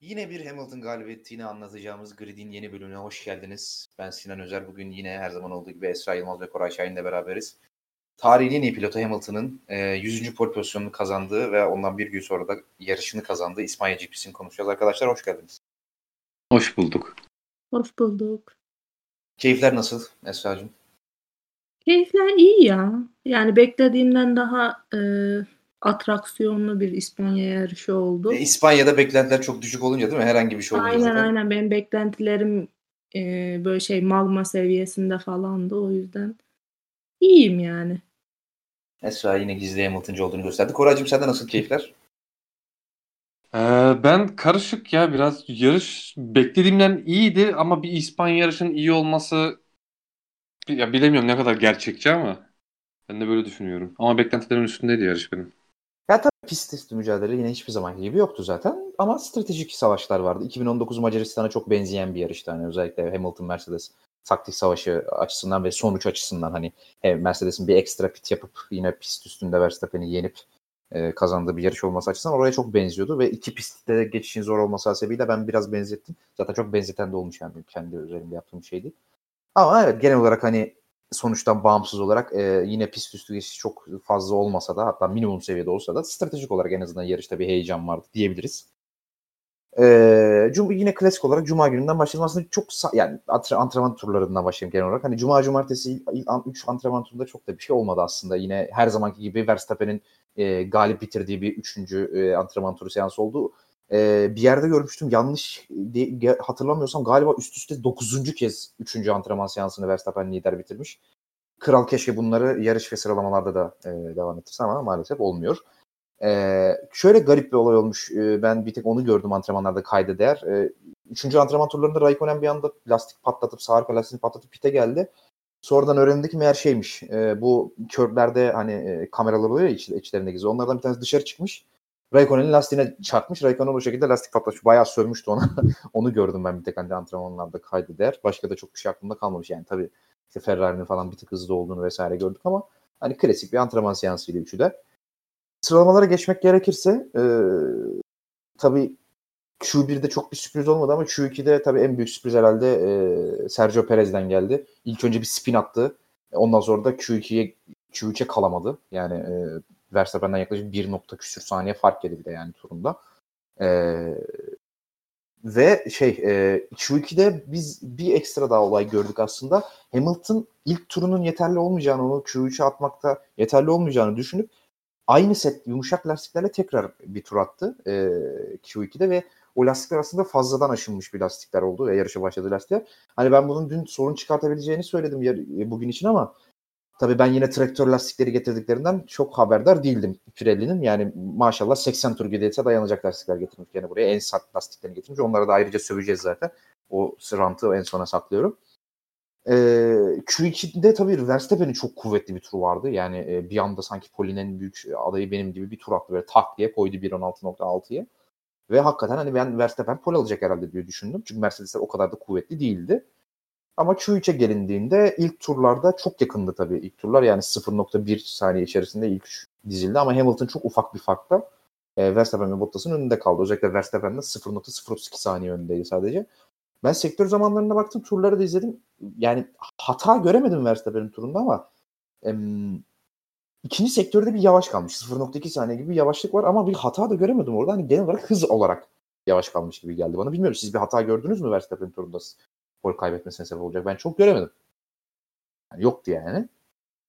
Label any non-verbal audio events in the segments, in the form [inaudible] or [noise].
Yine bir Hamilton galibiyetini anlatacağımız Grid'in yeni bölümüne hoş geldiniz. Ben Sinan Özer. Bugün yine her zaman olduğu gibi Esra Yılmaz ve Koray Şahin'le beraberiz. Tarihin en iyi pilotu Hamilton'ın e, 100. pole pozisyonunu kazandığı ve ondan bir gün sonra da yarışını kazandığı İspanya GP'sini konuşacağız. Arkadaşlar hoş geldiniz. Hoş bulduk. Hoş bulduk. Keyifler nasıl Esra'cığım? Keyifler iyi ya. Yani beklediğimden daha e, atraksiyonlu bir İspanya yarışı oldu. E, İspanya'da beklentiler çok düşük olunca değil mi? Herhangi bir şey olunca aynen zaten. aynen benim beklentilerim e, böyle şey magma seviyesinde falandı o yüzden iyiyim yani. Esra yine gizli Hamilton'cı olduğunu gösterdi. Koraycığım sende nasıl keyifler? Ee, ben karışık ya biraz yarış beklediğimden iyiydi ama bir İspanya yarışının iyi olması ya bilemiyorum ne kadar gerçekçi ama ben de böyle düşünüyorum. Ama beklentilerimin üstündeydi yarış benim. Pist testi mücadele yine hiçbir zamanki gibi yoktu zaten. Ama stratejik savaşlar vardı. 2019 Macaristan'a çok benzeyen bir yarıştı. Hani özellikle Hamilton Mercedes taktik savaşı açısından ve sonuç açısından hani Mercedes'in bir ekstra pit yapıp yine pist üstünde Verstappen'i yenip e, kazandığı bir yarış olması açısından oraya çok benziyordu ve iki pistte geçişin zor olması hasebiyle ben biraz benzettim. Zaten çok benzeten de olmuş yani kendi üzerimde yaptığım şeydi. Ama evet genel olarak hani sonuçtan bağımsız olarak e, yine pist üstü geçiş çok fazla olmasa da hatta minimum seviyede olsa da stratejik olarak en azından yarışta bir heyecan vardı diyebiliriz. E, cum yine klasik olarak Cuma gününden başlayalım. Aslında çok yani antrenman turlarından başlayalım genel olarak. Hani Cuma Cumartesi 3 antrenman turunda çok da bir şey olmadı aslında. Yine her zamanki gibi Verstappen'in e, galip bitirdiği bir üçüncü e, antrenman turu seansı oldu. E, bir yerde görmüştüm yanlış de, hatırlamıyorsam galiba üst üste dokuzuncu kez üçüncü antrenman seansını Verstappen lider bitirmiş. Kral keşke bunları yarış ve sıralamalarda da e, devam ettirse ama maalesef olmuyor. E, şöyle garip bir olay olmuş. E, ben bir tek onu gördüm antrenmanlarda kayda değer. E, üçüncü antrenman turlarında Raikkonen bir anda lastik patlatıp sağ arka lastiğini patlatıp pite geldi. Sonradan öğrendik meğer şeymiş. E, bu körlerde hani e, kameralar oluyor ya iç, içlerinde gizli. Onlardan bir tanesi dışarı çıkmış. Raikkonen'in lastiğine çarpmış. Raikkonen o şekilde lastik patlamış. Bayağı sövmüştü ona. [laughs] Onu gördüm ben bir tek hani antrenmanlarda kaydı değer. Başka da çok bir şey aklımda kalmamış. Yani tabii işte Ferrari'nin falan bir tık hızlı olduğunu vesaire gördük ama hani klasik bir antrenman seansıydı üçü de. Sıralamalara geçmek gerekirse e, tabii Q1'de çok bir sürpriz olmadı ama Q2'de tabii en büyük sürpriz herhalde e, Sergio Perez'den geldi. İlk önce bir spin attı. Ondan sonra da Q2'ye Q3'e kalamadı. Yani e, Verstappen'den yaklaşık 1 nokta küsür saniye fark yedi bir de yani turunda. Ee, ve şey e, Q2'de biz bir ekstra daha olay gördük aslında. Hamilton ilk turunun yeterli olmayacağını, onu Q3'e atmakta yeterli olmayacağını düşünüp aynı set yumuşak lastiklerle tekrar bir tur attı e, Q2'de ve o lastikler aslında fazladan aşınmış bir lastikler oldu ve yarışa başladı lastikler. Hani ben bunun dün sorun çıkartabileceğini söyledim bugün için ama Tabii ben yine traktör lastikleri getirdiklerinden çok haberdar değildim Pirelli'nin. Yani maşallah 80 tur gidetse dayanacak lastikler getirmiş yani buraya. En sert lastiklerini getirmiş. Onlara da ayrıca söveceğiz zaten. O rantı en sona saklıyorum. Ee, Q2'de tabii Verstappen'in çok kuvvetli bir turu vardı. Yani e, bir anda sanki Poline'nin büyük adayı benim gibi bir tur attı. Böyle tak diye koydu 1.16.6'ya. Ve hakikaten hani ben Verstappen pol alacak herhalde diye düşündüm. Çünkü Mercedesler o kadar da kuvvetli değildi. Ama Q3'e gelindiğinde ilk turlarda çok yakındı tabii ilk turlar. Yani 0.1 saniye içerisinde ilk üç dizildi ama Hamilton çok ufak bir farkla e, Verstappen ve Bottas'ın önünde kaldı. Özellikle Verstappen'de 0.032 saniye önündeydi sadece. Ben sektör zamanlarına baktım, turları da izledim. Yani hata göremedim Verstappen'in turunda ama em, ikinci sektörde bir yavaş kalmış. 0.2 saniye gibi bir yavaşlık var ama bir hata da göremedim orada. Hani genel olarak hız olarak yavaş kalmış gibi geldi bana. Bilmiyorum siz bir hata gördünüz mü Verstappen turunda? Gol kaybetmesine sebep olacak. Ben çok göremedim. Yani yoktu yani.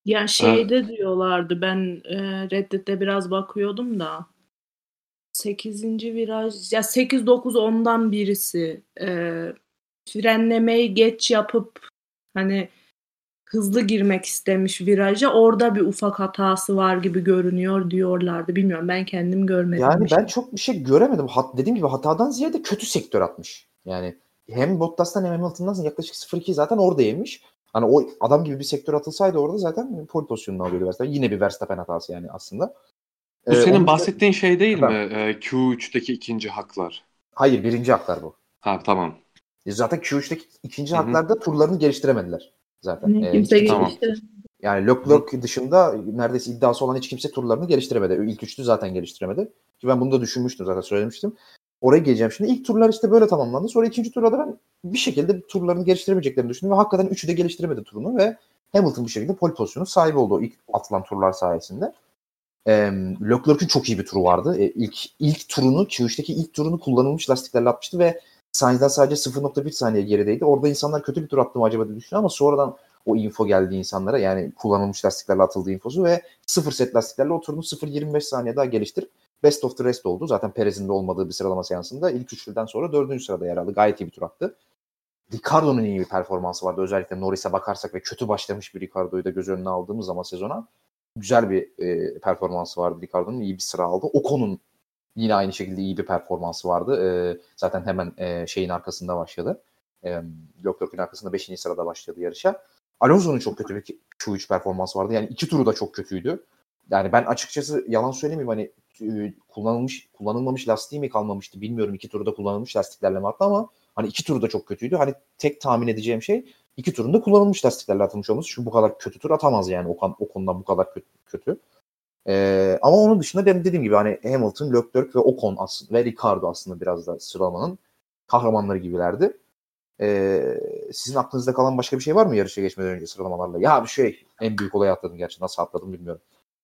Ya şeyde ha. diyorlardı ben e, Reddit'te biraz bakıyordum da 8. viraj ya 8 9 ondan birisi e, frenlemeyi geç yapıp hani hızlı girmek istemiş viraja. Orada bir ufak hatası var gibi görünüyor diyorlardı. Bilmiyorum ben kendim görmedim. Yani ben şey. çok bir şey göremedim. Hat, dediğim gibi hatadan ziyade kötü sektör atmış. Yani hem Bottas'tan hem Hamilton'dan yaklaşık 0-2 zaten orada yemiş. Hani o adam gibi bir sektör atılsaydı orada zaten pole pozisyonunu alıyordu Verstappen. Yine bir Verstappen hatası yani aslında. Bu ee, senin bahsettiğin şey değil mi? Ee, Q3'teki ikinci haklar. Hayır birinci haklar bu. Ha tamam. E, zaten Q3'teki ikinci Hı-hı. haklarda turlarını geliştiremediler zaten. Ne, ee, kimse tamam. Yani Leclerc dışında neredeyse iddiası olan hiç kimse turlarını geliştiremedi. İlk üçlü zaten geliştiremedi. Ki ben bunu da düşünmüştüm zaten söylemiştim. Oraya geleceğim şimdi. İlk turlar işte böyle tamamlandı. Sonra ikinci turda ben bir şekilde turlarını geliştiremeyeceklerini düşündüm ve hakikaten üçü de geliştiremedi turunu ve Hamilton bir şekilde pole pozisyonu sahibi oldu ilk atılan turlar sayesinde. E, Leclerc'in çok iyi bir turu vardı. E, ilk ilk turunu, Q3'teki ilk turunu kullanılmış lastiklerle atmıştı ve Sainz'den sadece 0.1 saniye gerideydi. Orada insanlar kötü bir tur attı mı acaba diye düşünüyor ama sonradan o info geldi insanlara. Yani kullanılmış lastiklerle atıldığı infosu ve sıfır set lastiklerle o turunu 0.25 saniye daha geliştirip best of the rest oldu. Zaten Perez'in de olmadığı bir sıralama seansında ilk üçlüden sonra dördüncü sırada yer aldı. Gayet iyi bir tur attı. Ricardo'nun iyi bir performansı vardı. Özellikle Norris'e bakarsak ve kötü başlamış bir Ricardo'yu da göz önüne aldığımız zaman sezona güzel bir e, performansı vardı Ricardo'nun. iyi bir sıra aldı. Ocon'un yine aynı şekilde iyi bir performansı vardı. E, zaten hemen e, şeyin arkasında başladı. E, Leclerc'in arkasında 5. sırada başladı yarışa. Alonso'nun çok kötü bir Q3 performansı vardı. Yani iki turu da çok kötüydü. Yani ben açıkçası yalan söylemeyeyim hani kullanılmış kullanılmamış lastiği mi kalmamıştı bilmiyorum. iki turda kullanılmış lastiklerle mi attı ama hani iki turu da çok kötüydü. Hani tek tahmin edeceğim şey iki turunda kullanılmış lastiklerle atılmış olması. Çünkü bu kadar kötü tur atamaz yani o, o konudan bu kadar kötü. kötü. Ee, ama onun dışında benim dediğim gibi hani Hamilton, Leclerc ve Ocon aslında ve Ricardo aslında biraz da sıralamanın kahramanları gibilerdi. Ee, sizin aklınızda kalan başka bir şey var mı yarışa geçmeden önce sıralamalarla? Ya bir şey en büyük olay atladım gerçi nasıl atladım bilmiyorum.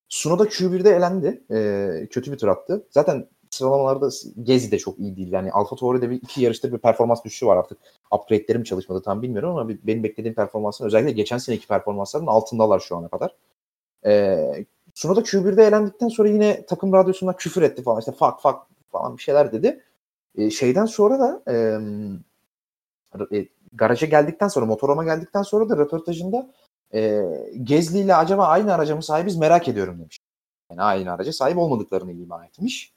Sunoda Q1'de elendi. Ee, kötü bir tur attı. Zaten sıralamalarda Gezi de çok iyi değil. Yani Alfa Tauri'de bir iki yarışta bir performans düşüşü var artık. Upgrade'lerim çalışmadı tam bilmiyorum ama benim beklediğim performansın özellikle geçen seneki performansların altındalar şu ana kadar. Ee, Sunoda Q1'de elendikten sonra yine takım radyosunda küfür etti falan. İşte fuck fuck falan bir şeyler dedi. Ee, şeyden sonra da e, garaja geldikten sonra motorama geldikten sonra da röportajında e, Gezli ile acaba aynı araca mı sahibiz merak ediyorum demiş. Yani aynı araca sahip olmadıklarını ima etmiş.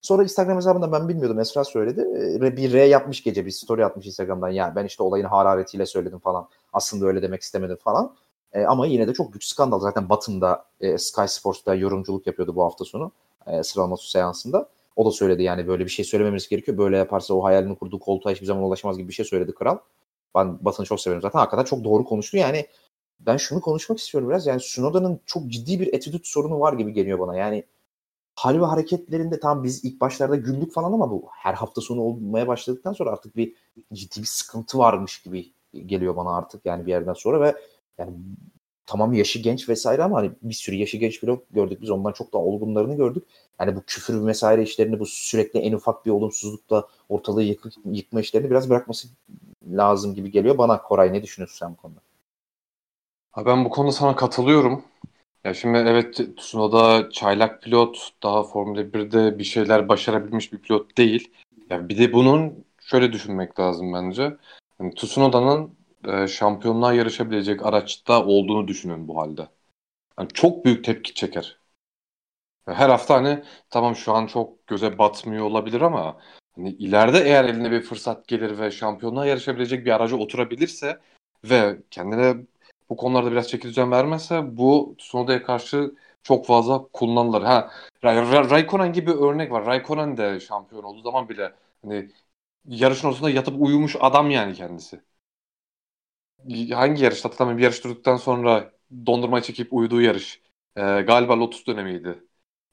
Sonra Instagram hesabında ben bilmiyordum Esra söyledi. E, bir R yapmış gece bir story atmış Instagram'dan. Ya ben işte olayın hararetiyle söyledim falan. Aslında öyle demek istemedim falan. E, ama yine de çok büyük skandal. Zaten Batın'da e, Sky Sports'ta yorumculuk yapıyordu bu hafta sonu. E, sıralama seansında. O da söyledi yani böyle bir şey söylememiz gerekiyor. Böyle yaparsa o hayalini kurduğu koltuğa hiçbir zaman ulaşamaz gibi bir şey söyledi kral. Ben Batın'ı çok severim zaten. Hakikaten çok doğru konuştu. Yani ben şunu konuşmak istiyorum biraz. Yani Sunoda'nın çok ciddi bir etüdüt sorunu var gibi geliyor bana. Yani hal ve hareketlerinde tam biz ilk başlarda güldük falan ama bu her hafta sonu olmaya başladıktan sonra artık bir ciddi bir sıkıntı varmış gibi geliyor bana artık yani bir yerden sonra ve yani tamam yaşı genç vesaire ama hani bir sürü yaşı genç pilot gördük biz ondan çok daha olgunlarını gördük. Yani bu küfür vesaire işlerini bu sürekli en ufak bir olumsuzlukla ortalığı yık, yıkma işlerini biraz bırakması lazım gibi geliyor bana. Koray ne düşünüyorsun sen bu konuda? Ha ben bu konuda sana katılıyorum. Ya şimdi evet Tsunoda çaylak pilot, daha Formula 1'de bir şeyler başarabilmiş bir pilot değil. Ya bir de bunun şöyle düşünmek lazım bence. Yani Tsunoda'nın e, şampiyonluğa yarışabilecek araçta olduğunu düşünün bu halde. Yani çok büyük tepki çeker. Her hafta hani tamam şu an çok göze batmıyor olabilir ama hani ileride eğer eline bir fırsat gelir ve şampiyonluğa yarışabilecek bir araca oturabilirse ve kendine bu konularda biraz çeki düzen vermezse bu Tsunoda'ya karşı çok fazla kullanılır. Ha Raikkonen gibi örnek var. Raikkonen de şampiyon olduğu zaman bile hani yarışın ortasında yatıp uyumuş adam yani kendisi. Hangi yarışta hatırlamıyorum. Bir yarış durduktan sonra dondurma çekip uyuduğu yarış. Ee, galiba Lotus dönemiydi.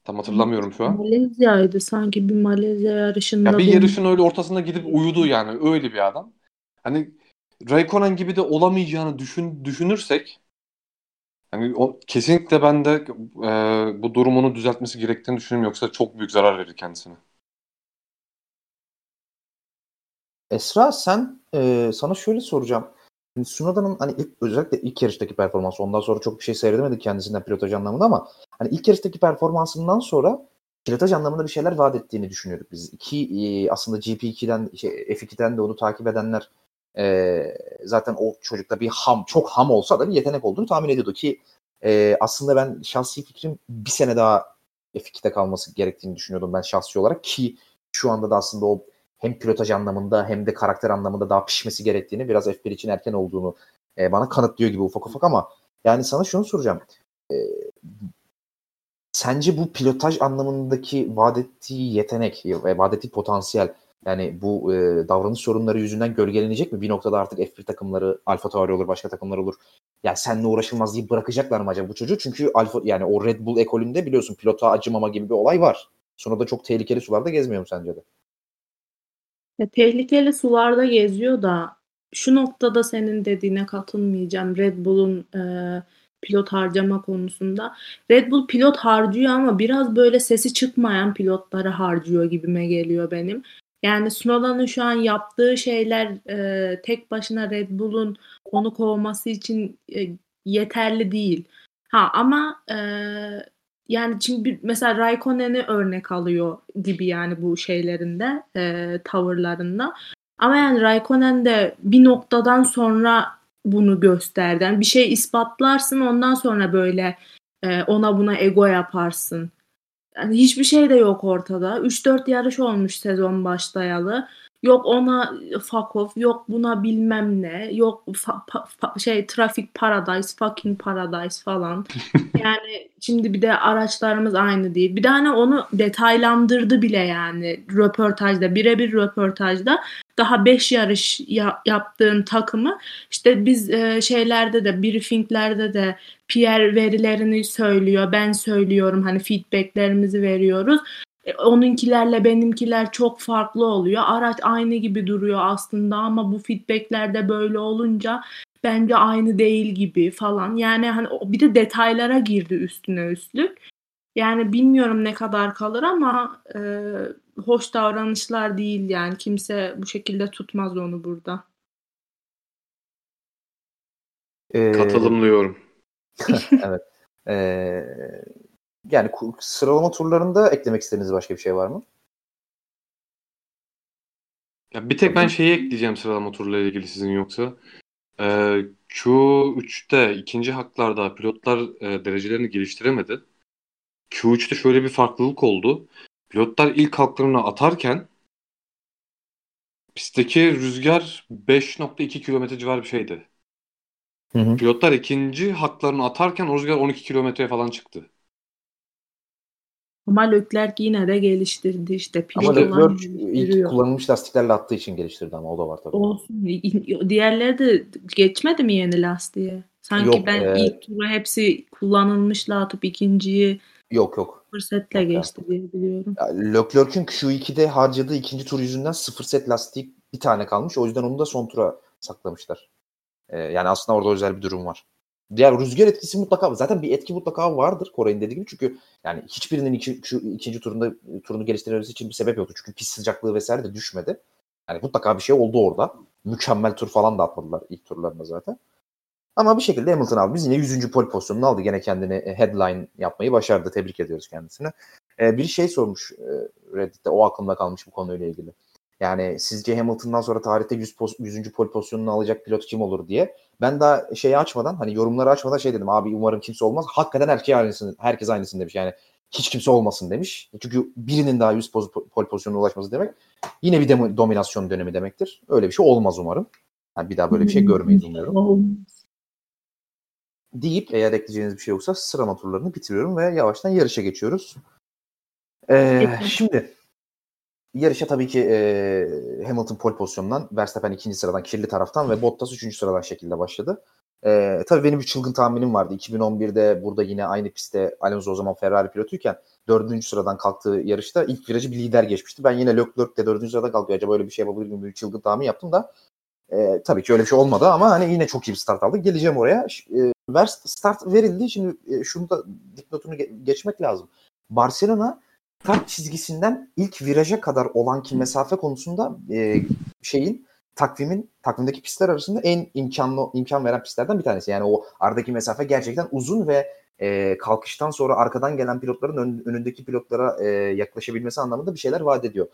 Tam hatırlamıyorum şu an. Malezya'ydı sanki bir Malezya yarışında. Ya bir yarışın öyle ortasında gidip uyudu yani öyle bir adam. Hani Raikkonen gibi de olamayacağını düşün, düşünürsek yani o, kesinlikle ben de e, bu durumunu düzeltmesi gerektiğini düşünüyorum. Yoksa çok büyük zarar verir kendisine. Esra sen e, sana şöyle soracağım. Sunoda'nın hani ilk, özellikle ilk yarıştaki performansı ondan sonra çok bir şey seyredemedik kendisinden pilotaj anlamında ama hani ilk yarıştaki performansından sonra pilotaj anlamında bir şeyler vaat ettiğini düşünüyorduk biz. İki e, aslında GP2'den şey, F2'den de onu takip edenler e, zaten o çocukta bir ham çok ham olsa da bir yetenek olduğunu tahmin ediyordu ki e, aslında ben şahsi fikrim bir sene daha F2'de kalması gerektiğini düşünüyordum ben şahsi olarak ki şu anda da aslında o hem pilotaj anlamında hem de karakter anlamında daha pişmesi gerektiğini biraz F1 için erken olduğunu e, bana kanıtlıyor gibi ufak ufak ama yani sana şunu soracağım. E, sence bu pilotaj anlamındaki vaat yetenek ve vaat potansiyel yani bu e, davranış sorunları yüzünden gölgelenecek mi? Bir noktada artık F1 takımları, Alfa Tauri olur, başka takımlar olur. Ya seninle uğraşılmaz deyip bırakacaklar mı acaba bu çocuğu? Çünkü Alfa yani o Red Bull ekolünde biliyorsun pilota acımama gibi bir olay var. Sonra da çok tehlikeli sularda gezmiyor mu sence de? Ya, tehlikeli sularda geziyor da şu noktada senin dediğine katılmayacağım. Red Bull'un, eee, pilot harcama konusunda. Red Bull pilot harcıyor ama biraz böyle sesi çıkmayan pilotları harcıyor gibime geliyor benim. Yani Tsunoda'nın şu an yaptığı şeyler, eee, tek başına Red Bull'un onu kovması için, eee, yeterli değil. Ha, ama, eee, yani şimdi mesela Raikkonen'i örnek alıyor gibi yani bu şeylerinde, eee, tavırlarında. Ama yani Raikkonen de bir noktadan sonra bunu gösterdi. Yani bir şey ispatlarsın ondan sonra böyle, eee, ona buna ego yaparsın. Yani hiçbir şey de yok ortada. 3-4 yarış olmuş sezon başlayalı. Yok ona fuck off, yok buna bilmem ne, yok fa- pa- fa- şey trafik paradise, fucking paradise falan. [laughs] yani şimdi bir de araçlarımız aynı değil. Bir de hani onu detaylandırdı bile yani röportajda, birebir röportajda daha 5 yarış ya- yaptığın takımı işte biz e, şeylerde de briefinglerde de PR verilerini söylüyor, ben söylüyorum hani feedbacklerimizi veriyoruz. E, onunkilerle benimkiler çok farklı oluyor. Araç aynı gibi duruyor aslında ama bu feedbacklerde böyle olunca bence aynı değil gibi falan. Yani hani bir de detaylara girdi üstüne üstlük. Yani bilmiyorum ne kadar kalır ama e, hoş davranışlar değil yani kimse bu şekilde tutmaz onu burada. Ee, Katılımlıyorum. [laughs] evet. Ee, yani sıralama turlarında eklemek istediğiniz başka bir şey var mı? Ya bir tek ben şeyi ekleyeceğim sıralama turlarıyla ilgili sizin yoksa. Ee, Q3'te ikinci haklarda pilotlar e, derecelerini geliştiremedi. Q3'te şöyle bir farklılık oldu. Pilotlar ilk halklarını atarken pistteki rüzgar 5.2 kilometre civarı bir şeydi. Hı hı. Pilotlar ikinci haklarını atarken o rüzgar 12 kilometreye falan çıktı. Ama Leclerc yine de geliştirdi işte. Ama Leclerc ilk kullanılmış lastiklerle attığı için geliştirdi ama o da var tabii. Olsun. Diğerleri de geçmedi mi yeni lastiğe? Sanki yok, ben e... ilk tura hepsi kullanılmışla atıp ikinciyi Yok yok. Sıfır setle yok geçti diye biliyorum. Ya, Leclerc'in Q2'de harcadığı ikinci tur yüzünden sıfır set lastik bir tane kalmış. O yüzden onu da son tura saklamışlar. Ee, yani aslında orada özel bir durum var. Diğer rüzgar etkisi mutlaka zaten bir etki mutlaka vardır Koray'ın dediği gibi çünkü yani hiçbirinin iki, şu ikinci turunda turunu geliştirmesi için bir sebep yoktu çünkü pis sıcaklığı vesaire de düşmedi. Yani mutlaka bir şey oldu orada. Mükemmel tur falan da atmadılar ilk turlarında zaten. Ama bir şekilde Hamilton abi biz yine 100. pol pozisyonunu aldı. Gene kendini e, headline yapmayı başardı. Tebrik ediyoruz kendisine. Ee, bir şey sormuş e, Reddit'te. O aklımda kalmış bu konuyla ilgili. Yani sizce Hamilton'dan sonra tarihte 100, 100. pol pozisyonunu alacak pilot kim olur diye. Ben daha şeyi açmadan hani yorumları açmadan şey dedim abi umarım kimse olmaz. Hakikaten herkes aynısını, herkes aynısını demiş. Yani hiç kimse olmasın demiş. Çünkü birinin daha 100 pol pozisyonuna ulaşması demek yine bir dominasyon dönemi demektir. Öyle bir şey olmaz umarım. Yani bir daha böyle bir şey görmeyiz umuyorum. Deyip eğer ekleyeceğiniz bir şey yoksa sıralama turlarını bitiriyorum ve yavaştan yarışa geçiyoruz. Ee, şimdi Yarışa tabii ki e, Hamilton pole pozisyonundan, Verstappen ikinci sıradan kirli taraftan ve Bottas üçüncü sıradan şekilde başladı. E, tabii benim bir çılgın tahminim vardı. 2011'de burada yine aynı pistte Alonso o zaman Ferrari pilotuyken dördüncü sıradan kalktığı yarışta ilk virajı bir lider geçmişti. Ben yine Leclerc de dördüncü sırada kalkıyor. Acaba öyle bir şey yapabilir miyim? Bir çılgın tahmin yaptım da e, tabii ki öyle bir şey olmadı ama hani yine çok iyi bir start aldık. Geleceğim oraya. E, start verildi. Şimdi e, şunu da dipnotunu ge- geçmek lazım. Barcelona start çizgisinden ilk viraja kadar olan ki mesafe konusunda e, şeyin takvimin takvimdeki pistler arasında en imkanlı imkan veren pistlerden bir tanesi. Yani o aradaki mesafe gerçekten uzun ve e, kalkıştan sonra arkadan gelen pilotların ön, önündeki pilotlara e, yaklaşabilmesi anlamında bir şeyler vaat ediyor.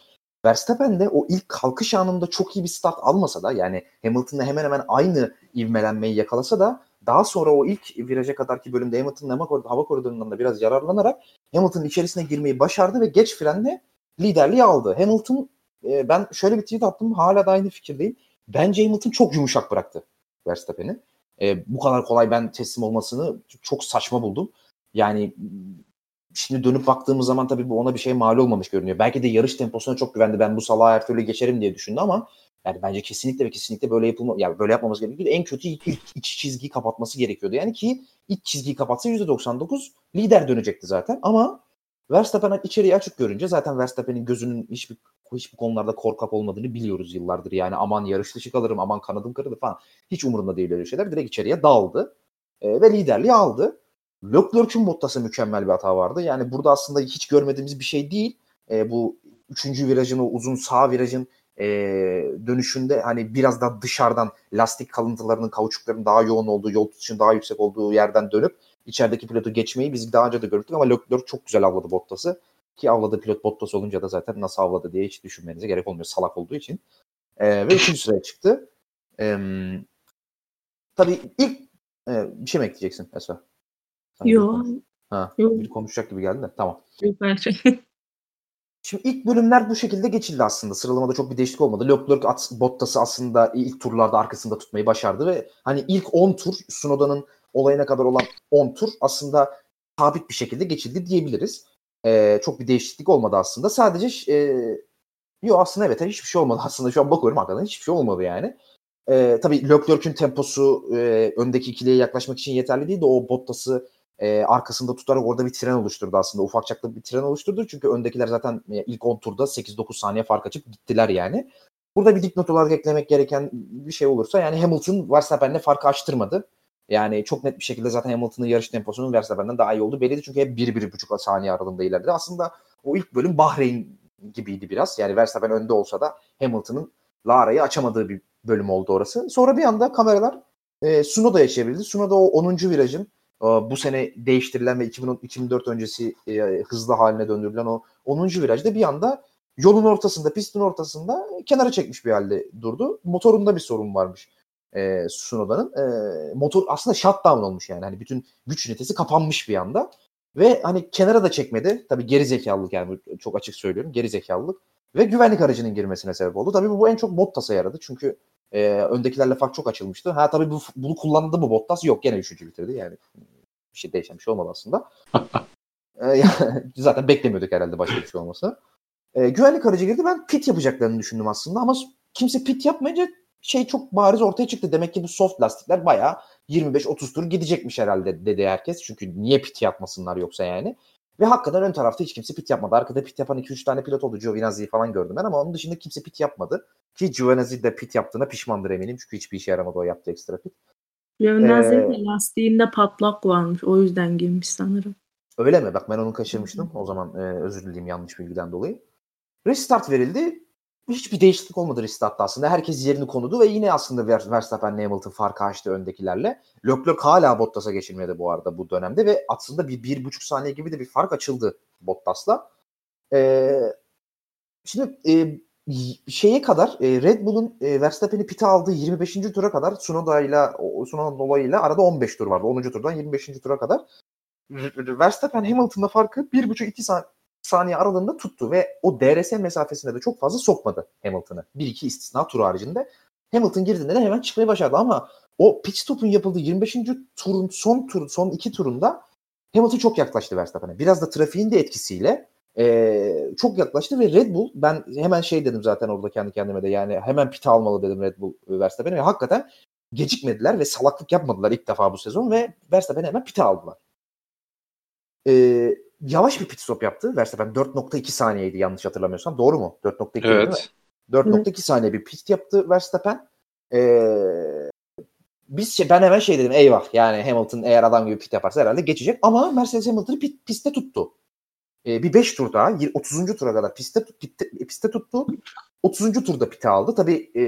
Verstappen de o ilk kalkış anında çok iyi bir start almasa da yani Hamilton'la hemen hemen aynı ivmelenmeyi yakalasa da daha sonra o ilk viraja kadarki bölümde Hamilton'ın hava koridorundan da biraz yararlanarak Hamilton'ın içerisine girmeyi başardı ve geç frenle liderliği aldı. Hamilton e, ben şöyle bir tweet attım hala da aynı fikirdeyim. Bence Hamilton çok yumuşak bıraktı Verstappen'i. E, bu kadar kolay ben teslim olmasını çok saçma buldum. Yani şimdi dönüp baktığımız zaman tabii bu ona bir şey mal olmamış görünüyor. Belki de yarış temposuna çok güvendi. Ben bu salağı her türlü geçerim diye düşündü ama yani bence kesinlikle ve kesinlikle böyle yapılma yani böyle yapmamız gerekiyordu. En kötü ilk, iç çizgiyi kapatması gerekiyordu. Yani ki iç çizgiyi kapatsa %99 lider dönecekti zaten ama Verstappen içeriği açık görünce zaten Verstappen'in gözünün hiçbir hiç bu konularda korkak olmadığını biliyoruz yıllardır. Yani aman yarış dışı kalırım, aman kanadım kırılır falan. Hiç umurunda değil öyle şeyler. Direkt içeriye daldı e, ve liderliği aldı. Leclerc'ün Bottas'a mükemmel bir hata vardı. Yani burada aslında hiç görmediğimiz bir şey değil. E, bu üçüncü virajın o uzun sağ virajın e, dönüşünde hani biraz daha dışarıdan lastik kalıntılarının kauçukların daha yoğun olduğu yol tutuşun daha yüksek olduğu yerden dönüp içerideki pilotu geçmeyi biz daha önce de gördük ama Leclerc çok güzel avladı Bottas'ı. Ki avladığı pilot Bottas olunca da zaten nasıl avladı diye hiç düşünmenize gerek olmuyor salak olduğu için. E, ve üçüncü sıraya çıktı. E, tabii ilk e, bir şey mi ekleyeceksin Esra? Yok. Ha, Yok. bir konuşacak gibi geldi de. Tamam. Yok bence. [laughs] Şimdi ilk bölümler bu şekilde geçildi aslında. Sıralamada çok bir değişiklik olmadı. Leclerc at, Bottas'ı aslında ilk turlarda arkasında tutmayı başardı ve hani ilk 10 tur Sunoda'nın olayına kadar olan 10 tur aslında sabit bir şekilde geçildi diyebiliriz. Ee, çok bir değişiklik olmadı aslında. Sadece e, yok aslında evet hiçbir şey olmadı aslında. Şu an bakıyorum hakikaten hiçbir şey olmadı yani. Ee, tabii Leclerc'ün temposu e, öndeki ikiliye yaklaşmak için yeterli değil de o Bottas'ı e, arkasında tutarak orada bir tren oluşturdu aslında. Ufak çaplı bir tren oluşturdu. Çünkü öndekiler zaten e, ilk 10 turda 8-9 saniye fark açıp gittiler yani. Burada bir dipnot olarak eklemek gereken bir şey olursa yani Hamilton Verstappen'le farkı açtırmadı. Yani çok net bir şekilde zaten Hamilton'ın yarış temposunun Verstappen'den daha iyi olduğu belliydi. Çünkü hep 1-1,5 saniye aralığında ilerledi. Aslında o ilk bölüm Bahreyn gibiydi biraz. Yani Verstappen önde olsa da Hamilton'ın Lara'yı açamadığı bir bölüm oldu orası. Sonra bir anda kameralar e, Sunoda'ya çevrildi. Sunoda o 10. virajın bu sene değiştirilen ve 2010, 2004 öncesi e, hızlı haline döndürülen o 10. virajda bir anda yolun ortasında, pistin ortasında kenara çekmiş bir halde durdu. Motorunda bir sorun varmış e, Sunoda'nın. E, motor aslında shutdown olmuş yani. Hani bütün güç ünitesi kapanmış bir anda. Ve hani kenara da çekmedi. Tabii geri zekalılık yani çok açık söylüyorum. Geri zekalılık. Ve güvenlik aracının girmesine sebep oldu. Tabii bu en çok Bottas'a yaradı. Çünkü e, öndekilerle fark çok açılmıştı. Ha tabii bu, bunu kullandı mı Bottas? Yok gene üçüncü bitirdi. Yani bir şey değişen bir şey olmadı aslında. [laughs] e, [laughs] zaten beklemiyorduk herhalde başka bir şey olması. E, güvenlik aracı girdi. Ben pit yapacaklarını düşündüm aslında ama kimse pit yapmayınca şey çok bariz ortaya çıktı. Demek ki bu soft lastikler bayağı 25-30 tur gidecekmiş herhalde dedi herkes. Çünkü niye pit yapmasınlar yoksa yani. Ve hakikaten ön tarafta hiç kimse pit yapmadı. Arkada pit yapan 2-3 tane pilot oldu. Giovinazzi'yi falan gördüm ben ama onun dışında kimse pit yapmadı. Ki Giovinazzi de pit yaptığına pişmandır eminim. Çünkü hiçbir işe yaramadı o yaptığı ekstra pit. Giovinazzi'nin ee, lastiğinde patlak varmış. O yüzden girmiş sanırım. Öyle mi? Bak ben onu kaçırmıştım. O zaman e, özür dileyim yanlış bilgiden dolayı. Restart verildi. Hiçbir değişiklik olmadı restartta aslında. Herkes yerini konudu ve yine aslında Verstappen Hamilton farkı açtı öndekilerle. Leclerc hala Bottas'a geçilmedi bu arada bu dönemde ve aslında bir, bir buçuk saniye gibi de bir fark açıldı Bottas'la. Ee, şimdi e, şeye kadar e, Red Bull'un e, Verstappen'i pite aldığı 25. tura kadar Tsunoda'yla Tsunoda'nın olayıyla arada 15 tur vardı. 10. turdan 25. tura kadar. Verstappen Hamilton'la farkı 1,5-2 saniye saniye aralığında tuttu ve o DRS mesafesinde de çok fazla sokmadı Hamilton'ı. Bir iki istisna tur haricinde. Hamilton girdiğinde de hemen çıkmayı başardı ama o pit stop'un yapıldığı 25. turun son tur son iki turunda Hamilton çok yaklaştı Verstappen'e. Biraz da trafiğin de etkisiyle e, çok yaklaştı ve Red Bull ben hemen şey dedim zaten orada kendi kendime de yani hemen pit almalı dedim Red Bull Verstappen'e ve hakikaten gecikmediler ve salaklık yapmadılar ilk defa bu sezon ve Verstappen'i hemen pite aldılar. E, yavaş bir pit stop yaptı. Verstappen 4.2 saniyeydi yanlış hatırlamıyorsam. Doğru mu? 4.2 evet. 4.2 saniye bir pit yaptı Verstappen. Ee, biz şey, ben hemen şey dedim eyvah yani Hamilton eğer adam gibi pit yaparsa herhalde geçecek ama Mercedes Hamilton'ı pit, pistte tuttu. Ee, bir 5 tur daha 30. tura kadar pistte, pistte, pistte tuttu. 30. turda pite aldı. Tabii e,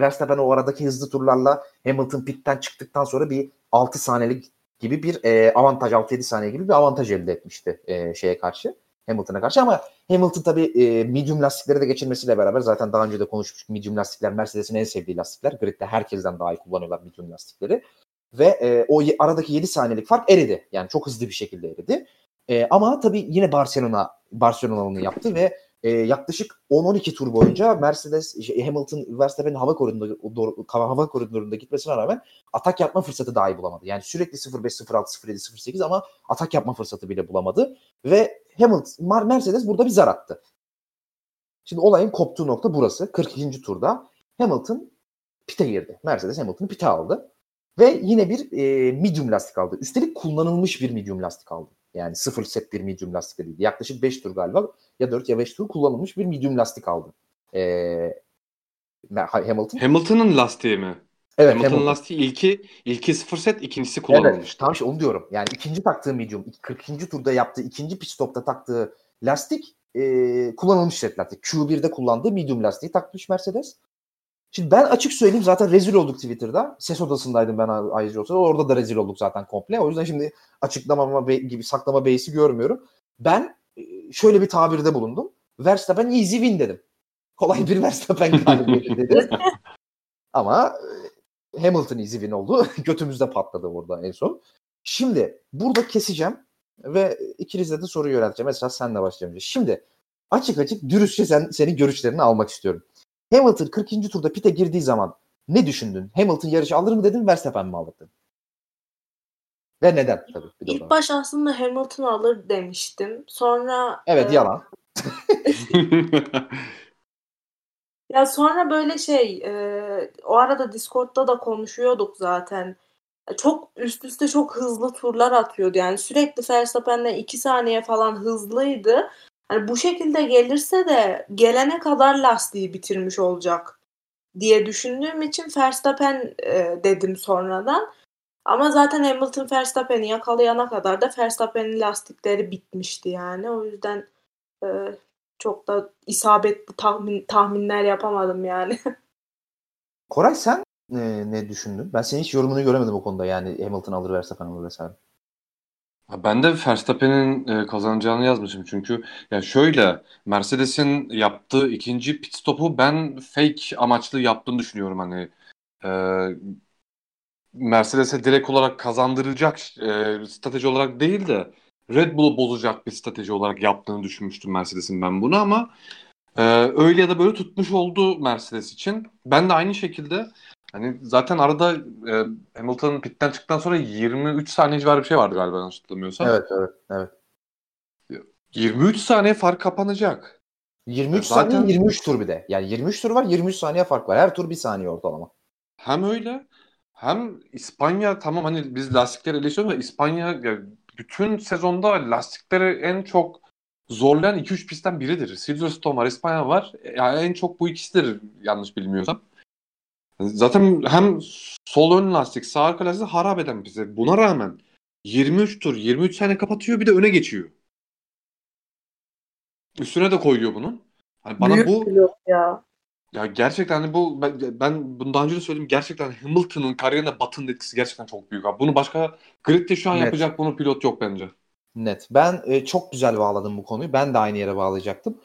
Verstappen o aradaki hızlı turlarla Hamilton pitten çıktıktan sonra bir 6 saniyelik gibi bir e, avantaj 6-7 saniye gibi bir avantaj elde etmişti e, şeye karşı. Hamilton'a karşı ama Hamilton tabii e, medium lastikleri de geçirmesiyle beraber zaten daha önce de konuşmuştuk. Medium lastikler Mercedes'in en sevdiği lastikler. Grid'de herkesten daha iyi kullanıyorlar medium lastikleri. Ve e, o aradaki 7 saniyelik fark eridi. Yani çok hızlı bir şekilde eridi. E, ama tabii yine Barcelona Barcelona'nın yaptı ve e, yaklaşık 10-12 tur boyunca Mercedes şey, Hamilton Verstappen'in hava koridorunda hava koridorunda gitmesine rağmen atak yapma fırsatı dahi bulamadı. Yani sürekli 0-5, 0-6, 0-7, 0-8 ama atak yapma fırsatı bile bulamadı ve Hamilton Mercedes burada bir zar attı. Şimdi olayın koptuğu nokta burası. 42. turda Hamilton pite girdi. Mercedes Hamilton'ı pite aldı. Ve yine bir e, medium lastik aldı. Üstelik kullanılmış bir medium lastik aldı. Yani sıfır set bir medium lastik değil. Yaklaşık 5 tur galiba ya 4 ya 5 tur kullanılmış bir medium lastik aldı. E, Hamilton. Hamilton'ın lastiği mi? Evet, Hamilton, Hamilton. lastiği ilki ilki sıfır set, ikincisi Evet, kullanılmıştı. tamam işte onu diyorum. Yani ikinci taktığı medium, 40. turda yaptığı ikinci pit stopta taktığı lastik e, kullanılmış set lastik. Q1'de kullandığı medium lastiği takmış Mercedes. Şimdi ben açık söyleyeyim zaten rezil olduk Twitter'da. Ses odasındaydım ben ayrıca olsa. Orada da rezil olduk zaten komple. O yüzden şimdi açıklamama gibi saklama beysi görmüyorum. Ben e, şöyle bir tabirde bulundum. Verstappen easy win dedim. Kolay bir Verstappen galibiyeti [laughs] dedim. Ama e, Hamilton easy win oldu. [laughs] Götümüzde patladı burada en son. Şimdi burada keseceğim ve ikinize de soru yönelteceğim. Mesela senle başlayalım. Şimdi açık açık dürüstçe sen, senin görüşlerini almak istiyorum. Hamilton 40. turda pite girdiği zaman ne düşündün? Hamilton yarışı alır mı dedin, Verstappen mi alır dedin? Ve neden tabii. Bir İlk baş aslında Hamilton alır demiştim. Sonra Evet e, yalan. [laughs] Ya sonra böyle şey e, o arada Discord'da da konuşuyorduk zaten. Çok üst üste çok hızlı turlar atıyordu. Yani sürekli Verstappen'den 2 saniye falan hızlıydı. Hani bu şekilde gelirse de gelene kadar lastiği bitirmiş olacak diye düşündüğüm için Verstappen e, dedim sonradan. Ama zaten Hamilton Verstappen'i yakalayana kadar da Verstappen'in lastikleri bitmişti yani. O yüzden e, çok da isabetli tahmin, tahminler yapamadım yani. [laughs] Koray sen e, ne düşündün? Ben senin hiç yorumunu göremedim o konuda. Yani Hamilton alır, Verstappen alır vesaire. Ben de Verstappen'in e, kazanacağını yazmışım çünkü ya şöyle Mercedes'in yaptığı ikinci pit stopu ben fake amaçlı yaptığını düşünüyorum hani e, Mercedes'e direkt olarak kazandıracak e, strateji olarak değil de Red Bull'u bozacak bir strateji olarak yaptığını düşünmüştüm Mercedes'in ben bunu ama e, öyle ya da böyle tutmuş oldu Mercedes için. Ben de aynı şekilde hani zaten arada e, Hamilton pitten çıktıktan sonra 23 saniye civarı bir şey vardı galiba yanlış hatırlamıyorsam. Evet, evet, evet. 23 saniye fark kapanacak. 23 Zaten- saniye 23 tur bir de. Yani 23 tur var 23 saniye fark var. Her tur bir saniye ortalama. Hem öyle hem İspanya tamam hani biz lastikleri eleştiriyoruz ama İspanya ya, bütün sezonda lastikleri en çok zorlayan 2-3 pistten biridir. Silverstone var, İspanya var. Yani en çok bu ikisidir yanlış bilmiyorsam. Zaten hem sol ön lastik, sağ arka lastik harap eden bize. Buna rağmen 23 tur, 23 saniye kapatıyor bir de öne geçiyor. Üstüne de koyuyor bunun. Hani bana Büyük bu ya. ya gerçekten hani bu ben, ben bunu daha önce de söyledim. Gerçekten Hamilton'ın kariyerine Button'ın etkisi gerçekten çok büyük abi. Bunu başka gridde şu an Evet. yapacak bunu pilot yok bence. Net. Ben e, çok güzel bağladım bu konuyu. Ben de aynı yere bağlayacaktım.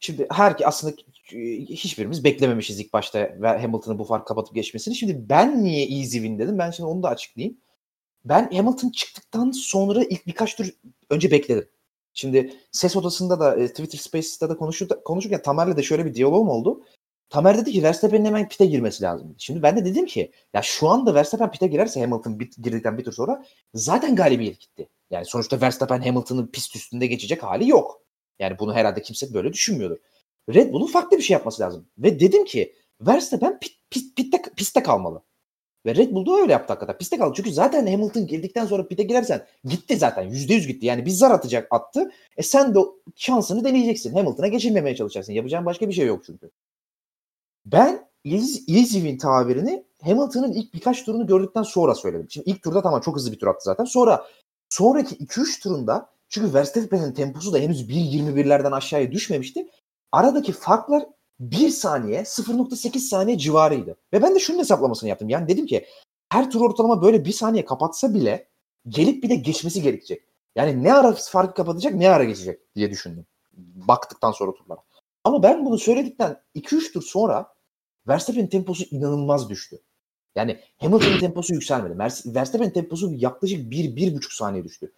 Şimdi her aslında hiçbirimiz beklememişiz ilk başta Hamilton'ın bu fark kapatıp geçmesini. Şimdi ben niye easy win dedim? Ben şimdi onu da açıklayayım. Ben Hamilton çıktıktan sonra ilk birkaç tur önce bekledim. Şimdi ses odasında da e, Twitter Spaces'ta da konuşur, konuşurken Tamer'le de şöyle bir diyalogum oldu. Tamer dedi ki Verstappen'in hemen pite girmesi lazım. Şimdi ben de dedim ki ya şu anda Verstappen pite girerse Hamilton bit, girdikten bir tur sonra zaten galibiyet gitti. Yani sonuçta Verstappen Hamilton'ın pist üstünde geçecek hali yok. Yani bunu herhalde kimse böyle düşünmüyordur. Red Bull'un farklı bir şey yapması lazım. Ve dedim ki Verstappen pit, pit, pitte, pistte kalmalı. Ve Red Bull da öyle yaptı hakikaten. Piste kaldı. Çünkü zaten Hamilton girdikten sonra pite girersen gitti zaten. %100 gitti. Yani bir zar atacak attı. E sen de şansını deneyeceksin. Hamilton'a geçilmemeye çalışacaksın. Yapacağın başka bir şey yok çünkü. Ben win tabirini Hamilton'ın ilk birkaç turunu gördükten sonra söyledim. Şimdi ilk turda tamam çok hızlı bir tur attı zaten. Sonra sonraki 2-3 turunda çünkü Verstappen'in temposu da henüz 1.21'lerden aşağıya düşmemişti. Aradaki farklar 1 saniye 0.8 saniye civarıydı. Ve ben de şunun hesaplamasını yaptım. Yani dedim ki her tur ortalama böyle 1 saniye kapatsa bile gelip bir de geçmesi gerekecek. Yani ne ara farkı kapatacak ne ara geçecek diye düşündüm. Baktıktan sonra turlara. Ama ben bunu söyledikten 2-3 tur sonra Verstappen'in temposu inanılmaz düştü. Yani Hamilton'ın temposu yükselmedi. Verstappen'in temposu yaklaşık 1-1,5 saniye düştü.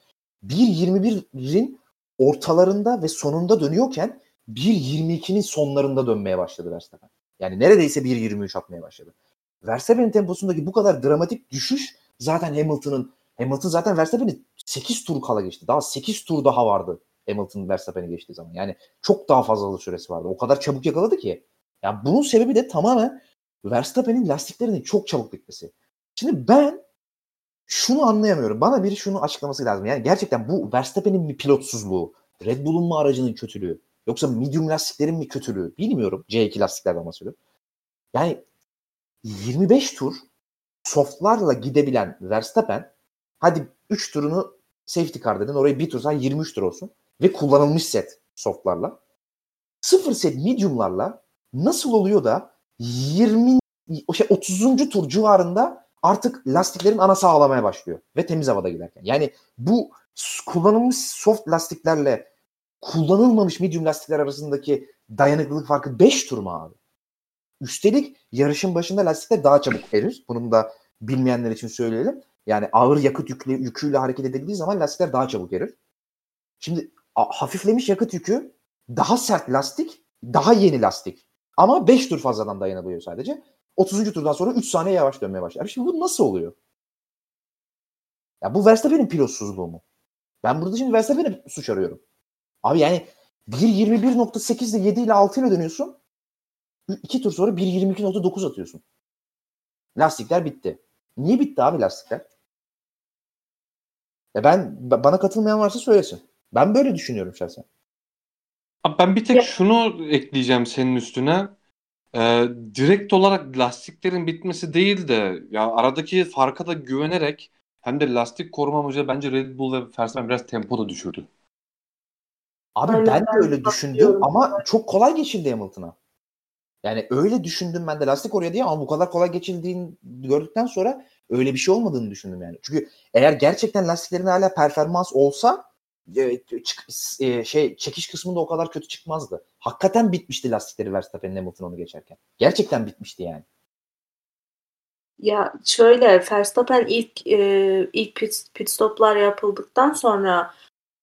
1.21'in ortalarında ve sonunda dönüyorken 1.22'nin sonlarında dönmeye başladı Verstappen. Yani neredeyse 1.23 atmaya başladı. Verstappen'in temposundaki bu kadar dramatik düşüş zaten Hamilton'ın Hamilton zaten Verstappen'i 8 tur kala geçti. Daha 8 tur daha vardı Hamilton Verstappen'i geçtiği zaman. Yani çok daha fazla süresi vardı. O kadar çabuk yakaladı ki. Yani bunun sebebi de tamamen Verstappen'in lastiklerinin çok çabuk bitmesi. Şimdi ben şunu anlayamıyorum. Bana biri şunu açıklaması lazım. Yani gerçekten bu Verstappen'in bir pilotsuzluğu, Red Bull'un mu aracının kötülüğü, yoksa medium lastiklerin mi kötülüğü bilmiyorum. C2 lastiklerden bahsediyorum. Yani 25 tur softlarla gidebilen Verstappen hadi 3 turunu safety car dedin orayı bir tur sen 23 tur olsun ve kullanılmış set softlarla sıfır set mediumlarla nasıl oluyor da 20 o şey 30. tur civarında artık lastiklerin ana sağlamaya başlıyor ve temiz havada giderken. Yani bu kullanılmış soft lastiklerle kullanılmamış medium lastikler arasındaki dayanıklılık farkı 5 tur mu abi? Üstelik yarışın başında lastikler daha çabuk erir. Bunun da bilmeyenler için söyleyelim. Yani ağır yakıt yüklü, yüküyle hareket edildiği zaman lastikler daha çabuk erir. Şimdi hafiflemiş yakıt yükü daha sert lastik, daha yeni lastik. Ama 5 tur fazladan dayanabiliyor sadece. 30. turdan sonra 3 saniye yavaş dönmeye başlar. Şimdi bu nasıl oluyor? Ya bu Verstappen'in pilotsuzluğu mu? Ben burada şimdi Verstappen'e suç arıyorum. Abi yani 1.21.8 ile 7 ile 6 ile dönüyorsun. 2 tur sonra 1.22.9 atıyorsun. Lastikler bitti. Niye bitti abi lastikler? Ya ben bana katılmayan varsa söylesin. Ben böyle düşünüyorum şahsen. Abi ben bir tek şunu ekleyeceğim senin üstüne. Ee, direkt olarak lastiklerin bitmesi değil de ya aradaki farka da güvenerek hem de lastik koruma amacıyla bence Red Bull ve Verstappen biraz tempo da düşürdü. Abi Aynen, ben de öyle düşündüm ama çok kolay geçildi Hamilton'a. Yani öyle düşündüm ben de lastik oraya diye ama bu kadar kolay geçildiğini gördükten sonra öyle bir şey olmadığını düşündüm yani. Çünkü eğer gerçekten lastiklerin hala performans olsa e, e, şey çekiş kısmında o kadar kötü çıkmazdı. Hakikaten bitmişti lastikleri Verstappen'in Hamilton onu geçerken. Gerçekten bitmişti yani. Ya şöyle Verstappen ilk e, ilk pit, pit stoplar yapıldıktan sonra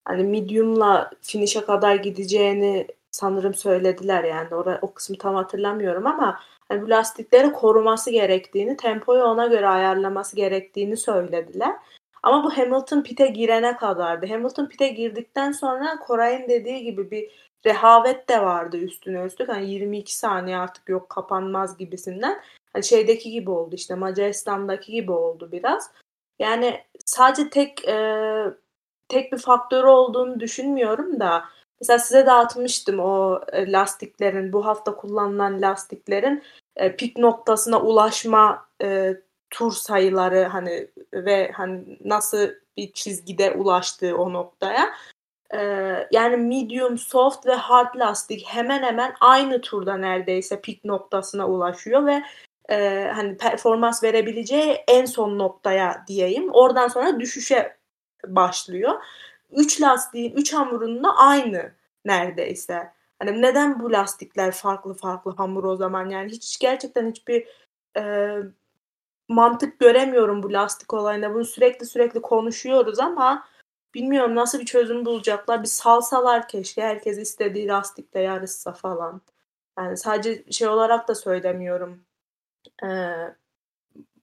hani medium'la finish'e kadar gideceğini sanırım söylediler yani orada o kısmı tam hatırlamıyorum ama hani bu lastikleri koruması gerektiğini, tempoyu ona göre ayarlaması gerektiğini söylediler. Ama bu Hamilton pite girene kadardı. Hamilton pite girdikten sonra Koray'ın dediği gibi bir rehavet de vardı üstüne üstlük. Hani 22 saniye artık yok kapanmaz gibisinden. Hani şeydeki gibi oldu işte Macaristan'daki gibi oldu biraz. Yani sadece tek e, tek bir faktörü olduğunu düşünmüyorum da mesela size dağıtmıştım o e, lastiklerin bu hafta kullanılan lastiklerin e, pik noktasına ulaşma e, tur sayıları hani ve hani nasıl bir çizgide ulaştığı o noktaya. Ee, yani medium, soft ve hard lastik hemen hemen aynı turda neredeyse pik noktasına ulaşıyor ve e, hani performans verebileceği en son noktaya diyeyim. Oradan sonra düşüşe başlıyor. Üç lastiğin, üç hamurunun da aynı neredeyse. Hani neden bu lastikler farklı farklı hamur o zaman? Yani hiç gerçekten hiçbir e, mantık göremiyorum bu lastik olayında. Bunu sürekli sürekli konuşuyoruz ama bilmiyorum nasıl bir çözüm bulacaklar. Bir salsalar keşke herkes istediği lastikle yarışsa falan. Yani sadece şey olarak da söylemiyorum. Ee,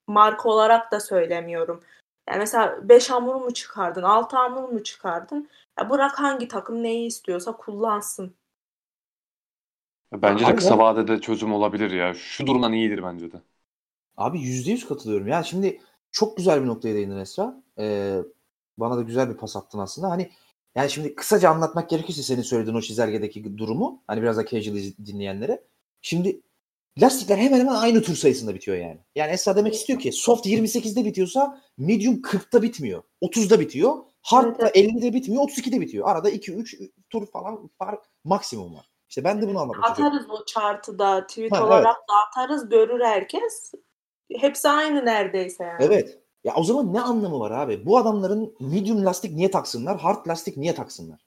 marka olarak da söylemiyorum. Yani mesela 5 hamur mu çıkardın, 6 hamur mu çıkardın? Ya bırak hangi takım neyi istiyorsa kullansın. Bence de kısa vadede çözüm olabilir ya. Şu durumdan iyidir bence de. Abi yüzde yüz katılıyorum. Ya şimdi çok güzel bir noktaya değindin Esra. Ee, bana da güzel bir pas attın aslında. Hani yani şimdi kısaca anlatmak gerekirse senin söylediğin o çizelgedeki durumu hani biraz da casual dinleyenlere. Şimdi lastikler hemen hemen aynı tur sayısında bitiyor yani. Yani Esra demek istiyor ki soft 28'de bitiyorsa medium 40'ta bitmiyor. 30'da bitiyor. Hard da 50'de bitmiyor. 32'de bitiyor. Arada 2-3 tur falan fark maksimum var. İşte ben de bunu istiyorum. Atarız o chartı da tweet ha, olarak evet. da atarız görür herkes. Hepsi aynı neredeyse yani. Evet. Ya o zaman ne anlamı var abi? Bu adamların medium lastik niye taksınlar? Hard lastik niye taksınlar?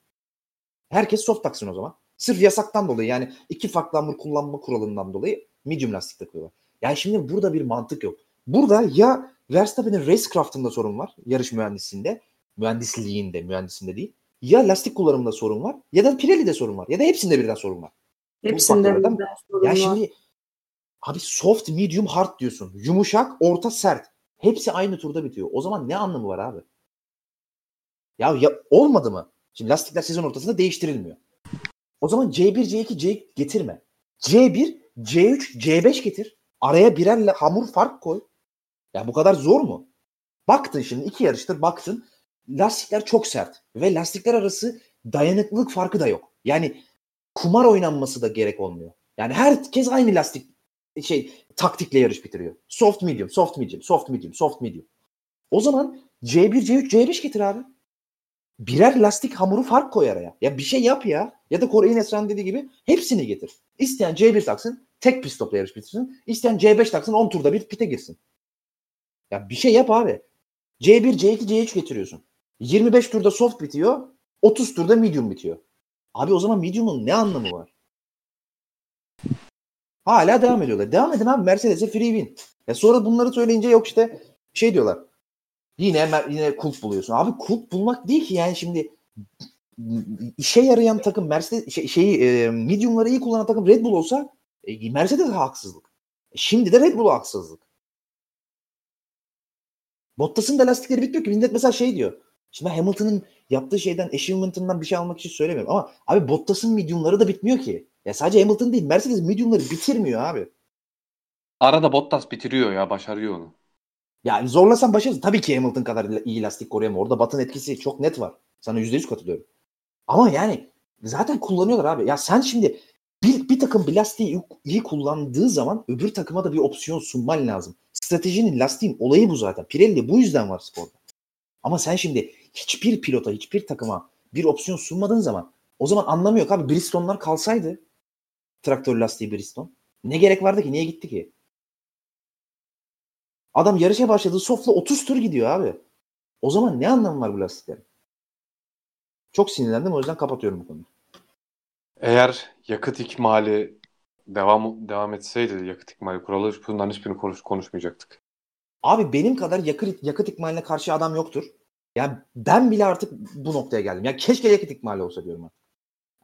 Herkes soft taksın o zaman. Sırf yasaktan dolayı yani iki farklı hamur kullanma kuralından dolayı medium lastik takıyorlar. Yani şimdi burada bir mantık yok. Burada ya Verstappen'in racecraft'ında sorun var. Yarış mühendisliğinde. Mühendisliğinde, mühendisinde değil. Ya lastik kullanımında sorun var. Ya da Pirelli'de sorun var. Ya da hepsinde birden sorun var. Hepsinde birden sorun ya var. Şimdi Abi soft, medium, hard diyorsun. Yumuşak, orta, sert. Hepsi aynı turda bitiyor. O zaman ne anlamı var abi? Ya, ya olmadı mı? Şimdi lastikler sezon ortasında değiştirilmiyor. O zaman C1, C2, C getirme. C1, C3, C5 getir. Araya birer hamur fark koy. Ya bu kadar zor mu? Baktın şimdi iki yarıştır baktın lastikler çok sert ve lastikler arası dayanıklılık farkı da yok. Yani kumar oynanması da gerek olmuyor. Yani herkes aynı lastik şey taktikle yarış bitiriyor. Soft medium, soft medium, soft medium, soft medium. O zaman C1, C3, C5 getir abi. Birer lastik hamuru fark koy araya. Ya bir şey yap ya. Ya da Kore'nin Esra'nın dediği gibi hepsini getir. İsteyen C1 taksın, tek pit stopla yarış bitirsin. İsteyen C5 taksın, 10 turda bir pite girsin. Ya bir şey yap abi. C1, C2, C3 getiriyorsun. 25 turda soft bitiyor, 30 turda medium bitiyor. Abi o zaman medium'un ne anlamı var? Hala devam ediyorlar. Devam edin abi Mercedes'e free win. Ya sonra bunları söyleyince yok işte şey diyorlar. Yine yine kulp buluyorsun. Abi kulp bulmak değil ki yani şimdi işe yarayan takım Mercedes şey, şeyi e, medium'ları iyi kullanan takım Red Bull olsa e, Mercedes haksızlık. E, şimdi de Red Bull'a haksızlık. Bottas'ın da lastikleri bitmiyor ki. Millet mesela şey diyor. Şimdi Hamilton'ın yaptığı şeyden, achievement'ından bir şey almak için söylemiyorum. Ama abi Bottas'ın medium'ları da bitmiyor ki. Ya sadece Hamilton değil Mercedes medium'ları bitirmiyor abi. Arada Bottas bitiriyor ya başarıyor onu. Yani zorlasan başarırsın. Tabii ki Hamilton kadar iyi lastik koruyamıyor. Orada Batın etkisi çok net var. Sana %100 katılıyorum. Ama yani zaten kullanıyorlar abi. Ya sen şimdi bir, bir takım bir lastiği iyi kullandığı zaman öbür takıma da bir opsiyon sunman lazım. Stratejinin lastiğin olayı bu zaten. Pirelli bu yüzden var sporda. Ama sen şimdi hiçbir pilota, hiçbir takıma bir opsiyon sunmadığın zaman o zaman anlamıyor abi. Bristol'lar kalsaydı traktör lastiği Bristol. Ne gerek vardı ki? Niye gitti ki? Adam yarışa başladı. Soft'la 30 tur gidiyor abi. O zaman ne anlamı var bu lastiklerin? Çok sinirlendim o yüzden kapatıyorum bu konuyu. Eğer yakıt ikmali devam devam etseydi yakıt ikmali kuralı bundan hiçbirini konuş, konuşmayacaktık. Abi benim kadar yakıt, yakıt ikmaline karşı adam yoktur. Yani ben bile artık bu noktaya geldim. Ya keşke yakıt ikmali olsa diyorum artık.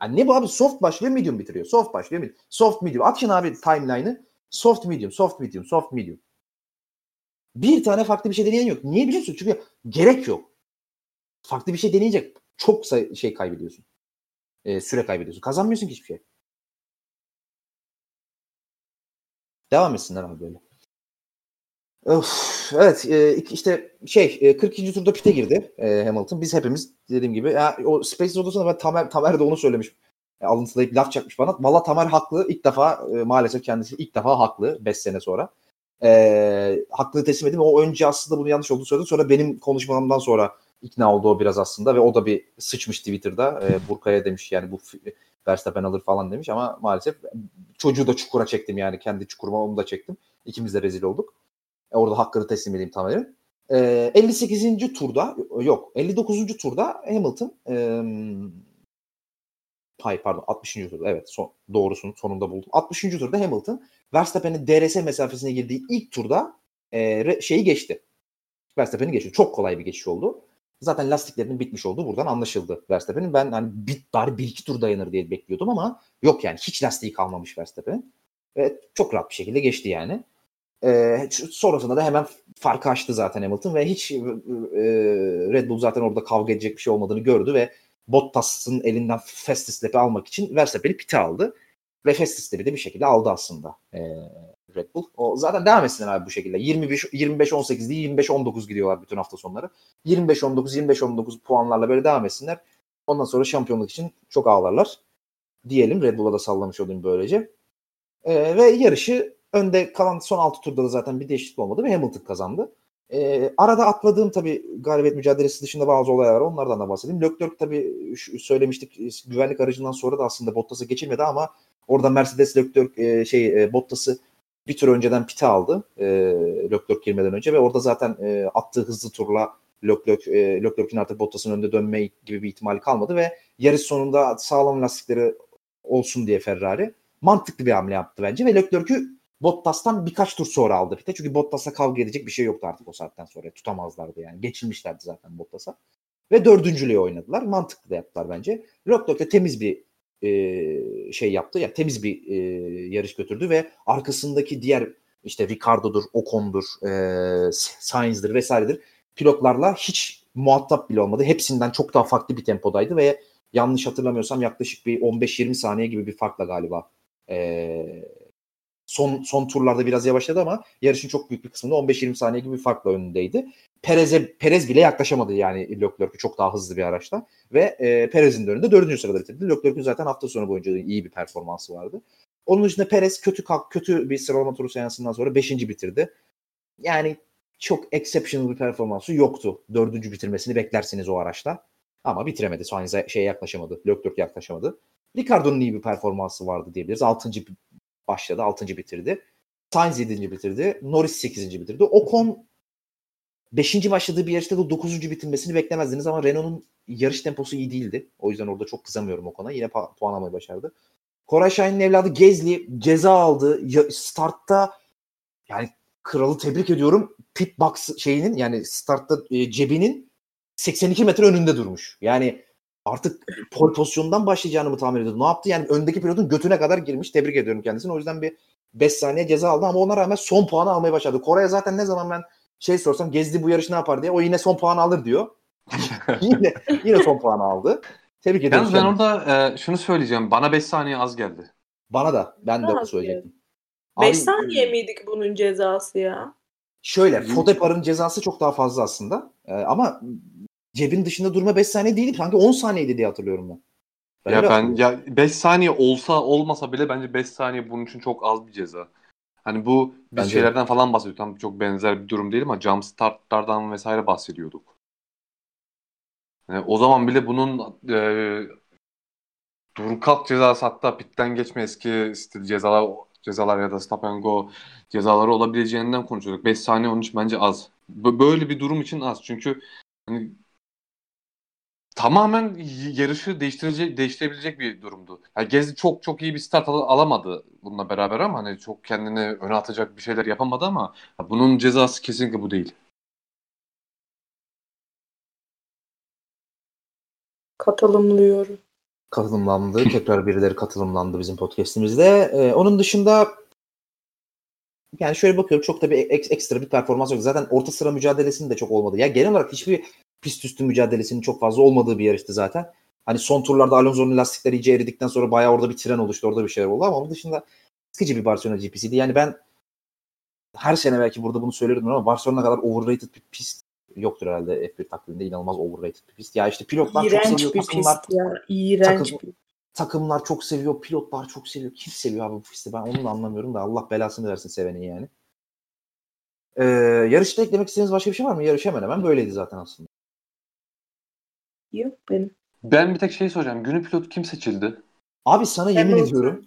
Yani ne bu abi soft başlıyor medium bitiriyor. Soft başlıyor medium. Soft medium. Atın abi timeline'ı. Soft medium, soft medium, soft medium. Bir tane farklı bir şey deneyen yok. Niye biliyor musun? Çünkü gerek yok. Farklı bir şey deneyecek çok şey kaybediyorsun. Ee, süre kaybediyorsun. Kazanmıyorsun ki hiçbir şey. Devam etsinler abi böyle. Of, evet e, işte şey e, 42. turda pite girdi e, Hamilton. Biz hepimiz dediğim gibi ya, o Space odasında ben Tamer, Tamer de onu söylemiş. E, alıntılayıp laf çakmış bana. Valla Tamer haklı. İlk defa e, maalesef kendisi ilk defa haklı 5 sene sonra. E, hakkını teslim edeyim. O önce aslında bunu yanlış olduğunu söyledi. Sonra benim konuşmamdan sonra ikna oldu o biraz aslında ve o da bir sıçmış Twitter'da. E, Burkaya demiş yani bu Verstappen alır falan demiş ama maalesef çocuğu da çukura çektim yani kendi çukuruma onu da çektim. İkimiz de rezil olduk. E, orada hakkını teslim edeyim tamamen. E, 58. turda yok 59. turda Hamilton e, hayır pardon 60. turda evet son, doğrusunu sonunda buldum. 60. turda Hamilton Verstappen'in DRS mesafesine girdiği ilk turda e, şeyi geçti. Verstappen'i geçti. Çok kolay bir geçiş oldu. Zaten lastiklerinin bitmiş olduğu buradan anlaşıldı Verstappen'in. Ben hani bit bari bir iki tur dayanır diye bekliyordum ama yok yani hiç lastiği kalmamış Verstappen'in. Ve çok rahat bir şekilde geçti yani. E, sonrasında da hemen farkı açtı zaten Hamilton ve hiç e, Red Bull zaten orada kavga edecek bir şey olmadığını gördü ve Bottas'ın elinden Fast Lap'i almak için Verstappen'i pite aldı. Ve Fast Lap'i de bir şekilde aldı aslında e, Red Bull. O zaten devam etsinler abi bu şekilde. 25 25 18 değil 25 19 gidiyorlar bütün hafta sonları. 25 19 25 19 puanlarla böyle devam etsinler. Ondan sonra şampiyonluk için çok ağlarlar. Diyelim Red Bull'a da sallamış olayım böylece. E, ve yarışı Önde kalan son 6 turda da zaten bir değişiklik olmadı ve Hamilton kazandı. E, arada atladığım tabii galibiyet mücadelesi dışında bazı olaylar var. Onlardan da bahsedeyim. Leclerc tabii söylemiştik güvenlik aracından sonra da aslında Bottas'ı geçilmedi ama orada Mercedes Leclerc e, şey e, Bottas'ı bir tur önceden pite aldı e, Leclerc girmeden önce ve orada zaten e, attığı hızlı turla Leclerc, e, Leclerc'in artık Bottas'ın önünde dönme gibi bir ihtimali kalmadı ve yarış sonunda sağlam lastikleri olsun diye Ferrari mantıklı bir hamle yaptı bence ve Leclerc'ü Bottas'tan birkaç tur sonra aldı pite. Çünkü Bottas'la kavga edecek bir şey yoktu artık o saatten sonra. Tutamazlardı yani. Geçilmişlerdi zaten Bottas'a. Ve dördüncülüğü oynadılar. Mantıklı da yaptılar bence. Leclerc de temiz bir e, şey yaptı. Yani temiz bir e, yarış götürdü ve arkasındaki diğer işte Ricardo'dur, Ocon'dur, e, Sainz'dir vesairedir pilotlarla hiç muhatap bile olmadı. Hepsinden çok daha farklı bir tempodaydı ve yanlış hatırlamıyorsam yaklaşık bir 15-20 saniye gibi bir farkla galiba e, son son turlarda biraz yavaşladı ama yarışın çok büyük bir kısmında 15-20 saniye gibi bir farkla önündeydi. Perez'e Perez bile yaklaşamadı yani Leclerc'ü çok daha hızlı bir araçta ve e, Perez'in de önünde dördüncü sırada bitirdi. Leclerc'ün zaten hafta sonu boyunca iyi bir performansı vardı. Onun dışında Perez kötü kötü bir sıralama turu seansından sonra beşinci bitirdi. Yani çok exceptional bir performansı yoktu. Dördüncü bitirmesini beklersiniz o araçta. Ama bitiremedi. Sainz'e şeye yaklaşamadı. Leclerc yaklaşamadı. Ricardo'nun iyi bir performansı vardı diyebiliriz. Altıncı başladı. Altıncı bitirdi. Sainz yedinci bitirdi. Norris sekizinci bitirdi. Ocon beşinci başladığı bir yarışta da dokuzuncu bitirmesini beklemezdiniz ama Renault'un yarış temposu iyi değildi. O yüzden orada çok kızamıyorum Ocon'a. Yine pu- puan almayı başardı. Koray Şahin'in evladı Gezli ceza aldı. Ya, startta yani kralı tebrik ediyorum. Pit box şeyinin yani startta e, cebinin 82 metre önünde durmuş. Yani artık pole pozisyonundan başlayacağını mı tahmin ediyordu? Ne yaptı? Yani öndeki pilotun götüne kadar girmiş. Tebrik ediyorum kendisini. O yüzden bir 5 saniye ceza aldı ama ona rağmen son puanı almayı başardı. Koray'a zaten ne zaman ben şey sorsam Gezdi bu yarış ne yapar diye o yine son puanı alır diyor. [laughs] yine yine son puanı aldı. Tebrik ediyorum. Yalnız ben orada e, şunu söyleyeceğim. Bana 5 saniye az geldi. Bana da. Ben de söyleyecektim. 5 Abi, saniye miydi ki bunun cezası ya? Şöyle Fodepar'ın cezası çok daha fazla aslında. Ee, ama cebin dışında durma 5 saniye değil. Sanki 10 saniyeydi diye hatırlıyorum ben. Ben ya ben ya 5 saniye olsa olmasa bile bence 5 saniye bunun için çok az bir ceza. Hani bu biz Bence de. şeylerden falan bahsediyorduk. Tam çok benzer bir durum değil ama jump startlardan vesaire bahsediyorduk. Yani o zaman bile bunun e, dur kalk cezası hatta pitten geçme eski stil cezalar cezalar ya da stop and go cezaları olabileceğinden konuşuyorduk. 5 saniye onun için bence az. Böyle bir durum için az. Çünkü hani tamamen yarışı değiştirecek değiştirebilecek bir durumdu. Yani Gezi çok çok iyi bir start al- alamadı bununla beraber ama hani çok kendini öne atacak bir şeyler yapamadı ama bunun cezası kesinlikle bu değil. Katılımlıyorum. katılımlandı. [laughs] Tekrar birileri katılımlandı bizim podcast'imizde. Ee, onun dışında yani şöyle bakıyorum çok da bir ek- ekstra bir performans yok. Zaten orta sıra mücadelesinin de çok olmadı. Ya genel olarak hiçbir pist üstü mücadelesinin çok fazla olmadığı bir yarıştı zaten. Hani son turlarda Alonso'nun lastikleri iyice eridikten sonra bayağı orada bir tren oluştu. Orada bir şeyler oldu ama onun dışında sıkıcı bir Barcelona GP'siydi. Yani ben her sene belki burada bunu söylerim ama Barcelona kadar overrated bir pist yoktur herhalde F1 takviminde. inanılmaz overrated bir pist. Ya işte pilotlar çok İğrenç seviyor. bir takımlar- pist ya. İğrenç takım- bir takımlar çok seviyor, pilotlar çok seviyor. Kim seviyor abi bu pisti? Ben onu da anlamıyorum da Allah belasını versin seveni yani. Ee, yarışta eklemek istediğiniz başka bir şey var mı? Yarış hemen hemen böyleydi zaten aslında. Yok benim. Ben bir tek şey soracağım. Günü pilotu kim seçildi? Abi sana yemin Hamilton. ediyorum.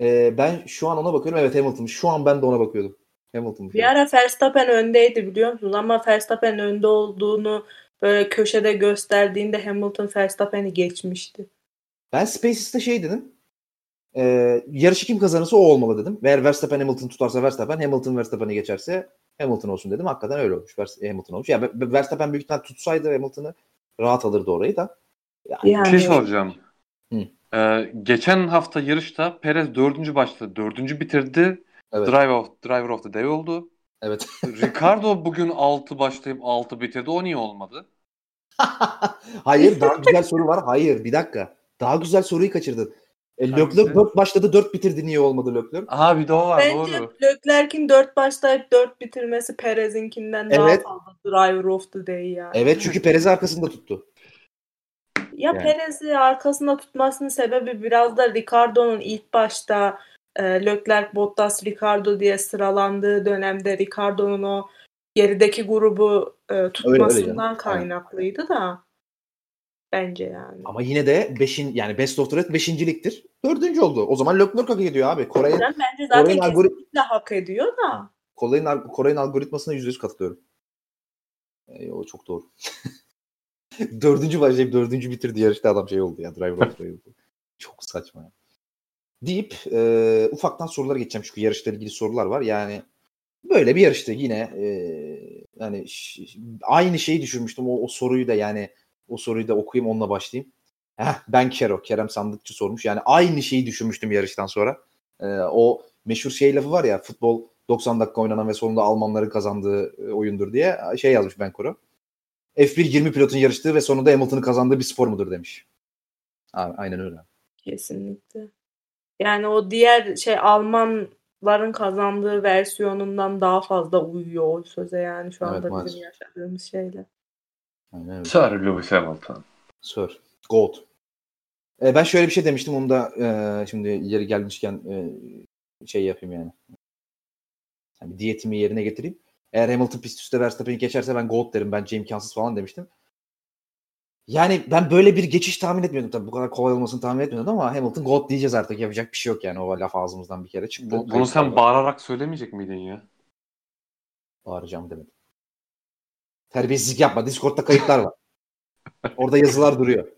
e, ben şu an ona bakıyorum. Evet Hamilton. Şu an ben de ona bakıyordum. Hamilton. Bir ara Verstappen öndeydi biliyor musunuz? Ama Verstappen önde olduğunu böyle köşede gösterdiğinde Hamilton Verstappen'i geçmişti. Ben Spaces'te şey dedim. E, yarışı kim kazanırsa o olmalı dedim. Eğer Verstappen Hamilton tutarsa Verstappen, Hamilton Verstappen'i geçerse Hamilton olsun dedim. Hakikaten öyle olmuş. Hamilton olmuş. Ya Ver- Verstappen büyük ihtimal tutsaydı Hamilton'ı rahat alırdı orayı da. Yani, Yani Bir şey soracağım. Hı. Ee, geçen hafta yarışta Perez dördüncü başladı. Dördüncü bitirdi. Evet. Driver of, driver of the day oldu. Evet. [laughs] Ricardo bugün 6 başlayıp 6 bitirdi. O niye olmadı? [laughs] Hayır daha güzel soru var. Hayır bir dakika. Daha güzel soruyu kaçırdın. E? Leclerc 4 başladı 4 bitirdi niye olmadı Leclerc? Aha bir de o var Bence doğru. Leclerc'in 4 başlayıp 4 bitirmesi Perez'inkinden daha Evet. fazla driver of the day yani. Evet çünkü Perez'i arkasında tuttu. Ya Yani. Perez'i arkasında tutmasının sebebi biraz da Ricardo'nun ilk başta e, Leclerc, Bottas, Ricardo diye sıralandığı dönemde Ricardo'nun o gerideki grubu e, tutmasından canım. kaynaklıydı da bence yani. Ama yine de 5'in yani best of the rest 5.liktir. 4. oldu. O zaman Leclerc hak ediyor abi. Kore'nin Ben bence zaten Koray'ın algori- kesinlikle hak ediyor da. Koray'ın Koray'ın algoritmasına %100 katılıyorum. E, o çok doğru. [laughs] dördüncü başlayıp dördüncü bitirdi yarışta adam şey oldu ya. Driver of oldu. Çok saçma ya. Deyip e, ufaktan sorulara geçeceğim çünkü yarışla ilgili sorular var. Yani böyle bir yarıştı yine e, yani ş- aynı şeyi düşünmüştüm. O, o soruyu da yani o soruyu da okuyayım onunla başlayayım. Heh, ben Kero. Kerem Sandıkçı sormuş. Yani aynı şeyi düşünmüştüm yarıştan sonra. E, o meşhur şey lafı var ya futbol 90 dakika oynanan ve sonunda Almanların kazandığı e, oyundur diye şey yazmış Ben Koro. F1 20 pilotun yarıştığı ve sonunda Hamilton'ın kazandığı bir spor mudur demiş. Aynen öyle. Kesinlikle. Yani o diğer şey Alman Scott'ların kazandığı versiyonundan daha fazla uyuyor o söze yani şu Evet, anda maalesef. bizim yaşadığımız şeyle. Aynen öyle. Sir Lewis Hamilton. Sir. Gold. E, ben şöyle bir şey demiştim onu da e, şimdi yeri gelmişken e, şey yapayım yani. yani. Diyetimi yerine getireyim. Eğer Hamilton pist üstte Verstappen'i geçerse ben Gold derim. Bence imkansız falan demiştim. Yani ben böyle bir geçiş tahmin etmiyordum tabii. Bu kadar kolay olmasını tahmin etmiyordum ama Hamilton Gold diyeceğiz artık. Yapacak bir şey yok yani. O laf ağzımızdan bir kere çıktı. Bu, bunu sen bağırarak söylemeyecek miydin ya? Bağıracağım demedim. Terbiyesizlik yapma. Discord'da kayıtlar var. [laughs] Orada yazılar duruyor.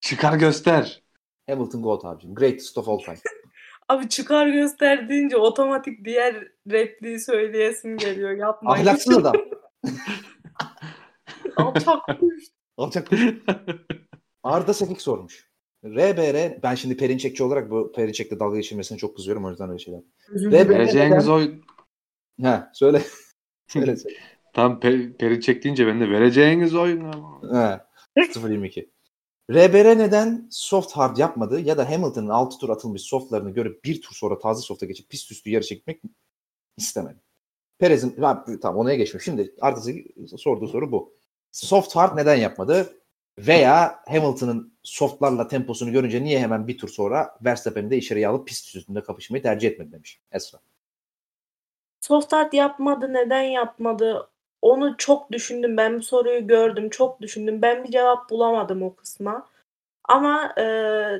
Çıkar göster. Hamilton Gold abicim. Greatest of all time. [laughs] Abi çıkar göster deyince otomatik diğer repliği söyleyesim geliyor. Yapmayın. Ahlaksız [laughs] adam. [laughs] Alçak kuş. Alçak kuş. Arda Sefik sormuş. RBR, ben şimdi Perinçekçi olarak bu Perinçek'le dalga geçilmesine çok kızıyorum o yüzden öyle şeyler. Ben- Vereceğiniz oy... Ha, söyle. söyle. söyle. Tam pe peri çek deyince ben de vereceğiniz oy... Ha, 0.22. RBR neden soft hard yapmadı ya da Hamilton'ın 6 tur atılmış softlarını görüp bir tur sonra taze softa geçip pist üstü yarı çekmek istemedi. Perez'in tamam onaya geçmiş. Şimdi Sefik sorduğu soru bu. Soft hard neden yapmadı? Veya Hamilton'ın softlarla temposunu görünce niye hemen bir tur sonra Verstappen'i de içeriye alıp pist üstünde kapışmayı tercih etmedi demiş Esra. Soft art yapmadı. Neden yapmadı? Onu çok düşündüm. Ben bu soruyu gördüm. Çok düşündüm. Ben bir cevap bulamadım o kısma. Ama e,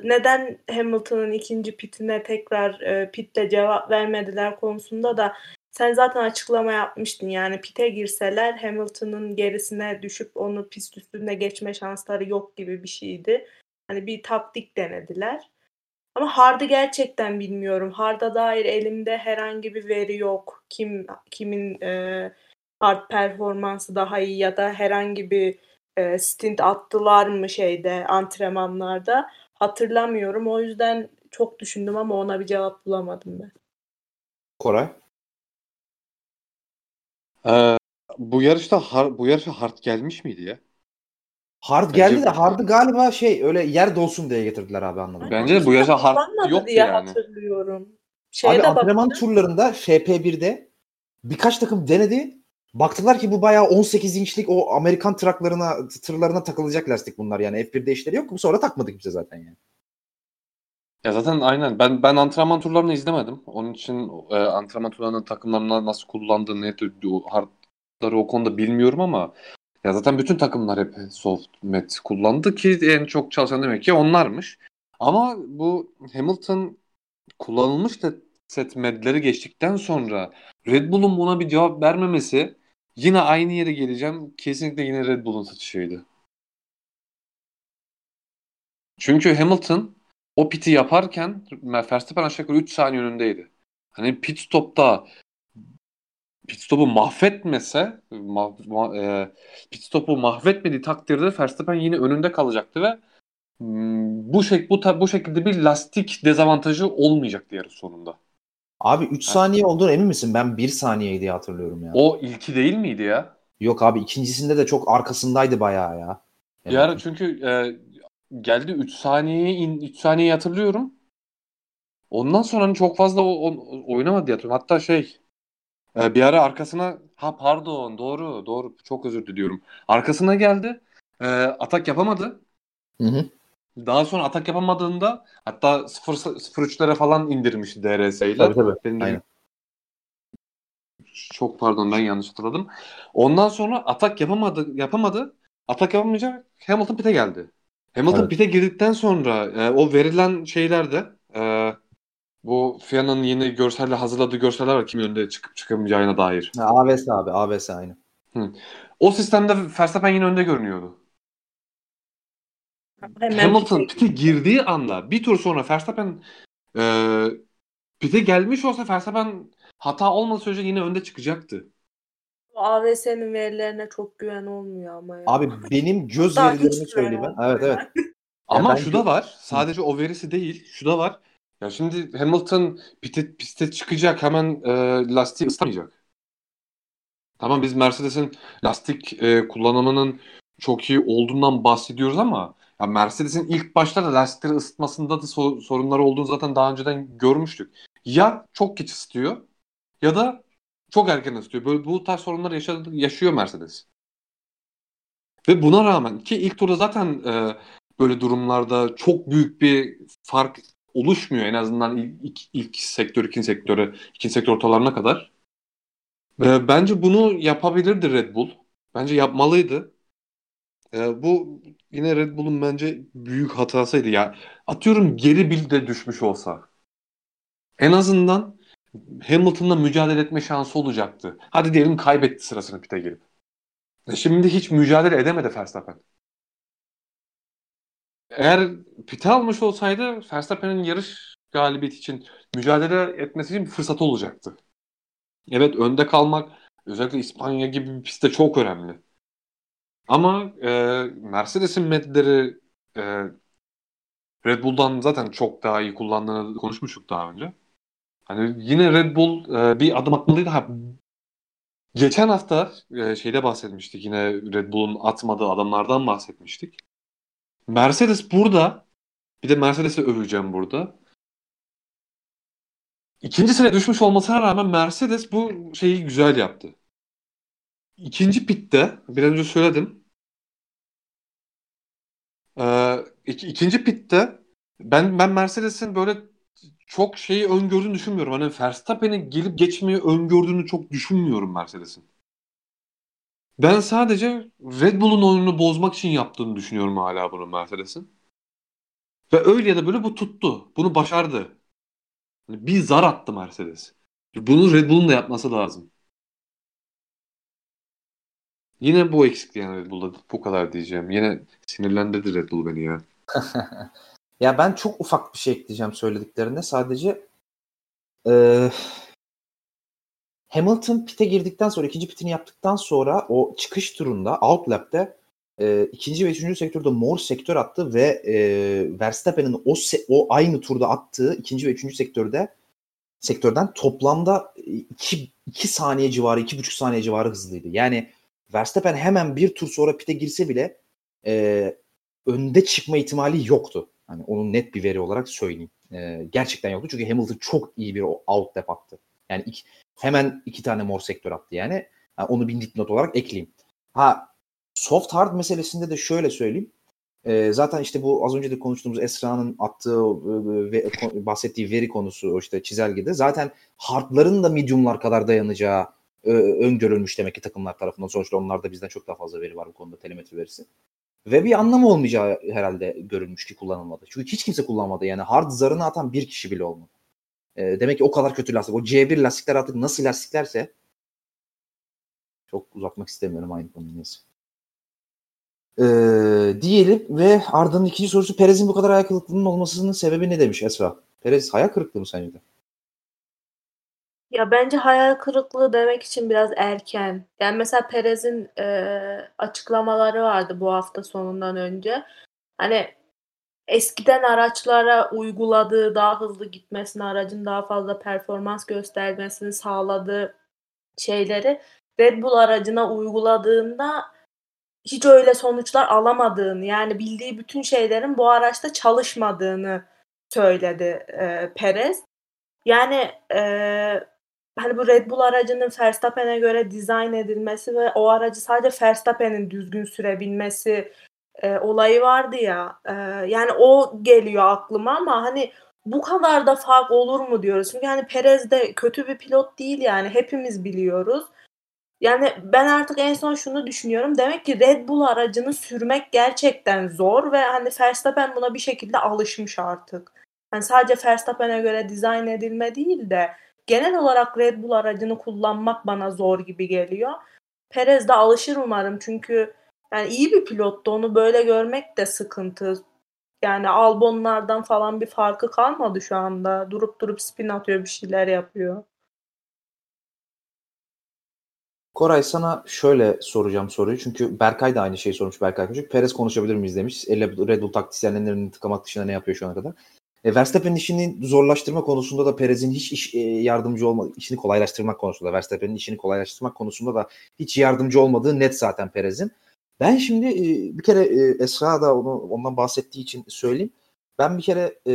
neden Hamilton'ın ikinci pitine tekrar e, pitte cevap vermediler konusunda da sen zaten açıklama yapmıştın. Yani pite girseler Hamilton'ın gerisine düşüp onu pist üstünde geçme şansları yok gibi bir şeydi. Hani bir taktik denediler. Ama Hard'ı gerçekten bilmiyorum. Hard'a dair elimde herhangi bir veri yok. Kim kimin e, Hard performansı daha iyi ya da herhangi bir e, stint attılar mı şeyde antrenmanlarda hatırlamıyorum. O yüzden çok düşündüm ama ona bir cevap bulamadım ben. Koray. Ee, bu yarışta har bu yarışa hard gelmiş miydi ya? Hard Bence- geldi de Hard'ı galiba şey öyle yer dolsun diye getirdiler abi anladım. Bence de bu yarışa hard yoktu diye yani. hatırlıyorum. Abi Şeyde antrenman baktım. turlarında FP1'de birkaç takım denedi. Baktılar ki bu bayağı 18 inçlik o Amerikan traklarına tırlarına takılacak lastik bunlar yani F1'de işleri yok. Sonra takmadık kimse zaten yani. Ya zaten aynen. Ben ben antrenman turlarını izlemedim. Onun için e, antrenman turlarının takımlarına nasıl kullandığını, ne hardları o konuda bilmiyorum ama ya zaten bütün takımlar hep soft met kullandı ki en çok çalışan demek ki onlarmış. Ama bu Hamilton kullanılmış da set medleri geçtikten sonra Red Bull'un buna bir cevap vermemesi yine aynı yere geleceğim. Kesinlikle yine Red Bull'un sıçışıydı. Çünkü Hamilton o piti yaparken Verstappen aşağı yukarı 3 saniye önündeydi. Hani pit stopta pit stopu mahvetmese ma, ma- e, pit stopu mahvetmediği takdirde Verstappen yine önünde kalacaktı ve mm, bu şek bu bu şekilde bir lastik dezavantajı olmayacaktı yarış sonunda. Abi 3 saniye olduğunu emin misin? Ben 1 saniyeydi diye hatırlıyorum ya. O ilki değil miydi ya? Yok abi ikincisinde de çok arkasındaydı bayağı ya. Ara çünkü e, geldi 3 saniyeye in 3 saniyeyi hatırlıyorum. Ondan sonra hani çok fazla o, o- oynamadı diye hatırlıyorum. Hatta şey e, bir ara arkasına ha pardon doğru doğru çok özür diliyorum. Arkasına geldi. e, atak yapamadı. Hı hı. Daha sonra atak yapamadığında hatta 0 0.3'lere falan indirmişti DRS ile. Tabii tabii. Benim Aynen. Çok pardon ben yanlış hatırladım. Ondan sonra atak yapamadı yapamadı. Atak yapamayınca Hamilton pit'e geldi. Hamilton Evet. pit'e girdikten sonra e, o verilen şeylerde e, bu FIA'nın yeni görselle hazırladığı görseller var kimin önünde çıkıp çıkamayacağına dair. Ha, ABS abi ABS aynı. O sistemde Verstappen yine önde görünüyordu. Hemen Hamilton pite- pit'e girdiği anda bir tur sonra Verstappen e, pit'e gelmiş olsa Verstappen hata olmadığı sürece yine önde çıkacaktı. AVS'nin verilerine çok güven olmuyor ama ya. Abi benim [laughs] göz Daha verilerimi söyleyeyim ben. Evet evet. [laughs] Ama ben şu da var. Sadece o verisi değil. Şu da var. Ya şimdi Hamilton piste, piste çıkacak hemen e, lastiği ıslamayacak. Tamam biz Mercedes'in lastik e, kullanımının çok iyi olduğundan bahsediyoruz ama ya Mercedes'in ilk başta da lastikleri ısıtmasında da so- sorunları olduğunu zaten daha önceden görmüştük. ya çok geç istiyor ya da çok erken istiyor. Böyle bu tarz sorunlar yaşadı, yaşıyor Mercedes. Ve buna rağmen ki ilk turda zaten e, böyle durumlarda çok büyük bir fark oluşmuyor en azından ilk, ilk, ilk sektör, ikinci sektörü, ikinci sektör ortalarına kadar. E, bence bunu yapabilirdi Red Bull. Bence yapmalıydı. E, bu yine Red Bull'un bence büyük hatasıydı ya. Atıyorum geri bir de düşmüş olsa. En azından Hamilton'la mücadele etme şansı olacaktı. Hadi diyelim kaybetti sırasını pite gelip. E şimdi hiç mücadele edemedi Verstappen. Eğer pite almış olsaydı Verstappen'in yarış galibiyeti için mücadele etmesi için bir fırsat olacaktı. Evet önde kalmak özellikle İspanya gibi bir pistte çok önemli. Ama e, Mercedes'in medleri e, Red Bull'dan zaten çok daha iyi kullandığını konuşmuştuk daha önce. Hani yine Red Bull e, bir adım atmalıydı. Ha, geçen hafta e, şeyde bahsetmiştik. Yine Red Bull'un atmadığı adamlardan bahsetmiştik. Mercedes burada bir de Mercedes'i öveceğim burada. İkinci sıraya düşmüş olmasına rağmen Mercedes bu şeyi güzel yaptı. İkinci pitte biraz önce söyledim. Ee, ik- ikinci pitte ben ben Mercedes'in böyle çok şeyi öngördüğünü düşünmüyorum. Hani Verstappen'in gelip geçmeyi öngördüğünü çok düşünmüyorum Mercedes'in. Ben sadece Red Bull'un oyununu bozmak için yaptığını düşünüyorum hala bunu Mercedes'in. Ve öyle ya da böyle bu tuttu. Bunu başardı. Hani bir zar attı Mercedes. Bunu Red Bull'un da yapması lazım. Yine bu eksikti yani Red Bull'da. Bu kadar diyeceğim. Yine sinirlendirdi Red Bull beni ya. [laughs] ya ben çok ufak bir şey ekleyeceğim söylediklerine. Sadece e, Hamilton pite girdikten sonra ikinci pitini yaptıktan sonra o çıkış turunda outlap'te e, ikinci ve üçüncü sektörde mor sektör attı ve e, Verstappen'in o o aynı turda attığı ikinci ve üçüncü sektörde sektörden toplamda 2 2 saniye civarı, iki buçuk saniye civarı hızlıydı. Yani Verstappen hemen bir tur sonra pite girse bile e, önde çıkma ihtimali yoktu. Hani onun net bir veri olarak söyleyeyim. E, gerçekten yoktu çünkü Hamilton çok iyi bir out lap attı. Yani iki, hemen iki tane mor sektör attı yani. yani onu bir dipnot olarak ekleyeyim. Ha soft hard meselesinde de şöyle söyleyeyim. E, zaten işte bu az önce de konuştuğumuz Esra'nın attığı e, ve bahsettiği veri konusu işte çizelgede zaten hardların da mediumlar kadar dayanacağı öngörülmüş demek ki takımlar tarafından. Sonuçta onlarda bizden çok daha fazla veri var bu konuda telemetri verisi. Ve bir anlamı olmayacağı herhalde görülmüş ki kullanılmadı. Çünkü hiç kimse kullanmadı. Yani hard zarını atan bir kişi bile olmadı. E, demek ki o kadar kötü lastik. O C1 lastikler artık nasıl lastiklerse çok uzatmak istemiyorum aynı konuyu. Ee, diyelim ve Arda'nın ikinci sorusu Perez'in bu kadar ayak kırıklığının olmasının sebebi ne demiş Esra? Perez hayal kırıklığı mı sence de? Ya bence hayal kırıklığı demek için biraz erken. Yani mesela Perez'in e, açıklamaları vardı bu hafta sonundan önce. Hani eskiden araçlara uyguladığı daha hızlı gitmesini, aracın daha fazla performans göstermesini sağladığı şeyleri Red Bull aracına uyguladığında hiç öyle sonuçlar alamadığını yani bildiği bütün şeylerin bu araçta çalışmadığını söyledi e, Perez. Yani e, hani bu Red Bull aracının Verstappen'e göre dizayn edilmesi ve o aracı sadece Verstappen'in düzgün sürebilmesi e, olayı vardı ya. E, yani o geliyor aklıma ama hani bu kadar da fark olur mu diyoruz. Çünkü hani Perez de kötü bir pilot değil yani hepimiz biliyoruz. Yani ben artık en son şunu düşünüyorum. Demek ki Red Bull aracını sürmek gerçekten zor ve hani Verstappen buna bir şekilde alışmış artık. Yani sadece Verstappen'e göre dizayn edilme değil de genel olarak Red Bull aracını kullanmak bana zor gibi geliyor. Perez de alışır umarım çünkü yani iyi bir pilottu onu böyle görmek de sıkıntı. Yani Albonlardan falan bir farkı kalmadı şu anda. Durup durup spin atıyor bir şeyler yapıyor. Koray sana şöyle soracağım soruyu. Çünkü Berkay da aynı şeyi sormuş Berkay Koçuk. Perez konuşabilir miyiz demiş. Red Bull taktisyenlerinin tıkamak dışında ne yapıyor şu ana kadar? E, Verstappen'in işini zorlaştırma konusunda da Perez'in hiç iş e, yardımcı olmadı. işini kolaylaştırmak konusunda Verstappen'in işini kolaylaştırmak konusunda da hiç yardımcı olmadığı net zaten Perez'in. Ben şimdi e, bir kere e, Esra da onu, ondan bahsettiği için söyleyeyim. Ben bir kere e,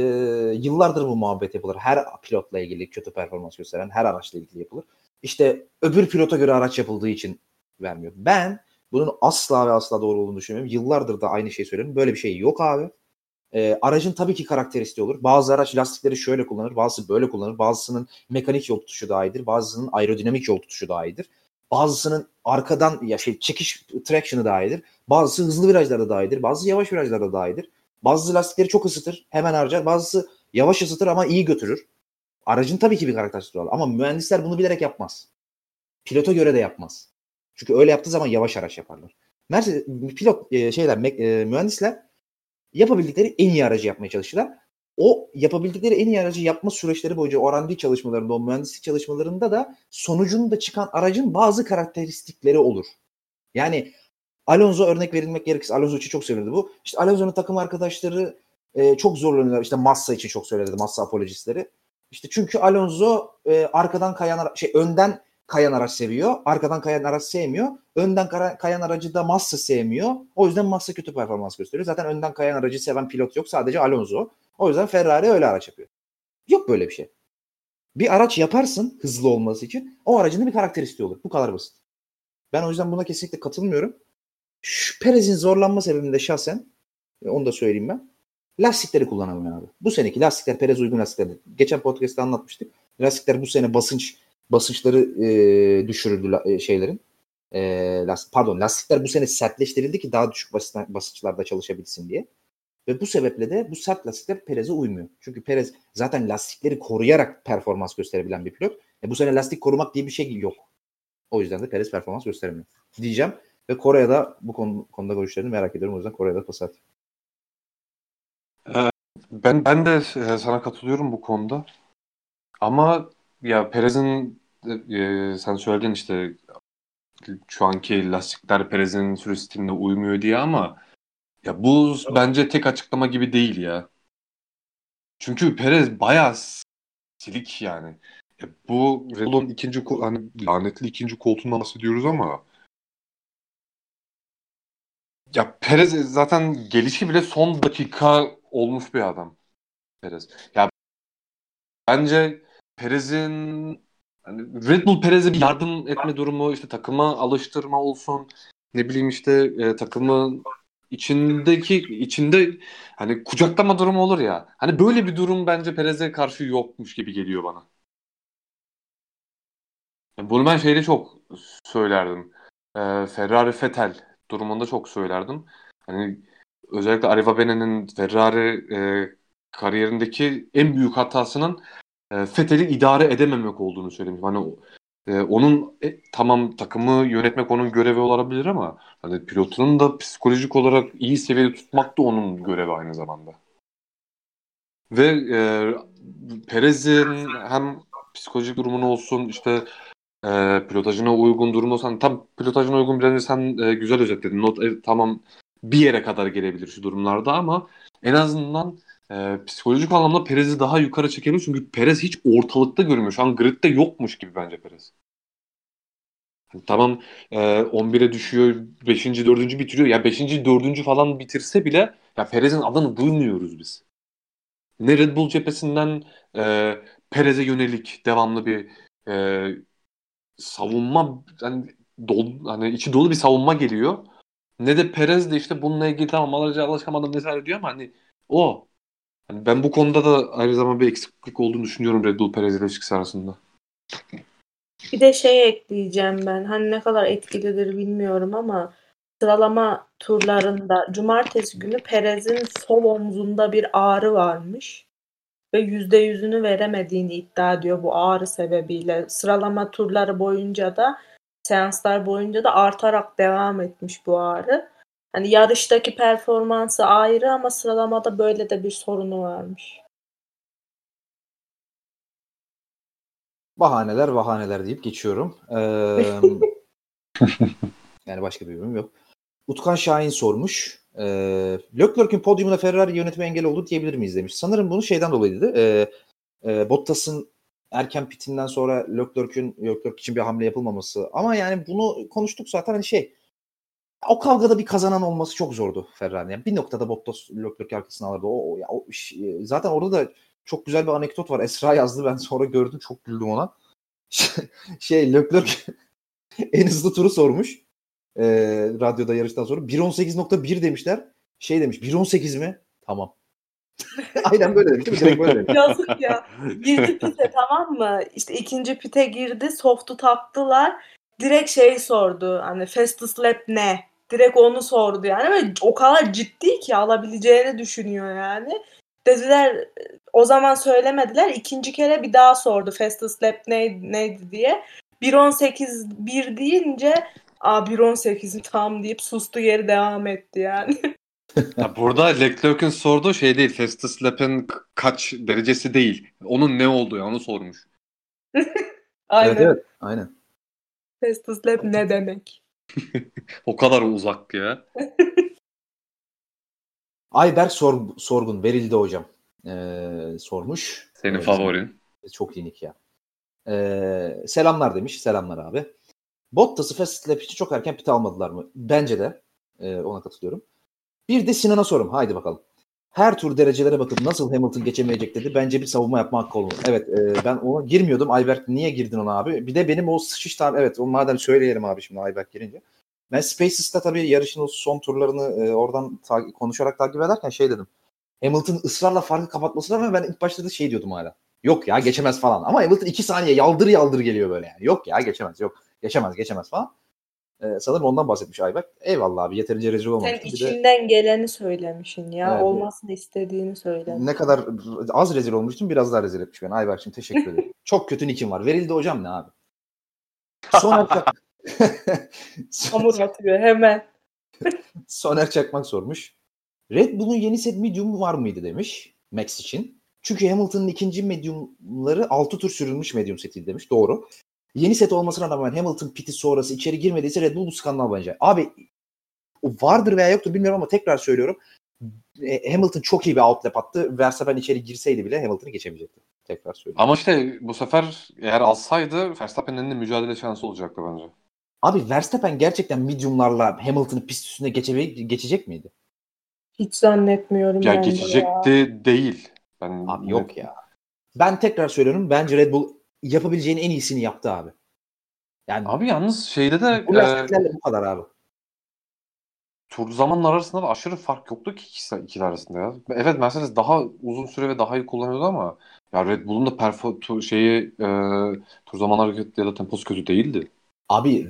yıllardır bu muhabbet yapılır. Her pilotla ilgili kötü performans gösteren her araçla ilgili yapılır. İşte öbür pilota göre araç yapıldığı için vermiyor. Ben bunun asla ve asla doğru olduğunu düşünmüyorum. Yıllardır da aynı şeyi söylüyorum. Böyle bir şey yok abi. E, aracın tabii ki karakteristiği olur. Bazı araç lastikleri şöyle kullanır, bazısı böyle kullanır. Bazısının mekanik yol tutuşu daha iyidir, bazısının aerodinamik yol tutuşu daha iyidir. Bazısının arkadan ya şey çekiş traction'ı daha iyidir. Bazısı hızlı virajlarda daha iyidir, bazısı yavaş virajlarda daha iyidir. Bazı lastikleri çok ısıtır, hemen harcar. Bazısı yavaş ısıtır ama iyi götürür. Aracın tabii ki bir karakteristiği var ama mühendisler bunu bilerek yapmaz. Pilota göre de yapmaz. Çünkü öyle yaptığı zaman yavaş araç yaparlar. Mercedes pilot e, şeyler e, mühendisler yapabildikleri en iyi aracı yapmaya çalıştılar. O yapabildikleri en iyi aracı yapma süreçleri boyunca o çalışmalarında, o mühendislik çalışmalarında da sonucunda çıkan aracın bazı karakteristikleri olur. Yani Alonso örnek verilmek gerekirse Alonso için çok söyledi bu. İşte Alonso'nun takım arkadaşları e, çok zorlanıyorlar. İşte Massa için çok söyledi Massa apolojistleri. İşte çünkü Alonso e, arkadan kayan şey önden kayan araç seviyor. Arkadan kayan araç sevmiyor. Önden kayan aracı da Massa sevmiyor. O yüzden Massa kötü performans gösteriyor. Zaten önden kayan aracı seven pilot yok. Sadece Alonso. O yüzden Ferrari öyle araç yapıyor. Yok böyle bir şey. Bir araç yaparsın hızlı olması için. O aracın da bir karakteristiği olur. Bu kadar basit. Ben o yüzden buna kesinlikle katılmıyorum. Şu Perez'in zorlanma sebebinde şahsen e, onu da söyleyeyim ben. Lastikleri kullanamıyor abi. Bu seneki lastikler Perez uygun lastikler. Geçen podcast'ta anlatmıştık. Lastikler bu sene basınç basınçları e, düşürüldü e, şeylerin. E, last, pardon lastikler bu sene sertleştirildi ki daha düşük basınçlarda çalışabilsin diye. Ve bu sebeple de bu sert lastikler Perez'e uymuyor. Çünkü Perez zaten lastikleri koruyarak performans gösterebilen bir pilot. E bu sene lastik korumak diye bir şey yok. O yüzden de Perez performans gösteremiyor. Diyeceğim. Ve Kore'de bu konu, konuda görüşlerini merak ediyorum. O yüzden Kore'de pas at. Ben ben de e, sana katılıyorum bu konuda. Ama ya Perez'in e, sen söyledin işte şu anki lastikler Perez'in sürü stiline uymuyor diye ama ya bu bence tek açıklama gibi değil ya. Çünkü Perez bayağı silik yani. Ya bu Red Bull'un ikinci hani lanetli ikinci koltuğundan bahsediyoruz ama ya Perez zaten gelişi bile son dakika olmuş bir adam. Perez. Ya bence Perez'in hani Red Bull Perez'e bir yardım etme durumu işte takıma alıştırma olsun ne bileyim işte e, takımın içindeki içinde hani kucaklama durumu olur ya. Hani böyle bir durum bence Perez'e karşı yokmuş gibi geliyor bana. Bunu ben şeyde çok söylerdim. E, Ferrari Vettel durumunda çok söylerdim. Hani özellikle Arriva Ferrari e, kariyerindeki en büyük hatasının e, Vettel'i idare edememek olduğunu söylemiş. Hani e, onun e, tamam takımı yönetmek onun görevi olabilir ama hani pilotunun da psikolojik olarak iyi seviyede tutmak da onun görevi aynı zamanda. Ve e, Perez'in hem psikolojik durumunu olsun işte e, pilotajına uygun durumu olsan tam pilotajına uygun biraz sen e, güzel özetledin. Not e, tamam bir yere kadar gelebilir şu durumlarda ama en azından e, psikolojik anlamda Perez'i daha yukarı çekebilir. Çünkü Perez hiç ortalıkta görünmüyor. Şu an gridde yokmuş gibi bence Perez. Yani tamam e, 11'e düşüyor, 5. 4. bitiriyor. Ya 5. 4. falan bitirse bile ya Perez'in adını duymuyoruz biz. Ne Red Bull cephesinden e, Perez'e yönelik devamlı bir e, savunma hani, dolu, hani içi dolu bir savunma geliyor. Ne de Perez de işte bununla ilgili tamam alacağı alışamadım vesaire diyor ama hani o yani ben bu konuda da aynı zamanda bir eksiklik olduğunu düşünüyorum Red Bull Perez ilişkisi arasında. Bir de şey ekleyeceğim ben. Hani ne kadar etkilidir bilmiyorum ama sıralama turlarında cumartesi günü Perez'in sol omzunda bir ağrı varmış ve yüzde yüzünü veremediğini iddia ediyor bu ağrı sebebiyle. Sıralama turları boyunca da seanslar boyunca da artarak devam etmiş bu ağrı. Hani yarıştaki performansı ayrı ama sıralamada böyle de bir sorunu varmış. Bahaneler bahaneler deyip geçiyorum. [laughs] Ee, yani başka bir yorum yok. Utkan Şahin sormuş. E, Leclerc'in podyumuna Ferrari yönetme engel oldu diyebilir miyiz demiş. Sanırım bunu şeyden dolayıydı. E, e, Bottas'ın erken pitinden sonra Leclerc'in Leclerc için bir hamle yapılmaması. Ama yani bunu konuştuk zaten hani şey o kavgada bir kazanan olması çok zordu Ferrari. Yani bir noktada Bottas Leclerc arkasına alırdı. O, ya, o, zaten orada da çok güzel bir anekdot var. Esra yazdı ben sonra gördüm çok güldüm ona. [laughs] şey Leclerc [laughs] en hızlı turu sormuş. E, radyoda yarıştan sonra 1.18.1 demişler. Şey demiş 1.18 mi? Tamam. [laughs] Aynen böyle demiş. Böyle demiş. Yazık ya. Girdi pite tamam mı? İşte ikinci pite girdi. Soft'u taktılar. Direkt şey sordu. Hani fastest lap ne? Direkt onu sordu yani. Ve o kadar ciddi ki alabileceğini düşünüyor yani. Dediler o zaman söylemediler. İkinci kere bir daha sordu fastest lap ne, neydi diye. 1.18 1 deyince a 1.18'i tam deyip sustu geri devam etti yani. [laughs] ya burada Leclerc'in sorduğu şey değil. Fastest Lap'in kaç derecesi değil. Onun ne olduğu ya onu sormuş. [laughs] aynen. Evet, evet, aynen. Fastest Lap ne demek? [laughs] o kadar uzak ya. [laughs] Ayberk Sor Sorgun verildi hocam. Ee, sormuş. Senin ee, favorin. Çok inik ya. Ee, selamlar demiş. Selamlar abi. Bottas'ı Fast Lap için çok erken pit almadılar mı? Bence de. Ee, ona katılıyorum. Bir de Sinan'a sorum. Haydi bakalım. Her tur derecelere bakıp nasıl Hamilton geçemeyecek dedi. Bence bir savunma yapma hakkı olmalı. Evet e, ben ona girmiyordum. Ayberk niye girdin ona abi? Bir de benim o sıçış tar evet o madem söyleyelim abi şimdi Ayberk girince. Ben Spaces'ta tabii yarışın o son turlarını e, oradan ta- konuşarak takip ederken şey dedim. Hamilton ısrarla farkı kapatmasına ama ben ilk başta da şey diyordum hala. Yok ya geçemez falan. Ama Hamilton iki saniye yaldır yaldır geliyor böyle yani. Yok ya geçemez yok. Geçemez geçemez falan. Ee, sanırım ondan bahsetmiş Ayberk. Eyvallah abi yeterince rezil olmamıştı. Sen içinden de, geleni söylemişsin ya. Evet, Olmasını istediğini söyledin. Ne kadar az rezil olmuştum biraz daha rezil etmiş beni. Ayberk'cim teşekkür ederim. [laughs] Çok kötü nikim var. Verildi hocam ne abi? [laughs] Soner Çakmak. [laughs] Hamur atıyor hemen. Soner Çakmak sormuş. Red Bull'un yeni set medium var mıydı demiş Max için. Çünkü Hamilton'ın ikinci mediumları 6 tur sürülmüş medium setiydi demiş. Doğru. Yeni set olmasına rağmen Hamilton piti sonrası içeri girmediyse Red Bull bu skandal bence. Abi vardır veya yoktur bilmiyorum ama tekrar söylüyorum. E, Hamilton çok iyi bir outlap attı. Verstappen içeri girseydi bile Hamilton'ı geçemeyecekti. Tekrar söylüyorum. Ama işte bu sefer eğer alsaydı Verstappen'in de mücadele şansı olacaktı bence. Abi Verstappen gerçekten mediumlarla Hamilton'ı pist üstünde geçe- geçecek miydi? Hiç zannetmiyorum. Ya geçecekti ya. değil. Ben Abi yok ya. Ben tekrar söylüyorum. Bence Red Bull yapabileceğin en iyisini yaptı abi. Yani abi yalnız şeyde de bu e, bu kadar abi. Tur zamanlar arasında da aşırı fark yoktu ki ikisi, ikili arasında ya. Evet Mercedes daha uzun süre ve daha iyi kullanıyordu ama ya Red Bull'un da perfo tu, şeyi e, tur zaman hareketi ya da temposu kötü değildi. Abi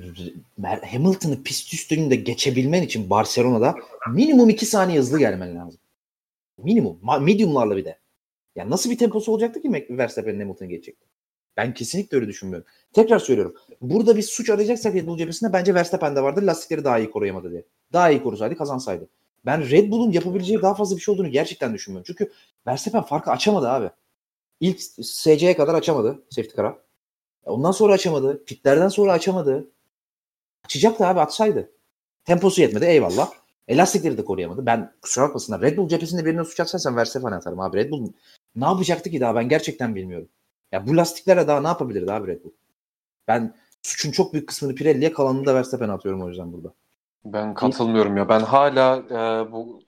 Hamilton'ı pist üstünde geçebilmen için Barcelona'da minimum 2 saniye hızlı gelmen lazım. Minimum. Medium'larla bir de. Ya nasıl bir temposu olacaktı ki Verstappen'in Hamilton'ı geçecekti? Ben kesinlikle öyle düşünmüyorum. Tekrar söylüyorum. Burada bir suç arayacaksak Red Bull cephesinde bence Verstappen'de vardır. Lastikleri daha iyi koruyamadı diye. Daha iyi korusaydı kazansaydı. Ben Red Bull'un yapabileceği daha fazla bir şey olduğunu gerçekten düşünmüyorum. Çünkü Verstappen farkı açamadı abi. İlk SC'ye kadar açamadı safety car'a. Ondan sonra açamadı. Pitlerden sonra açamadı. Açacaktı abi açsaydı. Temposu yetmedi eyvallah. Elastikleri de koruyamadı. Ben kusura bakmasınlar. Red Bull cephesinde birine suç atsaysan Verstappen atarım abi. Red Bull ne yapacaktı ki daha ben gerçekten bilmiyorum. Ya bu lastiklerle daha ne yapabilirdi abi Red Bull? Ben suçun çok büyük kısmını Pirelli'ye kalanını da Verstappen atıyorum o yüzden burada. Ben katılmıyorum ya. Ben hala e, bu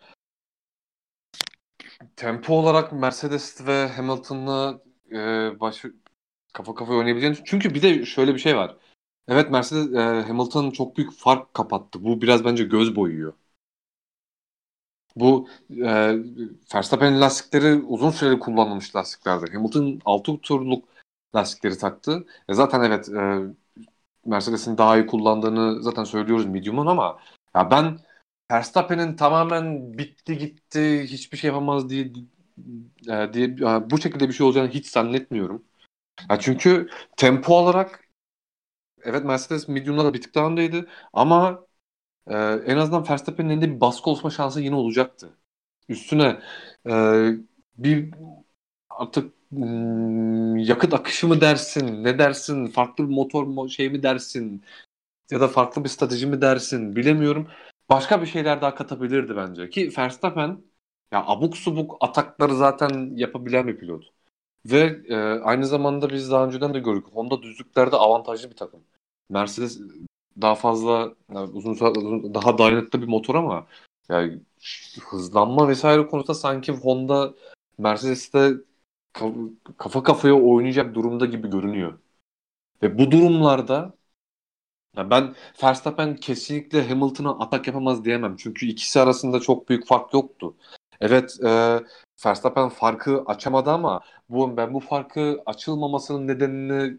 tempo olarak Mercedes ve Hamilton'la e, baş, kafa kafaya oynayabileceğini çünkü bir de şöyle bir şey var. Evet Mercedes e, Hamilton çok büyük fark kapattı. Bu biraz bence göz boyuyor. Bu e, Verstappen'in lastikleri uzun süreli kullanılmış lastiklerdi. Hamilton 6 turluk lastikleri taktı. E zaten evet e, Mercedes'in daha iyi kullandığını zaten söylüyoruz medium'un ama ya ben Verstappen'in tamamen bitti gitti hiçbir şey yapamaz diye e, diye e, bu şekilde bir şey olacağını hiç zannetmiyorum. Ya çünkü tempo olarak evet Mercedes medium'da da bir tık daha ama e, en azından Verstappen'in elinde bir baskı olma şansı yine olacaktı. Üstüne e, bir artık hmm, yakıt akışı mı dersin, ne dersin, farklı bir motor şey mi dersin ya da farklı bir strateji mi dersin bilemiyorum. Başka bir şeyler daha katabilirdi bence ki Verstappen ya abuk subuk atakları zaten yapabilen bir pilot. Ve e, aynı zamanda biz daha önceden de gördük. Honda düzlüklerde avantajlı bir takım. Mercedes daha fazla yani uzun, uzun daha dayanıklı bir motor ama yani hızlanma vesaire konusunda sanki Honda Mercedes'te kafa kafaya oynayacak durumda gibi görünüyor. Ve bu durumlarda ya ben Verstappen kesinlikle Hamilton'a atak yapamaz diyemem. Çünkü ikisi arasında çok büyük fark yoktu. Evet e, Verstappen farkı açamadı ama bu ben bu farkı açılmamasının nedenini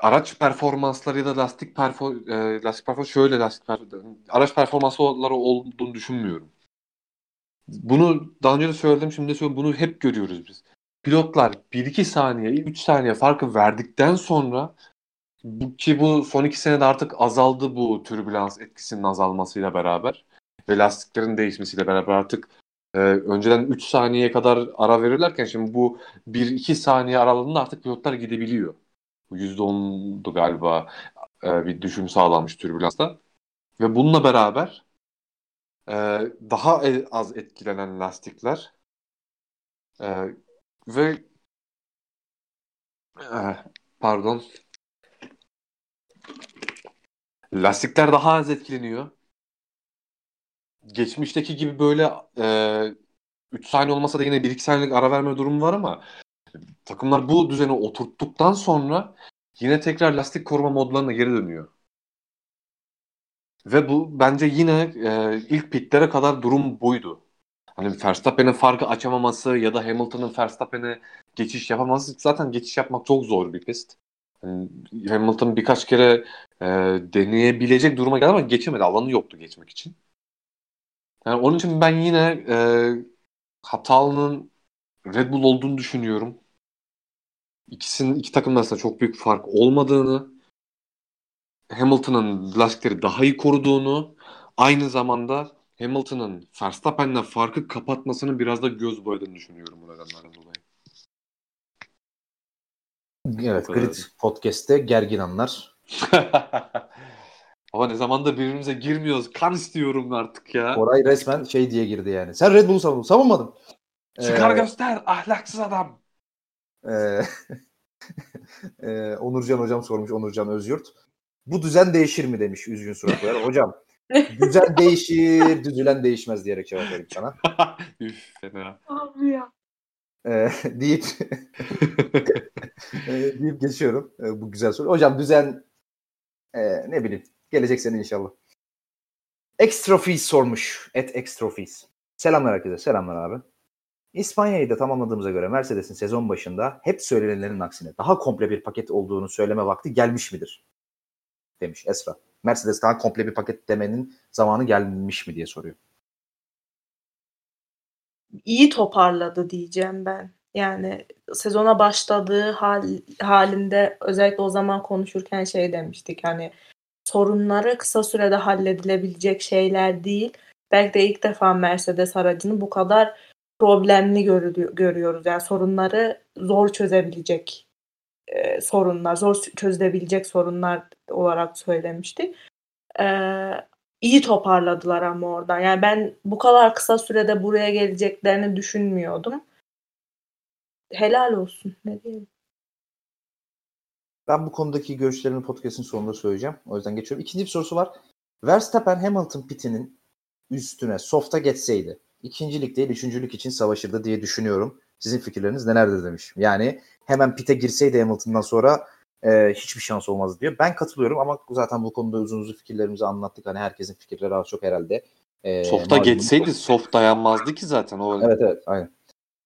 araç performansları ya da lastik perfor e, lastik performans şöyle lastik perfor araç performansları olduğunu düşünmüyorum. Bunu daha önce de söyledim şimdi de söylüyorum. Bunu hep görüyoruz biz. Pilotlar 1-2 saniye, 3 saniye farkı verdikten sonra ki bu son iki senede artık azaldı bu türbülans etkisinin azalmasıyla beraber ve lastiklerin değişmesiyle beraber artık e, önceden 3 saniyeye kadar ara verirlerken şimdi bu 1-2 saniye aralığında artık pilotlar gidebiliyor. %10'du galiba e, bir düşüm sağlanmış türbülansta. Ve bununla beraber e, daha az etkilenen lastikler e, ve e, pardon lastikler daha az etkileniyor. Geçmişteki gibi böyle e, 3 saniye olmasa da yine 1-2 saniyelik ara verme durumu var ama takımlar bu düzeni oturttuktan sonra yine tekrar lastik koruma modlarına geri dönüyor. Ve bu bence yine e, ilk pitlere kadar durum buydu. Hani Verstappen'in farkı açamaması ya da Hamilton'ın Verstappen'e geçiş yapamaması zaten geçiş yapmak çok zor bir pist. Yani Hamilton birkaç kere e, deneyebilecek duruma geldi ama geçemedi. Alanı yoktu geçmek için. Yani onun için ben yine e, hatalının Red Bull olduğunu düşünüyorum. İkisinin iki takım arasında çok büyük fark olmadığını, Hamilton'ın lastikleri daha iyi koruduğunu, aynı zamanda Hamilton'ın Verstappen'le farkı kapatmasını biraz da göz boyadığını düşünüyorum bu nedenlerden dolayı. Evet, Grid Podcast'te gergin anlar. [laughs] Ama ne zamandır birbirimize girmiyoruz. Kan istiyorum artık ya. Koray resmen şey diye girdi yani. Sen Red Bull'u savundun. Savunmadın. Çıkar ee, göster ahlaksız adam. E, [laughs] e, Onurcan hocam sormuş Onurcan Özyurt. Bu düzen değişir mi demiş üzgün surat koyar. Hocam düzen [laughs] değişir, düzülen değişmez diyerek cevap vereyim sana. [laughs] Üf fena. Abi ya. Deyip e, deyip geçiyorum e, bu güzel soru. Hocam düzen e, ne bileyim gelecek sene inşallah. Extrofees sormuş. Et Extrofees. Selamlar herkese. Selamlar abi. İspanya'yı da tamamladığımıza göre Mercedes'in sezon başında hep söylenenlerin aksine daha komple bir paket olduğunu söyleme vakti gelmiş midir? Demiş Esra. Mercedes daha komple bir paket demenin zamanı gelmiş mi diye soruyor. İyi toparladı diyeceğim ben. Yani sezona başladığı hal, halinde özellikle o zaman konuşurken şey demiştik hani sorunları kısa sürede halledilebilecek şeyler değil. Belki de ilk defa Mercedes aracını bu kadar problemli görüyoruz. Yani sorunları zor çözebilecek e, sorunlar, zor çözülebilecek sorunlar olarak söylemiştik. E, iyi toparladılar ama oradan. Yani ben bu kadar kısa sürede buraya geleceklerini düşünmüyordum. Helal olsun. Ne diyeyim? Ben bu konudaki görüşlerimi podcast'in sonunda söyleyeceğim. O yüzden geçiyorum. İkinci bir sorusu var. Verstappen Hamilton pitinin üstüne soft'a geçseydi ikincilik değil üçüncülük için savaşırdı diye düşünüyorum. Sizin fikirleriniz nelerdir demiş. Yani hemen pite girseydi Hamilton'dan sonra e, hiçbir şans olmaz diyor. Ben katılıyorum ama zaten bu konuda uzun uzun fikirlerimizi anlattık. Hani herkesin fikirleri az çok herhalde. E, Soft'a geçseydi soft dayanmazdı ki zaten. O... Evet evet aynen.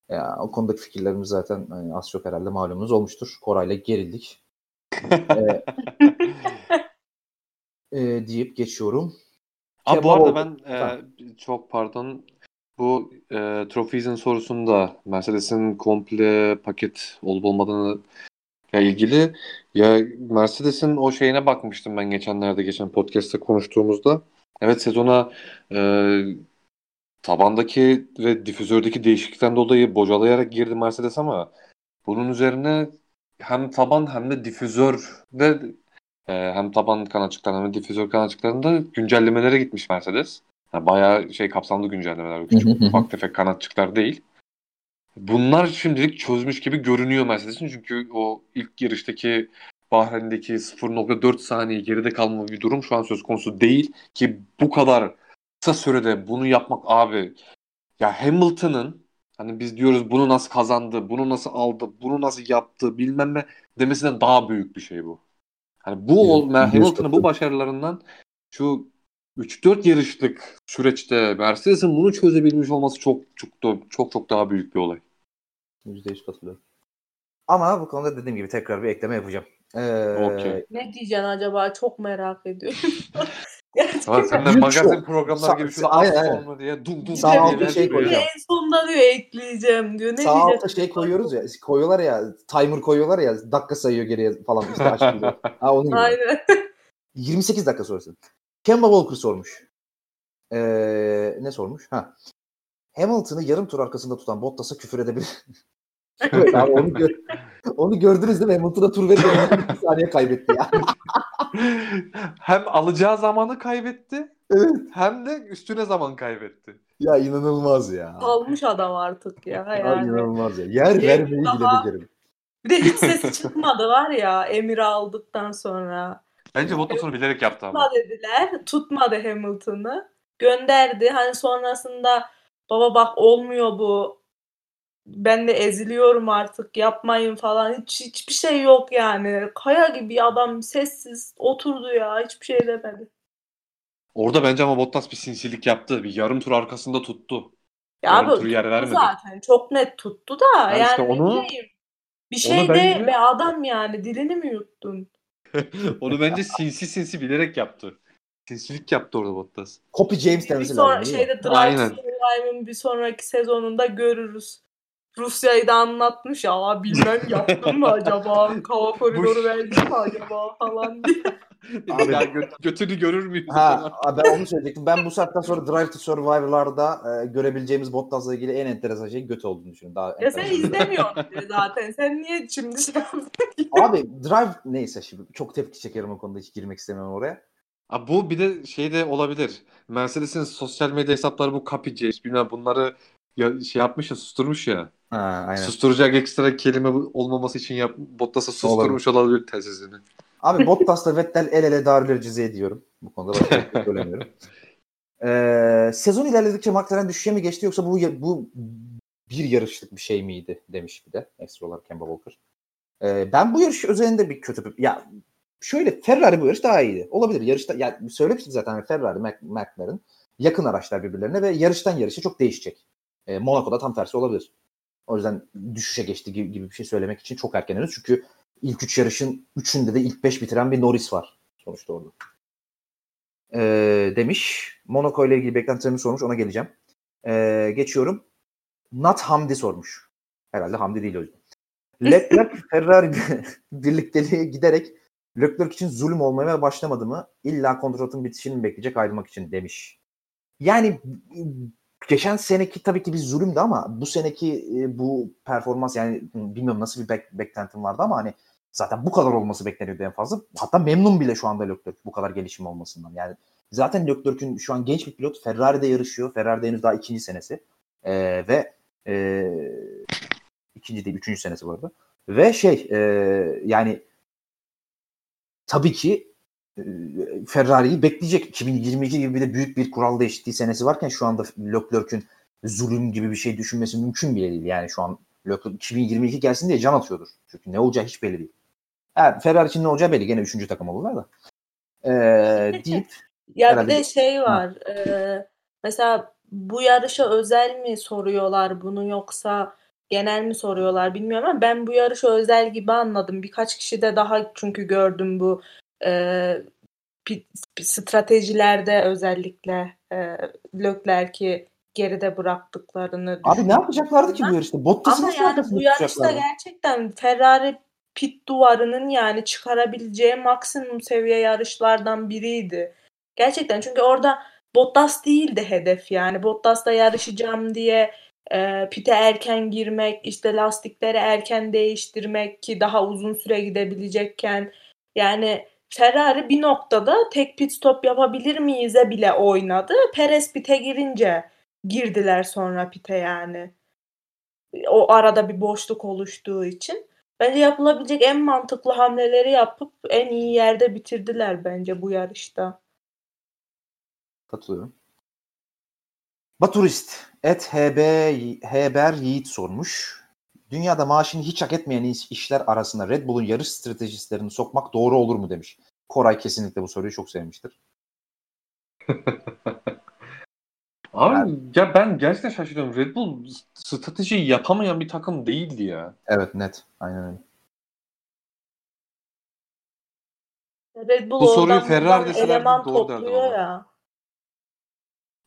Ya, o konudaki fikirlerimiz zaten yani az çok herhalde malumunuz olmuştur. Koray'la gerildik. [laughs] e, e, deyip geçiyorum. Abi bu arada ben e, çok pardon bu e, Trophies'in sorusunda Mercedes'in komple paket olup olmadığını ya ilgili ya Mercedes'in o şeyine bakmıştım ben geçenlerde geçen podcast'te konuştuğumuzda. Evet sezona e, tabandaki ve difüzördeki değişiklikten dolayı bocalayarak girdi Mercedes ama bunun üzerine hem taban hem de difüzörde e, hem taban kanatçıklarında hem de difüzör kanatçıklarında güncellemelere gitmiş Mercedes. Yani bayağı şey kapsamlı güncellemeler. Küçük ufak tefek kanatçıklar değil. Bunlar şimdilik çözmüş gibi görünüyor Mercedes'in. Çünkü o ilk yarıştaki Bahreyn'deki 0.4 saniye geride kalma bir durum şu an söz konusu değil ki bu kadar kısa sürede bunu yapmak abi ya Hamilton'ın hani biz diyoruz bunu nasıl kazandı, bunu nasıl aldı, bunu nasıl yaptı bilmem ne demesinden daha büyük bir şey bu. Hani bu Hamilton'ın bu başarılarından şu 3-4 yarışlık süreçte Mercedes'in bunu çözebilmiş olması çok çok çok çok daha büyük bir olay. %100 katılıyorum. Ama bu konuda dediğim gibi tekrar bir ekleme yapacağım. Ee, Okey. Ne diyeceksin acaba? Çok merak ediyorum. [laughs] Ama sen de magazin programları gibi aynen. sonra diye dum dum Sağ bir şey koyacağım. en sonunda diyor ekleyeceğim diyor. Ne Sağ alta şey koyuyoruz ya. Koyuyorlar ya. Timer koyuyorlar ya. Dakika sayıyor geriye falan. işte. [laughs] Ha onun gibi. Aynen. 28 dakika sonrası. Kemba Walker sormuş. Ee, ne sormuş? Ha. Hamilton'ı yarım tur arkasında tutan Bottas'a küfür edebilir. [laughs] evet abi onu, gör, [laughs] onu gördünüz değil mi? Hamilton'a tur verirken bir saniye kaybetti ya. [laughs] hem alacağı zamanı kaybetti Evet. hem de üstüne zaman kaybetti. Ya inanılmaz ya. Kalmış adam artık ya. Ya Yani. inanılmaz ya. Yer Şey, vermeyi bile daha- becerim. Bir de hiç ses çıkmadı var ya Emir'i aldıktan sonra. Bence Bottas onu bilerek yaptı ama. Tutma dediler. Tutmadı Hamilton'ı. Gönderdi. Hani sonrasında baba bak olmuyor bu. Ben de eziliyorum artık yapmayın falan. Hiç hiçbir şey yok yani. Kaya gibi adam sessiz oturdu ya. Hiçbir şey demedi. Orada bence ama Bottas bir sinsilik yaptı. Bir yarım tur arkasında tuttu. Ya Yarım abi turu yer vermedi. zaten. Çok net tuttu da. Ha yani işte onu-. Bir şey de bence- be adam yani. Dilini mi yuttun? [laughs] Onu bence sinsi sinsi bilerek yaptı. Sinsilik yaptı orada Bottas. Copy James Bir demesi sonra, lazım mi? şeyde Drive Survive'ın bir sonraki sezonunda görürüz. Rusya'yı da anlatmış ya "Aa, bilmem yaptım mı acaba? Hava [laughs] koridoru verdim mi acaba falan diye. Abi- ya gö- götünü görür müyüz? Ha ben onu söyleyecektim. Ben bu saatten sonra Drive to Survivor'larda e, görebileceğimiz Bottas'la ilgili en enteresan şey göt olduğunu düşünüyorum. Daha Ya sen izlemiyorsun [laughs] zaten. Sen niye şimdi şey? Abi Drive neyse şimdi çok tepki çekerim o konuda hiç girmek istemem oraya. Ha, bu bir de şey de olabilir. Mercedes'in sosyal medya hesapları bu Copy bilmem bunları ya, şey yapmış ya susturmuş ya. Ha aynen. Susturacak ekstra kelime olmaması için yap, Bottas'a susturmuş olabilir telsizini. Abi Bottas'la Vettel el ele darülür cize diyorum. Bu konuda başka bir şey söylemiyorum. [laughs] Ee, sezon ilerledikçe McLaren düşüşe mi geçti yoksa bu bu bir yarışlık bir şey miydi demiş bir de ekstra olarak Kemba Walker. Ee, ben bu yarış özelinde bir kötü ya şöyle Ferrari bu yarış daha iyiydi. Olabilir yarışta ya söylemiştik zaten hani Ferrari Mac- McLaren yakın araçlar birbirlerine ve yarıştan yarışa çok değişecek. Ee, Monaco'da tam tersi olabilir. O yüzden düşüşe geçti gibi, gibi bir şey söylemek için çok erken henüz. Çünkü ilk üç yarışın üçünde de ilk beş bitiren bir Norris var sonuçta orada. Ee, demiş. Monaco ile ilgili beklentilerimi sormuş. Ona geleceğim. Ee, geçiyorum. Nat Hamdi sormuş. Herhalde Hamdi değil o yüzden. [laughs] Leclerc Ferrari [laughs] birlikteliğe giderek Leclerc için zulüm olmaya başlamadı mı? İlla kontratın bitişini bekleyecek ayrılmak için demiş. Yani geçen seneki tabii ki bir zulümdü ama bu seneki e, bu performans yani bilmiyorum nasıl bir bek- beklentim vardı ama hani zaten bu kadar olması bekleniyordu en fazla. Hatta memnun bile şu anda Leclerc bu kadar gelişim olmasından. Yani zaten Leclerc'ün şu an genç bir pilot Ferrari'de yarışıyor. Ferrari'de henüz daha ikinci senesi. Ee, ve e, ikinci değil üçüncü senesi bu arada. Ve şey e, yani tabii ki Ferrari'yi bekleyecek. 2022 gibi bir de büyük bir kural değişikliği senesi varken şu anda Leclerc'ün zulüm gibi bir şey düşünmesi mümkün bile değil. Yani şu an Leclerc 2022 gelsin diye can atıyordur. Çünkü ne olacağı hiç belli değil. Ha, Ferrari için ne olacağı belli. Gene üçüncü takım olurlar da. Ee, [laughs] deyip Ya bir de şey var. e, mesela bu yarışa özel mi soruyorlar bunu yoksa genel mi soruyorlar bilmiyorum ama ben bu yarışa özel gibi anladım. Birkaç kişi de daha çünkü gördüm bu e, stratejilerde özellikle e, Leclerc'i geride bıraktıklarını abi ne yapacaklardı ki bu yarışta? Bottas'ı ama yani bu yarışta gerçekten Ferrari pit duvarının yani çıkarabileceği maksimum seviye yarışlardan biriydi. Gerçekten çünkü orada Bottas değildi hedef yani. Bottas'la yarışacağım diye e, pite erken girmek, işte lastikleri erken değiştirmek ki daha uzun süre gidebilecekken yani Ferrari bir noktada tek pit stop yapabilir miyiz'e bile oynadı. Perez pite girince girdiler sonra pite yani o arada bir boşluk oluştuğu için. Bence yapılabilecek en mantıklı hamleleri yapıp en iyi yerde bitirdiler bence bu yarışta. Katılıyorum. Baturist et HB, Heber Yiğit sormuş. Dünyada maaşını hiç hak etmeyen iş- işler arasında Red Bull'un yarış stratejistlerini sokmak doğru olur mu demiş. Koray kesinlikle bu soruyu çok sevmiştir. [laughs] Abi ya ben gerçekten şaşırıyorum. Red Bull strateji yapamayan bir takım değildi ya. Evet net. Aynen öyle. Red Bull Bu soruyu oradan Ferrari eleman doğru topluyor ya.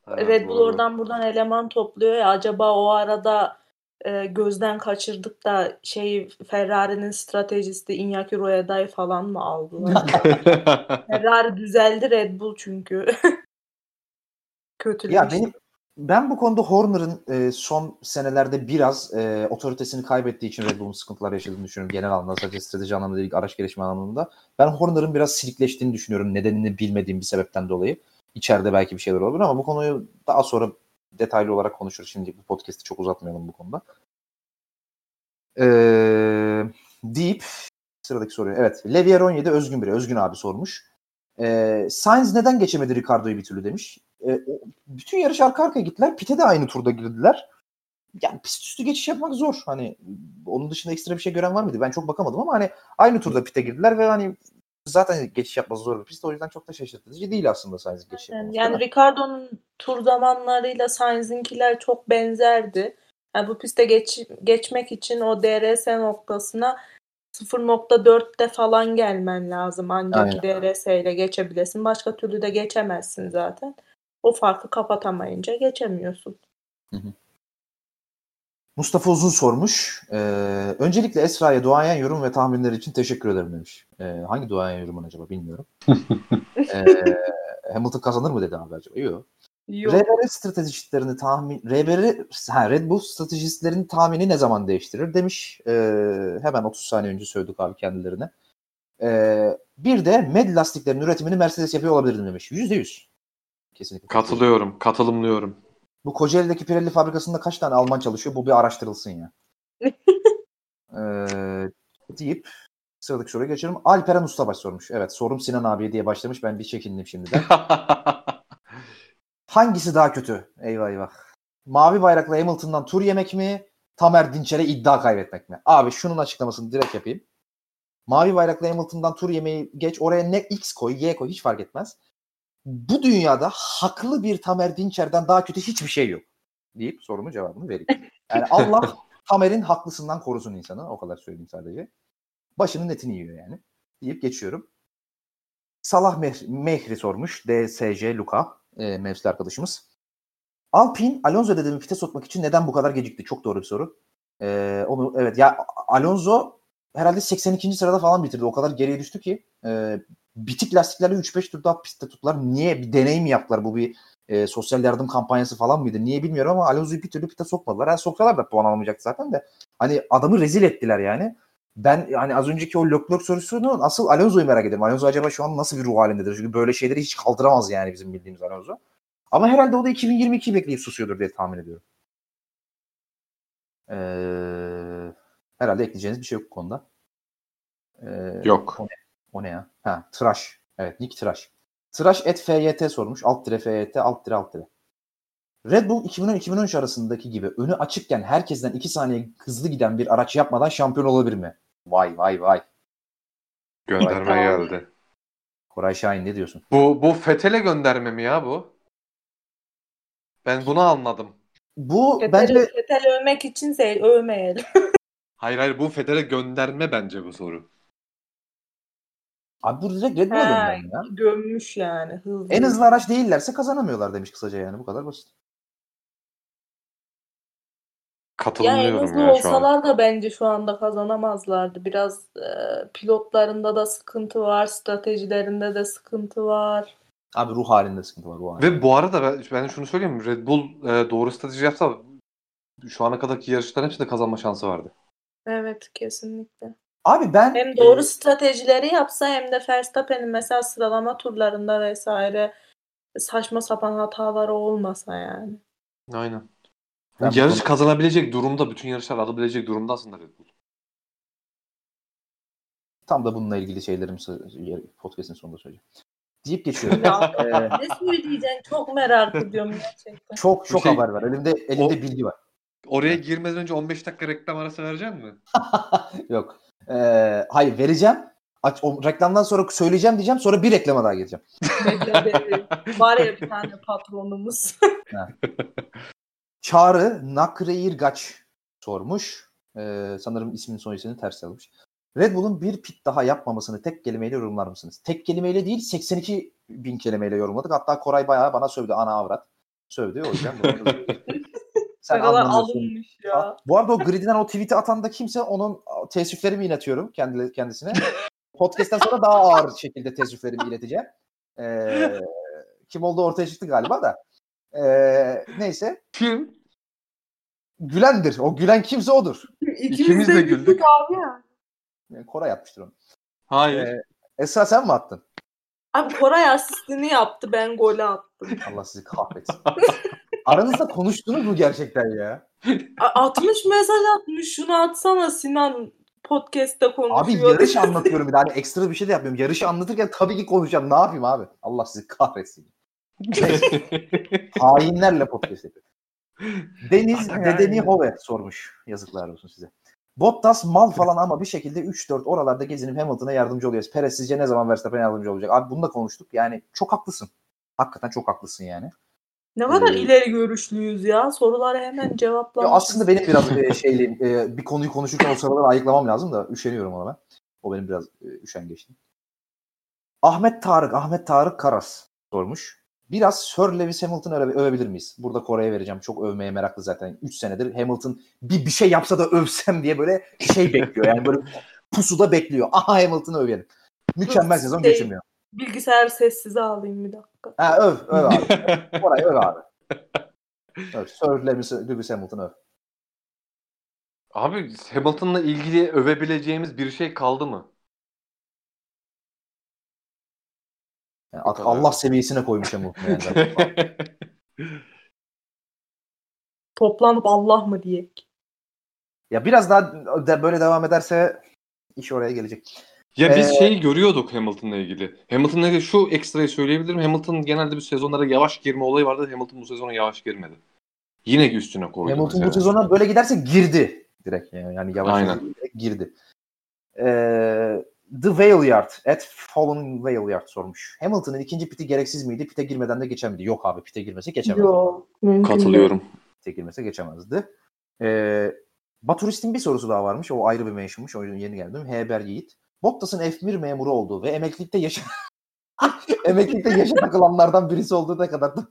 Ha, Red Bull doğru. oradan buradan eleman topluyor ya. Acaba o arada e, gözden kaçırdık da şey Ferrari'nin stratejisti Iñaki Rueda'yı falan mı aldılar? [laughs] Ferrari düzeldi Red Bull çünkü. [laughs] Kötülemiş. Ya benim ben bu konuda Horner'ın e, son senelerde biraz e, otoritesini kaybettiği için Red Bull'un sıkıntılar yaşadığını düşünüyorum. Genel anlamda sadece strateji anlamında değil, araç gelişimi anlamında. Ben Horner'ın biraz silikleştiğini düşünüyorum. Nedenini bilmediğim bir sebepten dolayı. İçeride belki bir şeyler olabilir ama bu konuyu daha sonra detaylı olarak konuşuruz. Şimdi bu podcast'i çok uzatmayalım bu konuda. Ee, deyip sıradaki soruyu. Evet. Levier 17 Özgün biri. Özgün abi sormuş. Ee, Sainz neden geçemedi Ricardo'yu bir türlü demiş. Ee, bütün yarış arka arkaya gittiler. Pite de aynı turda girdiler. Yani pist üstü geçiş yapmak zor. Hani onun dışında ekstra bir şey gören var mıydı? Ben çok bakamadım ama hani aynı turda pite girdiler ve hani zaten geçiş yapması zor bir pist. O yüzden çok da şaşırtıcı değil aslında Sainz'in geçiş Yani, yapması. yani? Ricardo'nun tur zamanlarıyla Sainz'inkiler çok benzerdi. Yani bu piste geç, geçmek için o DRS noktasına 0.4'te falan gelmen lazım. Ancak DRS ile geçebilesin. Başka türlü de geçemezsin zaten. O farkı kapatamayınca geçemiyorsun. Mustafa Uzun sormuş. Ee, öncelikle Esra'ya duayen yorum ve tahminleri için teşekkür ederim demiş. Ee, hangi duayen yorumun acaba bilmiyorum. [laughs] ee, Hamilton kazanır mı dedi abi acaba? Yok. Yok. RBR stratejistlerini tahmin RBR ha, Red Bull stratejistlerin tahmini ne zaman değiştirir demiş. Ee, hemen 30 saniye önce söyledik abi kendilerine. Ee, bir de med lastiklerin üretimini Mercedes yapıyor olabilir demiş. %100. Kesinlikle. Katılıyorum, katılımlıyorum. Bu Kocaeli'deki Pirelli fabrikasında kaç tane Alman çalışıyor? Bu bir araştırılsın ya. [laughs] ee, deyip sıradaki soruya geçelim. Alperen Ustabaş sormuş. Evet sorum Sinan abiye diye başlamış. Ben bir çekindim şimdiden. [laughs] Hangisi daha kötü? Eyvah eyvah. Mavi bayraklı Hamilton'dan tur yemek mi? Tamer Dinçer'e iddia kaybetmek mi? Abi şunun açıklamasını direkt yapayım. Mavi bayraklı Hamilton'dan tur yemeyi geç. Oraya ne X koy, Y koy hiç fark etmez. Bu dünyada haklı bir Tamer Dinçer'den daha kötü hiçbir şey yok. Deyip sorumun cevabını vereyim. Yani [laughs] Allah Tamer'in haklısından korusun insanı. O kadar söyleyeyim sadece. Başının etini yiyor yani. Deyip geçiyorum. Salah Meh- Mehri sormuş. DSC Luka e, mevsim arkadaşımız. Alpine Alonso dediğimi pite sokmak için neden bu kadar gecikti? Çok doğru bir soru. E, onu evet ya Alonso herhalde 82. sırada falan bitirdi. O kadar geriye düştü ki e, bitik lastiklerle 3-5 tur daha pistte tuttular. Niye? Bir deney mi yaptılar? Bu bir e, sosyal yardım kampanyası falan mıydı? Niye bilmiyorum ama Alonso'yu bir türlü pite sokmadılar. Yani soksalar da puan alamayacaktı zaten de. Hani adamı rezil ettiler yani. Ben yani az önceki o Leclerc sorusunu asıl Alonso'yu merak ediyorum. Alonso acaba şu an nasıl bir ruh halindedir? Çünkü böyle şeyleri hiç kaldıramaz yani bizim bildiğimiz Alonso. Ama herhalde o da 2022'yi bekleyip susuyordur diye tahmin ediyorum. Ee, herhalde ekleyeceğiniz bir şey yok bu konuda. Ee, Yok. Ne, o ne ya? Ha, Tıraş. Evet, Nick Tıraş. Tıraş et FYT sormuş. Alt tire FYT, alt tire alt tire. Red Bull 2010-2013 arasındaki gibi önü açıkken herkesten 2 saniye hızlı giden bir araç yapmadan şampiyon olabilir mi? Vay vay vay. Gönderme geldi. Koray Şahin ne diyorsun? Bu bu Fetele gönderme mi ya bu? Ben bunu anladım. Bu Fetel'i, bence Fetel'i övmek için övmeyelim. Hayır hayır bu Fetele gönderme bence bu soru. Abi bu direkt Red Bull'a gönderme ya. gömmüş yani. Hızlı. En hızlı araç değillerse kazanamıyorlar demiş kısaca yani. Bu kadar basit. Ya en Katılmıyorum hızlı ya, şu an. olsalar da bence şu anda kazanamazlardı. Biraz e, pilotlarında da sıkıntı var, stratejilerinde de sıkıntı var. Abi ruh halinde sıkıntı var. Ruh halinde. Ve bu arada ben, ben şunu söyleyeyim mi? Red Bull e, doğru strateji yapsa şu ana kadarki yarışların hepsinde kazanma şansı vardı. Evet, kesinlikle. Abi ben Hem doğru e, stratejileri yapsa hem de Verstappen'in mesela sıralama turlarında vesaire saçma sapan hataları olmasa yani. Aynen. Ben bu Yarış konu- kazanabilecek durumda, bütün yarışlar alabilecek durumda aslında Red Bull. Tam da bununla ilgili şeylerimi sö- podcast'in sonunda söyleyeceğim. Deyip geçiyorum. Ya, Ee, ne söyleyeceksin? Çok merak ediyorum gerçekten. çok çok şey- haber var. Elimde elimde O- bilgi var. Oraya girmeden önce 15 dakika reklam arası verecek mi? [laughs] Yok. Ee, hayır vereceğim. Aç, o reklamdan sonra söyleyeceğim diyeceğim. Sonra bir reklama daha gireceğim. Var ya bir tane patronumuz. [laughs] Çağrı Nakreirgaç sormuş. Ee, sanırım ismin son ismini ters yazmış. Red Bull'un bir pit daha yapmamasını tek kelimeyle yorumlar mısınız? Tek kelimeyle değil 82 bin kelimeyle yorumladık. Hatta Koray bayağı bana sövdü ana avrat. Sövdü o yüzden. [laughs] Sen ne kadar anlamıyorsun. alınmış ya. Bu arada o gridden o tweet'i atan da kimse onun teessüflerimi iletiyorum kendi, kendisine. [laughs] Podcast'ten sonra daha ağır şekilde teessüflerimi ileteceğim. Ee, kim olduğu ortaya çıktı galiba da. Ee, neyse. Kim? Gülendir. O gülen kimse odur. İkimiz de güldük. abi ya. Yani Koray yapmıştır onu. Hayır. Ee, Esra sen mi attın? Abi Koray asistini yaptı ben golü attım. Allah sizi kahretsin. [laughs] Aranızda konuştunuz mu gerçekten ya? A- 60 mesaj atmış şunu atsana Sinan podcast'te Abi konuşuyor. yarış [laughs] anlatıyorum bir de. Hani ekstra bir şey de yapmıyorum. Yarışı anlatırken tabii ki konuşacağım. Ne yapayım abi? Allah sizi kahretsin. [laughs] Hainlerle podcast yapıyor. Deniz Dedeni Hove sormuş. Yazıklar olsun size. Bottas mal falan ama bir şekilde 3-4 oralarda gezinip Hamilton'a yardımcı oluyoruz. Perez sizce ne zaman Verstappen'e yardımcı olacak? Abi bunu da konuştuk. Yani çok haklısın. Hakikaten çok haklısın yani. Ne kadar Ee, ileri görüşlüyüz ya. Sorulara hemen [laughs] cevaplamışız. aslında benim biraz e, e, bir konuyu konuşurken o sıraları ayıklamam lazım da üşeniyorum ona ben. O benim biraz e, üşengeçtim. Ahmet Tarık, Ahmet Tarık Karas sormuş. Biraz Sir Lewis Hamilton'ı öve- övebilir miyiz? Burada Kore'ye vereceğim. Çok övmeye meraklı zaten. 3 senedir Hamilton bir bir şey yapsa da övsem diye böyle şey bekliyor. Yani böyle [laughs] pusuda bekliyor. Aha Hamilton'ı övelim. Mükemmel sezon şey- geçirmiyor. Bilgisayar sessize alayım bir dakika. Ha, öv, öv abi. [laughs] Koray öv abi. Öv. Sir Lewis, Lewis Hamilton'ı öv. Abi Hamilton'la ilgili övebileceğimiz bir şey kaldı mı? Yani at-. Allah seviyesine koymuş Hamilton'ı. Yani. [laughs] Toplanıp Allah mı diyek? Ya biraz daha de böyle devam ederse iş oraya gelecek. Ya biz Ee, şeyi görüyorduk Hamilton'la ilgili. Hamilton'la ilgili şu ekstrayı söyleyebilirim. Hamilton genelde bir sezonlara yavaş girme olayı vardı. Hamilton bu sezona yavaş girmedi. Yine üstüne koydu. Hamilton bu mesela. sezona böyle giderse girdi direkt yani, yani yavaş Aynen. direkt girdi. Ee, The Whale Yard at Fallen Whale Yard sormuş. Hamilton'ın ikinci piti gereksiz miydi? Pite girmeden de geçemedi. Yok abi pite girmesi geçemedi. Yok. Katılıyorum. Pite girmesi geçemezdi. Ee, Baturist'in bir sorusu daha varmış. O ayrı bir mentionmuş. O yüzden yeni geldim. Heber Yiğit. Bottas'ın F1 memuru olduğu ve emeklilikte yaşa [laughs] emeklilikte yaşa takılanlardan birisi olduğu ne kadar da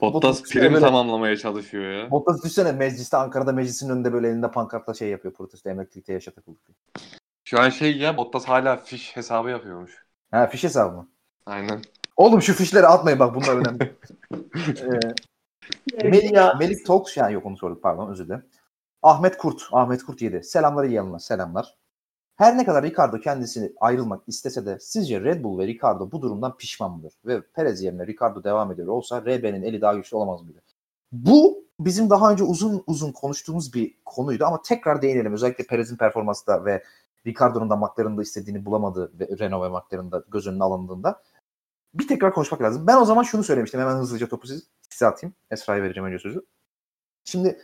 Bottas prim böyle- tamamlamaya çalışıyor ya. Bottas düşsene mecliste Ankara'da meclisin önünde böyle elinde pankartla şey yapıyor protesto emeklilikte yaşa takıldık. Şu an şey ya Bottas hala fiş hesabı yapıyormuş. Ha fiş hesabı mı? Aynen. Oğlum şu fişleri atmayın bak bunlar önemli. [laughs] ee, Melik, Ya. Melik Talks yani yok onu sorduk pardon özür dilerim. Ahmet Kurt. Ahmet Kurt 7. Selamlar iyi yayınlar. Selamlar. Her ne kadar Ricardo kendisini ayrılmak istese de sizce Red Bull ve Ricardo bu durumdan pişman mıdır? Ve Perez yerine Ricardo devam ediyor olsa RB'nin eli daha güçlü olamaz mıydı? Bu bizim daha önce uzun uzun konuştuğumuz bir konuydu ama tekrar değinelim. Özellikle Perez'in performansı da ve Ricardo'nun da McLaren'da istediğini bulamadığı ve Renault ve McLaren'da göz önüne alındığında bir tekrar konuşmak lazım. Ben o zaman şunu söylemiştim. Hemen hızlıca topu siz, size atayım. Esra'ya vereceğim önce sözü. Şimdi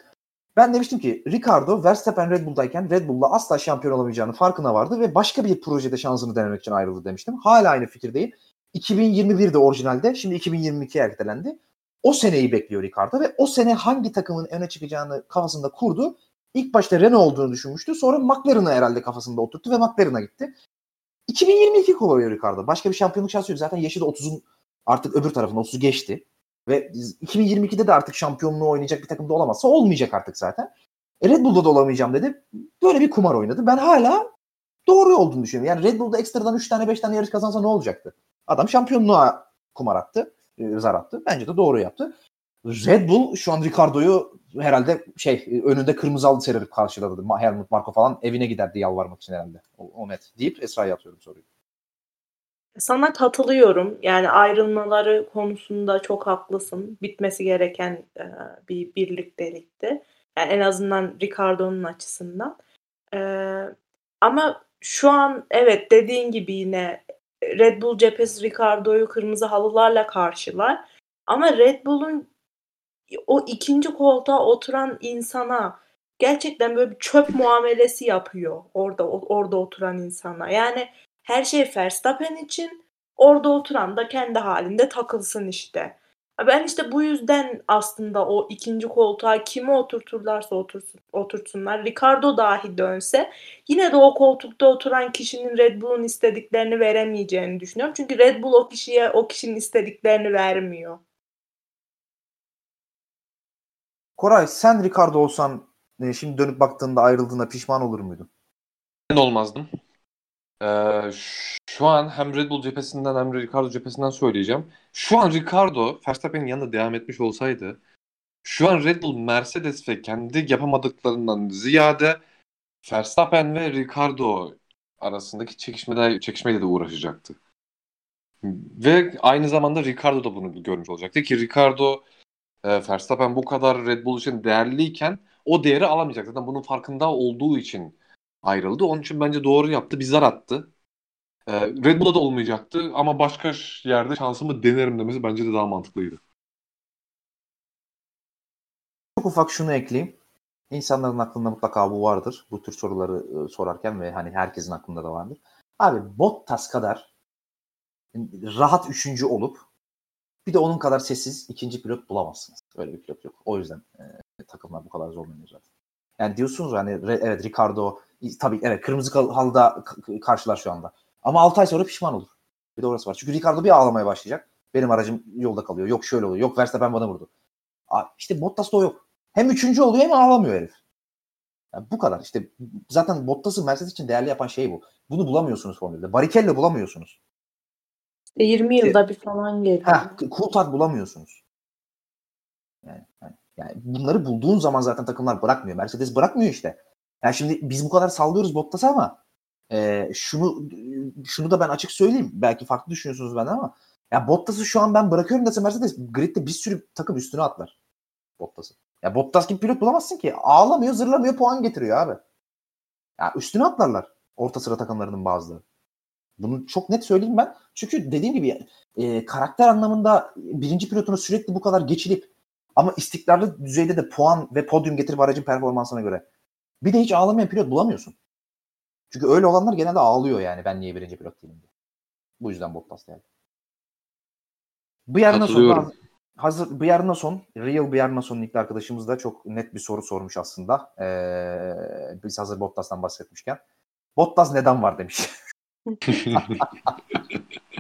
ben demiştim ki Ricardo Verstappen Red Bull'dayken Red Bull'la asla şampiyon olamayacağını farkına vardı ve başka bir projede şansını denemek için ayrıldı demiştim. Hala aynı fikirdeyim. 2021'de orijinalde şimdi 2022'ye ertelendi. O seneyi bekliyor Ricardo ve o sene hangi takımın öne çıkacağını kafasında kurdu. İlk başta Renault olduğunu düşünmüştü. Sonra McLaren'ı herhalde kafasında oturttu ve McLaren'a gitti. 2022 kovalıyor Ricardo. Başka bir şampiyonluk şansı yok. Zaten yaşı da 30'un artık öbür tarafında 30'u geçti. Ve 2022'de de artık şampiyonluğu oynayacak bir takımda olamazsa olmayacak artık zaten. E Red Bull'da da olamayacağım dedi. Böyle bir kumar oynadı. Ben hala doğru olduğunu düşünüyorum. Yani Red Bull'da ekstradan 3 tane 5 tane yarış kazansa ne olacaktı? Adam şampiyonluğa kumar attı. e, Zar attı. Bence de doğru yaptı. Red Bull şu an Ricardo'yu herhalde şey e, önünde kırmızı aldı sererek karşıladı. Helmut Marko falan evine giderdi yalvarmak için herhalde. O, o net deyip Esra'ya atıyorum soruyu. Sana katılıyorum. Yani ayrılmaları konusunda çok haklısın. Bitmesi gereken e, bir birliktelikti. Yani en azından Ricardo'nun açısından. E, ama şu an evet dediğin gibi yine Red Bull cephesi Ricardo'yu kırmızı halılarla karşılar. Ama Red Bull'un o ikinci koltuğa oturan insana gerçekten böyle bir çöp muamelesi yapıyor orada orada oturan insana. Yani her şey Verstappen için orada oturan da kendi halinde takılsın işte. Ben işte bu yüzden aslında o ikinci koltuğa kimi oturturlarsa otursun, otursunlar. Ricardo dahi dönse yine de o koltukta oturan kişinin Red Bull'un istediklerini veremeyeceğini düşünüyorum. Çünkü Red Bull o kişiye o kişinin istediklerini vermiyor. Koray sen Ricardo olsan e, şimdi dönüp baktığında ayrıldığında pişman olur muydun? Ben olmazdım. Ee, şu an hem Red Bull cephesinden hem Ricardo cephesinden söyleyeceğim. Şu an Ricardo Verstappen'in yanında devam etmiş olsaydı şu an Red Bull Mercedes ve kendi yapamadıklarından ziyade Verstappen ve Ricardo arasındaki çekişmede, çekişmeyle de uğraşacaktı. Ve aynı zamanda Ricardo da bunu görmüş olacaktı ki Ricardo e, Verstappen bu kadar Red Bull için değerliyken o değeri alamayacak. Zaten bunun farkında olduğu için ayrıldı. Onun için bence doğru yaptı. Bir zar attı. Ee, Red Bull'da da olmayacaktı ama başka yerde şansımı denerim demesi bence de daha mantıklıydı. Çok ufak şunu ekleyeyim. İnsanların aklında mutlaka bu vardır. Bu tür soruları e, sorarken ve hani herkesin aklında da vardır. Abi Bottas kadar rahat üçüncü olup bir de onun kadar sessiz ikinci pilot bulamazsınız. Öyle bir pilot yok. O yüzden e, takımlar bu kadar zorlanıyor zaten. Yani diyorsunuz hani evet Ricardo tabii evet kırmızı halıda karşılar şu anda. Ama 6 ay sonra pişman olur. Bir de orası var. Çünkü Ricardo bir ağlamaya başlayacak. Benim aracım yolda kalıyor. Yok şöyle oluyor. Yok Verstappen bana vurdu. İşte Bottas'ta o yok. Hem üçüncü oluyor hem ağlamıyor herif. Yani bu kadar. İşte zaten Bottas'ı Mercedes için değerli yapan şey bu. Bunu bulamıyorsunuz Formül'de. Barrichello bulamıyorsunuz. 20 yılda işte, bir falan geliyor. Heh, Coulthard bulamıyorsunuz. Yani, yani, yani bunları bulduğun zaman zaten takımlar bırakmıyor. Mercedes bırakmıyor işte. Yani şimdi biz bu kadar sallıyoruz Bottas'a ama e, şunu şunu da ben açık söyleyeyim. Belki farklı düşünüyorsunuz benden ama ya Bottas'ı şu an ben bırakıyorum dese Mercedes gridde bir sürü takım üstüne atlar. Bottas'ı. Ya Bottas gibi pilot bulamazsın ki. Ağlamıyor, zırlamıyor, puan getiriyor abi. Ya üstüne atlarlar orta sıra takımlarının bazıları. Bunu çok net söyleyeyim ben. Çünkü dediğim gibi e, karakter anlamında birinci pilotunu sürekli bu kadar geçilip ama istikrarlı düzeyde de puan ve podyum getirip aracın performansına göre bir de hiç ağlamayan pilot bulamıyorsun. Çünkü öyle olanlar genelde ağlıyor yani ben niye birinci pilot değilim diye. Bu yüzden Bottas geldi. Bu yarına son hazır bu yarına son Real bir yarına son ilk arkadaşımız da çok net bir soru sormuş aslında. Ee, biz hazır Bottas'tan bahsetmişken. Bottas neden var demiş. [laughs]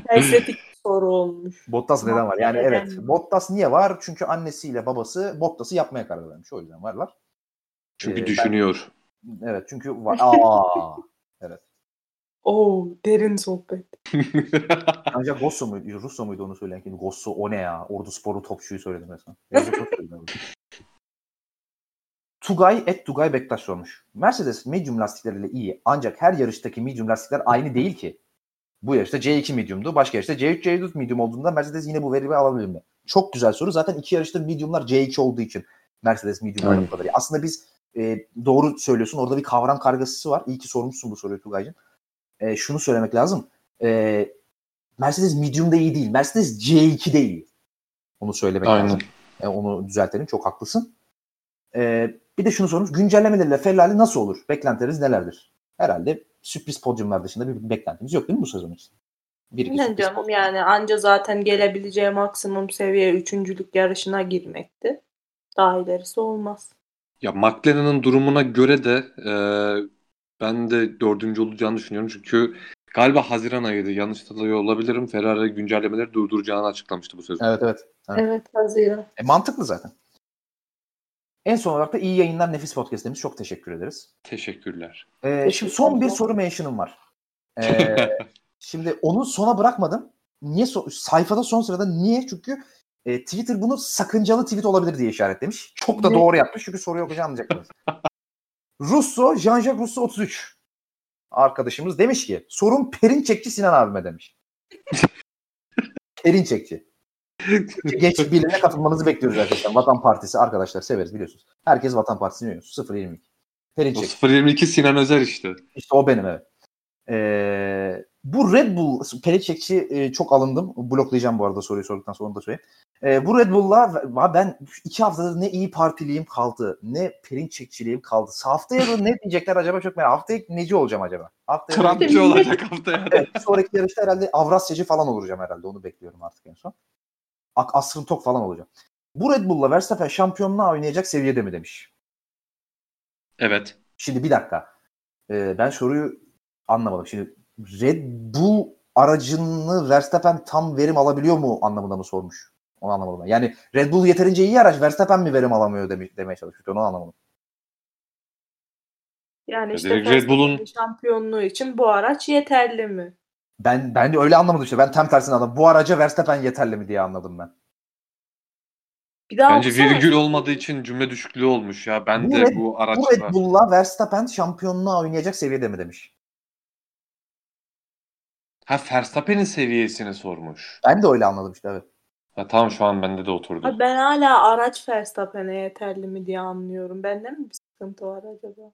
Estetik soru olmuş. Bottas neden var? Yani evet. Bottas niye var? Çünkü annesiyle babası Bottas'ı yapmaya karar vermiş. O yüzden varlar. Çünkü ee, düşünüyor. Ben, evet çünkü var. [laughs] Aa, evet. Oo derin sohbet. [laughs] Ancak Gosso muydu? Russo muydu onu söyleyen kim? Gosso o ne ya? Ordu Sporu topçuyu söyledim resmen. [laughs] Tugay et Tugay Bektaş sormuş. Mercedes medium lastikleriyle iyi ancak her yarıştaki medium lastikler aynı değil ki. Bu yarışta C2 medium'du. Başka yarışta C3 C4 medium olduğunda Mercedes yine bu veriyi alabilir mi? Çok güzel soru. Zaten iki yarışta medium'lar C2 olduğu için Mercedes medium'lar bu kadar. Aslında biz e, doğru söylüyorsun. Orada bir kavram kargaşası var. İyi ki sormuşsun bu soruyu Tugay'cığım. E, şunu söylemek lazım. E, Mercedes medium'da iyi değil. Mercedes C2'de iyi. Onu söylemek Aynen. lazım. E, onu düzeltelim. Çok haklısın. E, bir de şunu sormuş. Güncellemelerle Ferrari nasıl olur? Beklentileriniz nelerdir? Herhalde sürpriz podyumlar dışında bir beklentimiz yok değil mi bu sezon için? Bir ne canım podyum. yani anca zaten gelebileceği maksimum seviye üçüncülük yarışına girmekti. Daha ilerisi olmaz. Ya McLaren'ın durumuna göre de e, ben de dördüncü olacağını düşünüyorum. Çünkü galiba Haziran ayıydı. Yanlış hatırlıyor olabilirim. Ferrari güncellemeleri durduracağını açıklamıştı bu sezon. Evet evet. Evet, evet Haziran. E, mantıklı zaten. En son olarak da iyi yayınlar Nefis Podcast demiş. Çok teşekkür ederiz. Teşekkürler. Ee, şimdi son bir soru mention'ım var. Ee, [laughs] şimdi onu sona bırakmadım. Niye so- sayfada son sırada niye? Çünkü e, Twitter bunu sakıncalı tweet olabilir diye işaretlemiş. Çok da doğru yapmış çünkü soruyu okuyunca anlayacaksınız. [laughs] Russo, Jean-Jacques Russo 33 arkadaşımız demiş ki sorun Perinçekçi Sinan abime demiş. [laughs] Perinçekçi. Geç birliğine katılmanızı bekliyoruz arkadaşlar. Vatan Partisi arkadaşlar severiz biliyorsunuz. Herkes Vatan Partisi'ni biliyor. 022. Perinçek. 022 Sinan Özer işte. İşte o benim evet. Ee, bu Red Bull, Peliçekçi e, çok alındım. Bloklayacağım bu arada soruyu sorduktan sonra da söyleyeyim. Ee, bu Red Bull'la ben iki haftadır ne iyi partiliyim kaldı, ne Perinçekçiliğim kaldı. Haftaya da ne diyecekler acaba çok merak Haftaya neci olacağım acaba? Haftaya Trumpçı olacak haftaya. evet, sonraki yarışta herhalde Avrasyacı falan olacağım herhalde. Onu bekliyorum artık en son. Ak Asrın Tok falan olacağım. Bu Red Bull'la Verstappen şampiyonluğa oynayacak seviyede mi demiş. Evet. Şimdi bir dakika. Ee, ben soruyu anlamadım. Şimdi Red Bull aracını Verstappen tam verim alabiliyor mu anlamında mı sormuş? Onu anlamadım ben. Yani Red Bull yeterince iyi araç Verstappen mi verim alamıyor demiş, demeye çalışmış. Onu anlamadım. Yani işte direkt Red Bull'un- şampiyonluğu için bu araç yeterli mi? Ben ben de öyle anlamadım işte. Ben tam tersini anladım. Bu araca Verstappen yeterli mi diye anladım ben. Bir daha Bence okusana. virgül olmadığı için cümle düşüklüğü olmuş ya. Ben Bu de Red- bu Bu araçla. Red Bull'la Verstappen şampiyonluğa oynayacak seviyede mi demiş. Ha Verstappen'in seviyesini sormuş. Ben de öyle anladım işte evet. Ha, tamam şu an bende de oturdu. Ha, ben hala araç Verstappen'e yeterli mi diye anlıyorum. Bende mi bir sıkıntı var acaba?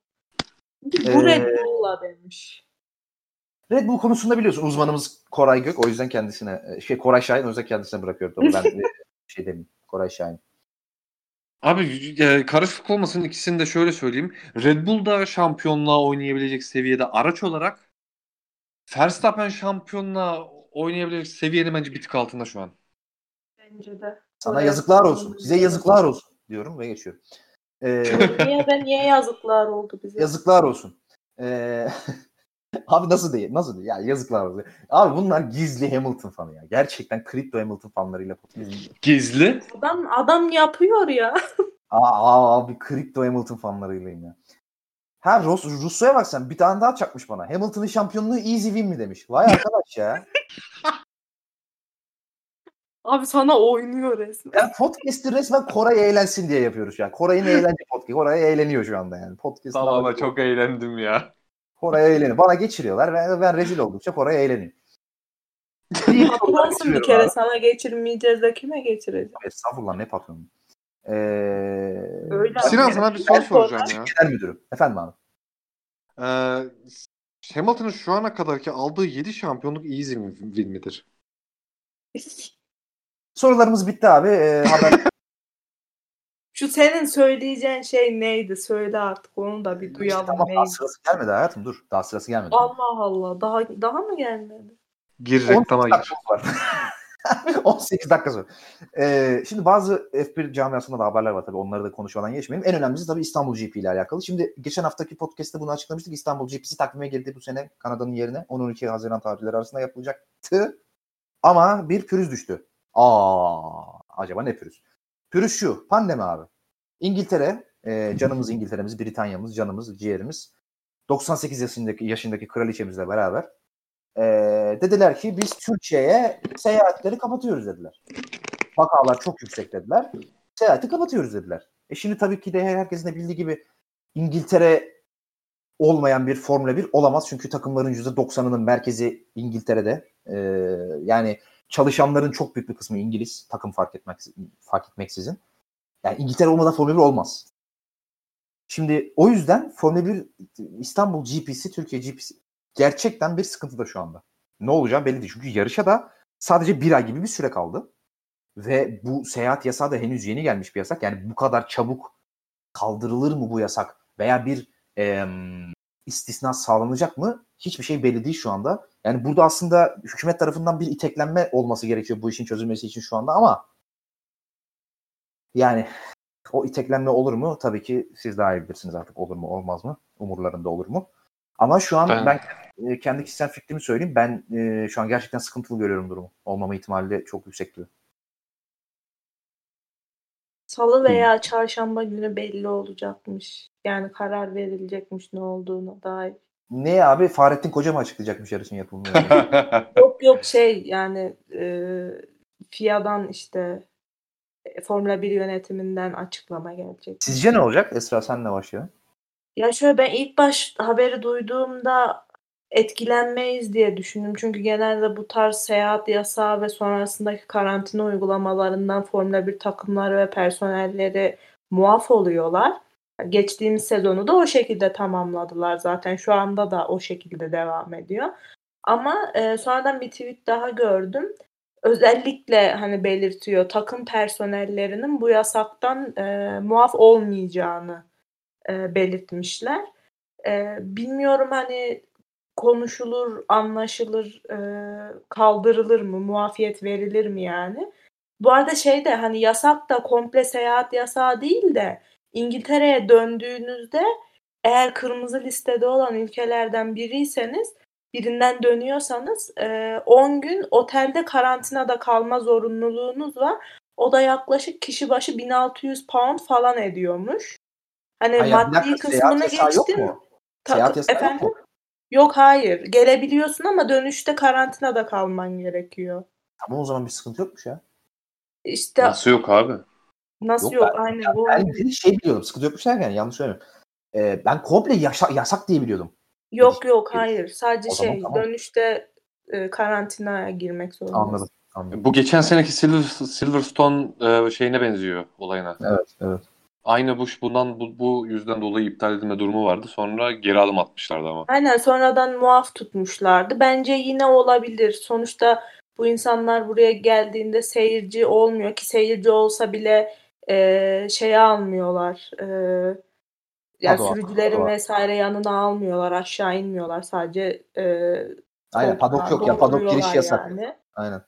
Çünkü bu Ee, Red Bull'la demiş. Red Bull konusunda biliyorsun uzmanımız Koray Gök. O yüzden kendisine şey Koray Şahin o yüzden kendisine bırakıyorum. Tabii ben [laughs] şey demeyeyim. Koray Şahin. Abi e, karışık olmasın ikisini de şöyle söyleyeyim. Red Bull da şampiyonluğa oynayabilecek seviyede araç olarak Verstappen şampiyonluğa oynayabilecek seviyenin bence bir tık altında şu an. Bence de. Sana Oraya yazıklar olsun. Size yazıklar olsun diyorum ve geçiyorum. Ee, [laughs] niye ben niye yazıklar oldu bize? yazıklar olsun. Ee, [laughs] abi nasıl değil? Nasıl değil? Ya yazıklar olsun. Abi bunlar gizli Hamilton fanı ya. Gerçekten kripto Hamilton fanlarıyla podcast. Gizli. Adam adam yapıyor ya. Aa, abi kripto Hamilton fanlarıylayım ya. Ha Rus, Russo'ya bak sen bir tane daha çakmış bana. Hamilton'ın şampiyonluğu easy win mi demiş. Vay arkadaş ya. [laughs] Abi sana oynuyor resmen. Yani podcast'i resmen Koray eğlensin diye yapıyoruz an. Koray'ın eğlence podcast. Koray eğleniyor şu anda yani. Podcast Tamam ama çok eğlendim ya. Koray eğleniyor. Bana geçiriyorlar ve ben rezil oldukça Koray eğleniyor. [laughs] Nasıl bir kere abi. sana geçirmeyeceğiz de kime geçireceğiz? Estağfurullah ne patronu. Ee, Öyle Sinan abi. sana bir soru soracağım ya. Genel müdürüm. Efendim abi. Ee, Hamilton'ın şu ana kadarki aldığı 7 şampiyonluk easy win midir? [laughs] Sorularımız bitti abi. Ee, haber [laughs] Şu senin söyleyeceğin şey neydi? Söyle artık onu da bir duyalım. tamam daha neydi? sırası gelmedi hayatım dur. Daha sırası gelmedi. Allah Allah. Daha daha mı gelmedi? Gir 18 reklama gir. [laughs] dakikamız var. 18 dakika sonra. Ee, şimdi bazı F1 camiasında da haberler var tabii onları da konuşmadan geçmeyelim. En önemlisi tabii İstanbul GP ile alakalı. Şimdi geçen haftaki podcast'te bunu açıklamıştık. İstanbul GP'si takvime girdi bu sene Kanada'nın yerine 10-12 Haziran tarihleri arasında yapılacaktı. Ama bir pürüz düştü. Aa, acaba ne pürüz? Pürüz şu, pandemi abi. İngiltere, e, canımız İngiltere'miz, Britanya'mız, canımız, ciğerimiz. 98 yaşındaki yaşındaki kraliçemizle beraber e, dediler ki biz Türkiye'ye seyahatleri kapatıyoruz dediler. Vakalar çok yüksek dediler. Seyahati kapatıyoruz dediler. E şimdi tabii ki de herkesin de bildiği gibi İngiltere olmayan bir Formula 1 olamaz. Çünkü takımların %90'ının merkezi İngiltere'de. E, yani çalışanların çok büyük bir kısmı İngiliz. Takım fark etmek fark etmeksizin. Yani İngiltere olmadan Formula 1 olmaz. Şimdi o yüzden Formula 1 İstanbul GP'si, Türkiye GP'si gerçekten bir sıkıntıda şu anda. Ne olacağı belli değil. Çünkü yarışa da sadece bir ay gibi bir süre kaldı. Ve bu seyahat yasağı da henüz yeni gelmiş bir yasak. Yani bu kadar çabuk kaldırılır mı bu yasak? Veya bir em, istisna sağlanacak mı? Hiçbir şey belli değil şu anda. Yani burada aslında hükümet tarafından bir iteklenme olması gerekiyor bu işin çözülmesi için şu anda ama yani o iteklenme olur mu? Tabii ki siz daha iyi bilirsiniz artık olur mu olmaz mı? Umurlarında olur mu? Ama şu an Ben- ben, e, kendi kişisel fikrimi söyleyeyim. Ben e, şu an gerçekten sıkıntılı görüyorum durumu. Olmama ihtimali de çok yüksek gibi. Salı veya çarşamba günü belli olacakmış. Yani karar verilecekmiş ne olduğuna dair. Ne abi? Fahrettin Koca mı açıklayacakmış yarışın yapılımını? [laughs] Yok yok şey yani e, FIA'dan işte e, Formula 1 yönetiminden açıklama gelecek. Sizce ne olacak? Esra senle başlayalım. Ya şöyle ben ilk baş haberi duyduğumda etkilenmeyiz diye düşündüm. Çünkü genelde bu tarz seyahat yasağı ve sonrasındaki karantina uygulamalarından Formula 1 takımları ve personelleri muaf oluyorlar. Geçtiğimiz sezonu da o şekilde tamamladılar zaten. Şu anda da o şekilde devam ediyor. Ama e, sonradan bir tweet daha gördüm. Özellikle hani belirtiyor takım personellerinin bu yasaktan e, muaf olmayacağını e, belirtmişler. E, bilmiyorum hani konuşulur, anlaşılır, e, kaldırılır mı, muafiyet verilir mi yani? Bu arada şey de hani yasak da komple seyahat yasağı değil de İngiltere'ye döndüğünüzde eğer kırmızı listede olan ülkelerden biriyseniz birinden dönüyorsanız 10 gün otelde karantinada kalma zorunluluğunuz var. O da yaklaşık kişi başı 1600 pound falan ediyormuş. Hani Hayır, maddi dakika, kısmını yok geçtim. Ta- Seyahat yasağı yok efendim? mu? Yok hayır. Gelebiliyorsun ama dönüşte karantinada kalman gerekiyor. Tamam o zaman bir sıkıntı yokmuş ya. İşte Nasıl yok abi? nasıl Yok, yok? Aynen bu. Ben bir şey biliyordum. Sıkıntı yokmuş derken yanlış söylemiyorum. Ee, ben komple yaşa- yasak diye biliyordum. Yok yok hayır. Sadece O zaman şey tamam. dönüşte e, karantinaya girmek zorundasın. Anladım. Anladım. Bu geçen seneki Silver, Silverstone e, şeyine benziyor olayına. Evet, evet. Aynı Bush bundan bu, bu yüzden dolayı iptal edilme durumu vardı. Sonra geri adım atmışlardı ama. Aynen sonradan muaf tutmuşlardı. Bence yine olabilir. Sonuçta bu insanlar buraya geldiğinde seyirci olmuyor ki seyirci olsa bile e, şeye almıyorlar. E, yani Paddock, sürücülerin paddock. vesaire yanına almıyorlar. Aşağı inmiyorlar. Sadece e, Aynen padok yok ya. Padok giriş yasak. yani. Aynen.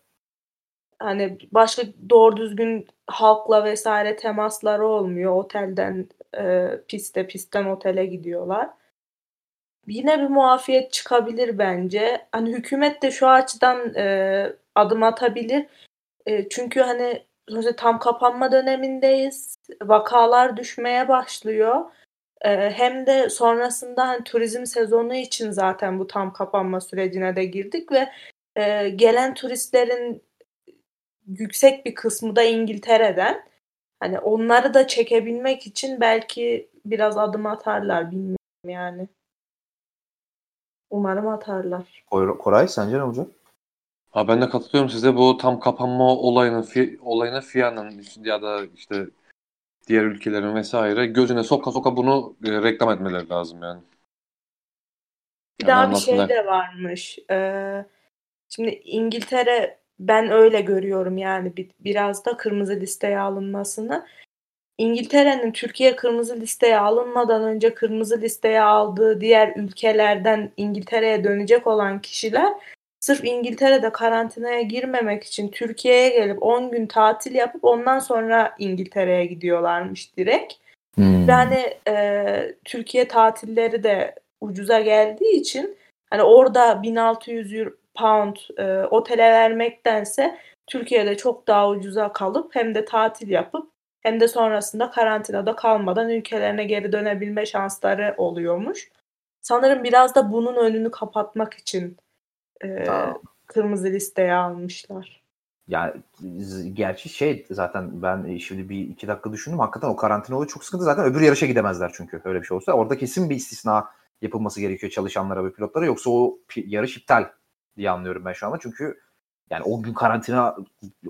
Hani başka doğru düzgün halkla vesaire temasları olmuyor. Otelden e, piste, pistten otele gidiyorlar. Yine bir muafiyet çıkabilir bence. Hani hükümet de şu açıdan e, adım atabilir. E, çünkü hani tam kapanma dönemindeyiz. Vakalar düşmeye başlıyor. E, hem de sonrasında hani turizm sezonu için zaten bu tam kapanma sürecine de girdik ve e, gelen turistlerin yüksek bir kısmı da İngiltere'den. Hani onları da çekebilmek için belki biraz adım atarlar bilmiyorum yani. Umarım atarlar. Koray, Koray sence ne olacak? Ha ben de katılıyorum size. Bu tam kapanma olayının fi, olayına FIA'nın ya da işte diğer ülkelerin vesaire gözüne soka soka bunu e, reklam etmeleri lazım yani. Bir Yani daha bir şey de varmış. Ee, şimdi İngiltere ben öyle görüyorum yani bir, biraz da kırmızı listeye alınmasını. İngiltere'nin Türkiye kırmızı listeye alınmadan önce kırmızı listeye aldığı diğer ülkelerden İngiltere'ye dönecek olan kişiler sırf İngiltere'de karantinaya girmemek için Türkiye'ye gelip 10 gün tatil yapıp ondan sonra İngiltere'ye gidiyorlarmış direkt. Hmm. Yani e, Türkiye tatilleri de ucuza geldiği için hani orada 1600 euro- pound e, otele vermektense Türkiye'de çok daha ucuza kalıp hem de tatil yapıp hem de sonrasında karantinada kalmadan ülkelerine geri dönebilme şansları oluyormuş. Sanırım biraz da bunun önünü kapatmak için e, Tamam. kırmızı listeye almışlar. Z- gerçi şey zaten ben şimdi bir iki dakika düşündüm. Hakikaten o karantina olayı çok sıkıntı. Zaten öbür yarışa gidemezler çünkü öyle bir şey olsa. Orada kesin bir istisna yapılması gerekiyor çalışanlara ve pilotlara. Yoksa o yarış iptal diye anlıyorum ben şu anda. Çünkü yani 10 gün karantina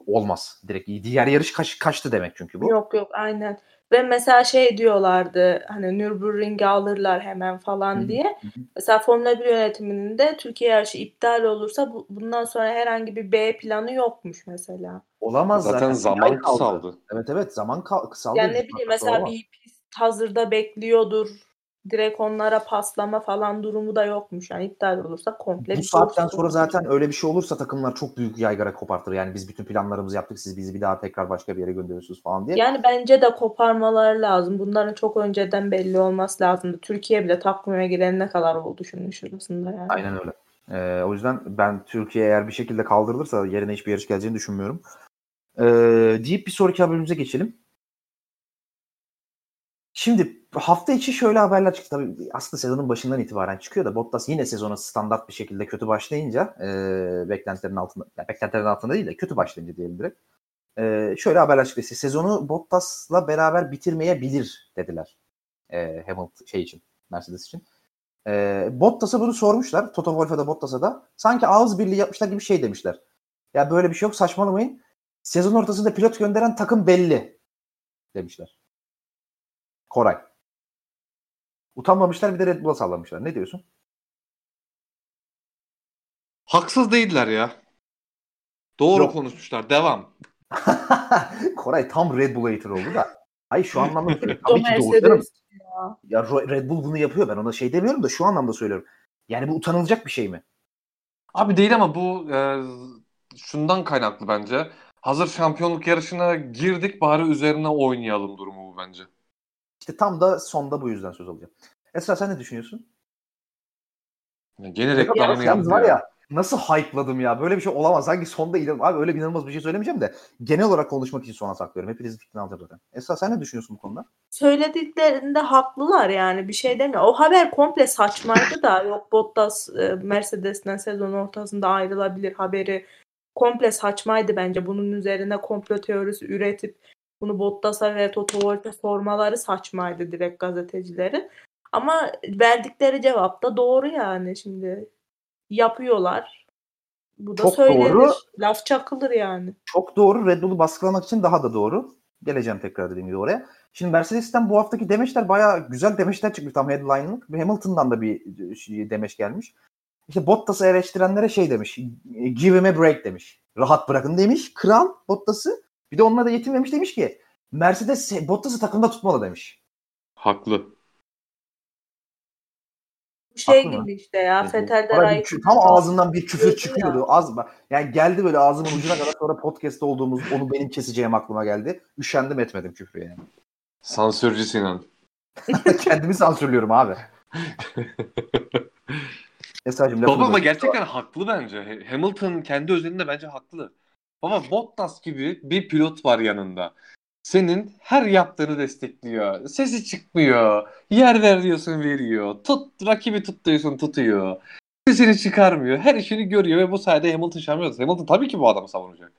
olmaz. Direkt diğer yarış kaç, kaçtı demek çünkü bu. Yok yok aynen. Ve mesela şey diyorlardı hani Nürburgring'i alırlar hemen falan Hı hı, diye. Mesela Formula 1 yönetiminin de Türkiye yarışı iptal olursa bu, bundan sonra herhangi bir B planı yokmuş mesela. Olamaz Zaten zaten. Zaman kısaldı. Evet evet zaman kısaldı. Yani ne bileyim mesela o bir pist hazırda bekliyordur. Direkt onlara paslama falan durumu da yokmuş. Yani iptal olursa komple Bu saatten sonra zaten öyle bir şey olursa takımlar çok büyük yaygara kopartır. Yani biz bütün planlarımızı yaptık siz bizi bir daha tekrar başka bir yere gönderiyorsunuz falan diye. Yani bence de koparmaları lazım. Bunların çok önceden belli olması lazımdı. Türkiye bile takvime girene kadar oldu şunun şurasında yani. Aynen öyle. Ee, o yüzden ben Türkiye eğer bir şekilde kaldırılırsa yerine hiçbir yarış geleceğini düşünmüyorum. Ee, deyip bir sonraki haberimize geçelim. Şimdi hafta içi şöyle haberler çıktı. Tabii aslında sezonun başından itibaren çıkıyor da Bottas yine sezona standart bir şekilde kötü başlayınca e, beklentilerin altında, yani beklentilerin altında değil de kötü başlayınca diyelim direkt. E, şöyle haberler çıktı. Sezonu Bottas'la beraber bitirmeyebilir dediler. E, Hamilton şey için, Mercedes için. E, Bottas'a bunu sormuşlar. Toto Wolff'a da Bottas'a da. Sanki ağız birliği yapmışlar gibi şey demişler. Ya böyle bir şey yok saçmalamayın. Sezon ortasında pilot gönderen takım belli demişler. Koray. Utanmamışlar bir de Red Bull'a sallamışlar. Ne diyorsun? Haksız değiller ya. Doğru Yok. konuşmuşlar. Devam. [laughs] Koray tam Red Bull hater oldu da. Hayır şu anlamda [laughs] söylüyorum. Tabii ki doğru canım. Ya. Ya Red Bull bunu yapıyor. Ben ona şey demiyorum da şu anlamda söylüyorum. Yani bu utanılacak bir şey mi? Abi değil ama bu e, şundan kaynaklı bence. Hazır şampiyonluk yarışına girdik bari üzerine oynayalım durumu bu bence. İşte tam da sonda bu yüzden söz alacağım. Esra sen ne düşünüyorsun? Ya Gene reklamını yaptı var ya. nasıl hype'ladım ya. Böyle bir şey olamaz. Sanki sonda inan Abi öyle bir inanılmaz bir şey söylemeyeceğim de genel olarak konuşmak için sona saklıyorum. Hepinizin fikrini alacağım zaten. Esra sen ne düşünüyorsun bu konuda? Söylediklerinde haklılar yani bir şey demiyor. O haber komple saçmaydı da yok Bottas e, Mercedes'ten sezon ortasında ayrılabilir haberi komple saçmaydı bence. Bunun üzerine komplo teorisi üretip bunu Bottas'a ve Toto Wolff'e sormaları saçmaydı direkt gazetecileri. Ama verdikleri cevap da doğru yani şimdi yapıyorlar. Bu da Çok söylenir. doğru. Laf çakılır yani. Çok doğru. Red Bull'u baskılamak için daha da doğru. Geleceğim tekrar dediğim gibi oraya. Şimdi Mercedes'ten bu haftaki demeçler bayağı güzel demeçler çıkmış tam headline'lık. Ve Hamilton'dan da bir şey- demeç gelmiş. İşte Bottas'ı eleştirenlere şey demiş. Give him a break demiş. Rahat bırakın demiş. Kral Bottas'ı. Bir de onunla da yetinmemiş demiş ki Mercedes Bottas'ı takımda tutmalı demiş. Haklı. Bu şey Haklı mı? gibi işte ya. Fetel'de Bana bir Raikkonen- kü- tam ağzından bir küfür çıkıyordu. Az yani geldi böyle ağzımın ucuna kadar sonra podcast'te olduğumuz onu benim keseceğim aklıma geldi. Üşendim etmedim küfrü yani. Sansürcü Sinan. [laughs] Kendimi sansürlüyorum abi. [laughs] Esra'cığım Baba ama gerçekten haklı bence. Ha- Hamilton kendi özelinde bence haklı. Baba Bottas gibi bir pilot var yanında. Senin her yaptığını destekliyor. Sesi çıkmıyor. Yer ver diyorsun veriyor. Tut rakibi tut diyorsun tutuyor. Sesini çıkarmıyor. Her işini görüyor ve bu sayede Hamilton şampiyon. Hamilton tabii ki bu adamı savunacak.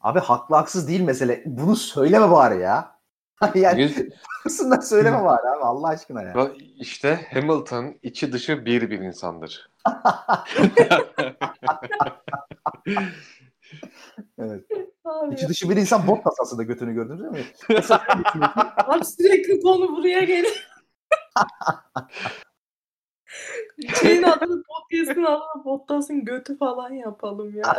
Abi haklı haksız değil mesele. Bunu söyleme bari ya. [laughs] yani haksından söyleme bari abi Allah aşkına ya. İşte Hamilton içi dışı bir bir insandır. [laughs] [laughs] Evet. [laughs] Abi, İçi dışı bir insan Bottas aslında götünü gördünüz değil mi? [laughs] Abi sürekli konu buraya geliyor. [laughs] Şeyin adını podcast'ın adını Bottas'ın götü falan yapalım ya.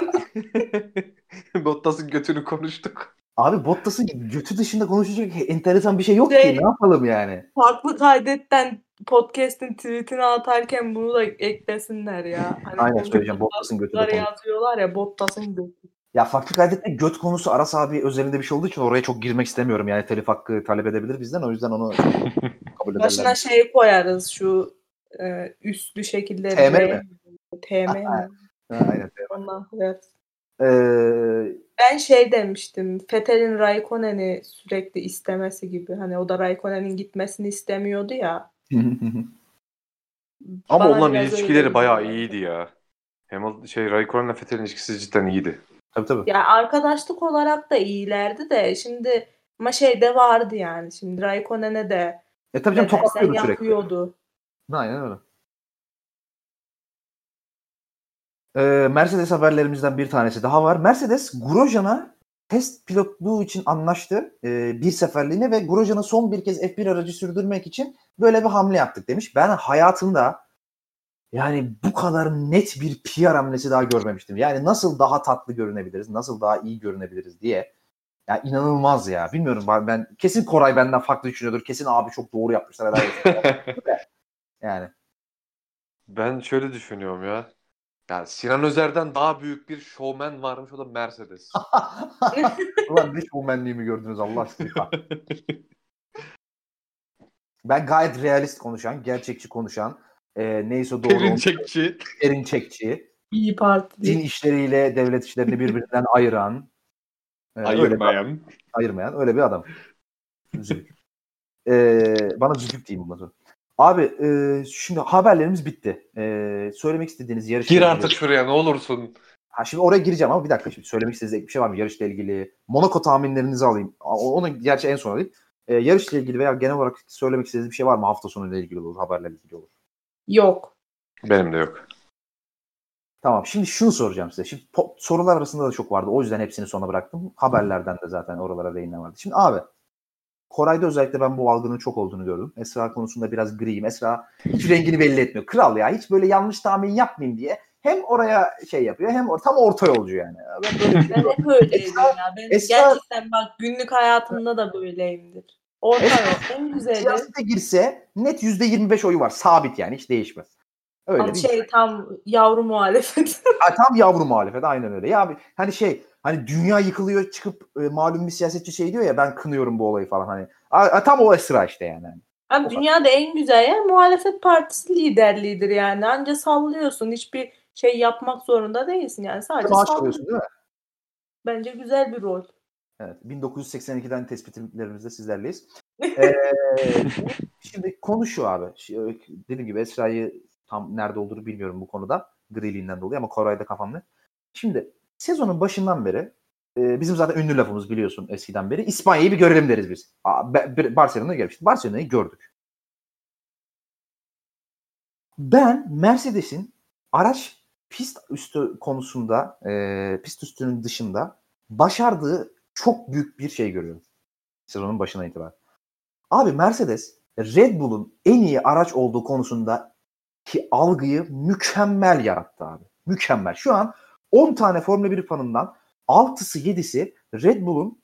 Bottas'ın götünü konuştuk. Abi Bottas'ın götü dışında konuşacak enteresan bir şey yok Şey- ki. Ne yapalım yani? Farklı kaydetten podcast'in tweetini atarken bunu da eklesinler ya. Hani Aynen söyleyeceğim. Bottas'ın götü yazıyorlar ya Bottas'ın götü. Ya farklı kaydetme göt konusu Aras abi özelinde bir şey olduğu için oraya çok girmek istemiyorum. Yani telif hakkı talep edebilir bizden. O yüzden onu [laughs] kabul Başına ederler. şey koyarız şu e, üstlü şekilleri. TM R- mi? TM mi? Ha, Aynen. Ondan koyarız. Ee, Ben şey demiştim. Fetel'in Raikkonen'i sürekli istemesi gibi. Hani o da Raikkonen'in gitmesini istemiyordu ya. Ama onların ilişkileri bayağı iyiydi ya. Hamilton şey Raikkonen'la Vettel'in ilişkisi cidden iyiydi. Tabii tabii. Ya arkadaşlık olarak da iyilerdi de şimdi ama şey de vardı yani. Şimdi Raikkonen'e de E tabii canım tokatlıyordu sürekli. yapıyordu. Aynen öyle. Ee, Mercedes haberlerimizden bir tanesi daha var. Mercedes Grosjean'a test pilotluğu için anlaştı e, bir seferliğine ve Grosjean'a son bir kez F1 aracı sürdürmek için böyle bir hamle yaptık demiş. Ben hayatımda yani bu kadar net bir PR hamlesi daha görmemiştim. Yani nasıl daha tatlı görünebiliriz, nasıl daha iyi görünebiliriz diye. Ya inanılmaz ya. Bilmiyorum ben, ben kesin Koray benden farklı düşünüyordur. Kesin abi çok doğru yapmışlar. [laughs] yani. Ben şöyle düşünüyorum ya. Yani Sinan Özer'den daha büyük bir şovmen varmış o da Mercedes. [laughs] Ulan ne şovmenliğimi gördünüz Allah aşkına. [laughs] Ben gayet realist konuşan, gerçekçi konuşan, e, neyse doğru Pelin onu Çekçi. perinçekçi, İyi Parti. din işleriyle devlet işlerini birbirinden [laughs] ayıran, e, öyle bir- Ayırmayan. ayırmayan öyle bir adam. Zülük. E, bana zülük diyeyim bundan sonra. Abi e, şimdi haberlerimiz bitti. E, söylemek istediğiniz yarışla Gir artık şuraya ne olursun. Ha şimdi oraya gireceğim ama bir dakika şimdi söylemek istediğiniz bir şey var mı yarışla ilgili? Monaco tahminlerinizi alayım. O- Onu gerçi en son alayım. Ee, yarışla ilgili veya genel olarak söylemek istediğiniz bir şey var mı? Hafta sonuyla ilgili olur, haberlerle ilgili olur. Yok. Benim de yok. Tamam şimdi şunu soracağım size. Şimdi po- sorular arasında da çok vardı. O yüzden hepsini sona bıraktım. Haberlerden de zaten oralara değinen vardı. Şimdi abi Koray'da özellikle ben bu algının çok olduğunu gördüm. Esra konusunda biraz griyim. Esra hiç rengini belli etmiyor. Kral ya hiç böyle yanlış tahmin yapmayayım diye hem oraya şey yapıyor hem or tam orta yolcu yani. Ben böyle bir Ben hep öyleydim Esra- ya. Ben Esra- gerçekten bak günlük hayatımda da böyleyimdir. Orta yol en güzeli. siyasete girse net %25 oyu var. Sabit yani hiç değişmez. Öyle mi? şey tam yavru muhalefet. [laughs] Ha, tam yavru muhalefet aynen öyle. Ya abi, hani şey hani dünya yıkılıyor çıkıp e, malum bir siyasetçi şey diyor ya ben kınıyorum bu olayı falan hani. A, a, tam o Esra işte yani. Abi dünyada en güzel yer muhalefet partisi liderliğidir yani. Anca sallıyorsun. Hiçbir şey yapmak zorunda değilsin yani. Sadece Maaş sallıyorsun. değil mi? Bence güzel bir rol. Evet. 1982'den tespitlerimizde sizlerleyiz. [laughs] Ee, şimdi konu şu abi. Dediğim gibi Esra'yı tam nerede olduğunu bilmiyorum bu konuda. Griliğinden dolayı ama Koray'da kafam net. Şimdi sezonun başından beri e, bizim zaten ünlü lafımız biliyorsun eskiden beri. İspanya'yı bir görelim deriz biz. Barcelona'ya gelmiştik. Barcelona'yı gördük. Ben Mercedes'in araç pist üstü konusunda e, pist üstünün dışında başardığı çok büyük bir şey görüyorum. Sezonun başına itibaren. Abi Mercedes Red Bull'un en iyi araç olduğu konusunda ki algıyı mükemmel yarattı abi. Mükemmel. Şu an 10 tane Formula 1 fanından 6'sı 7'si Red Bull'un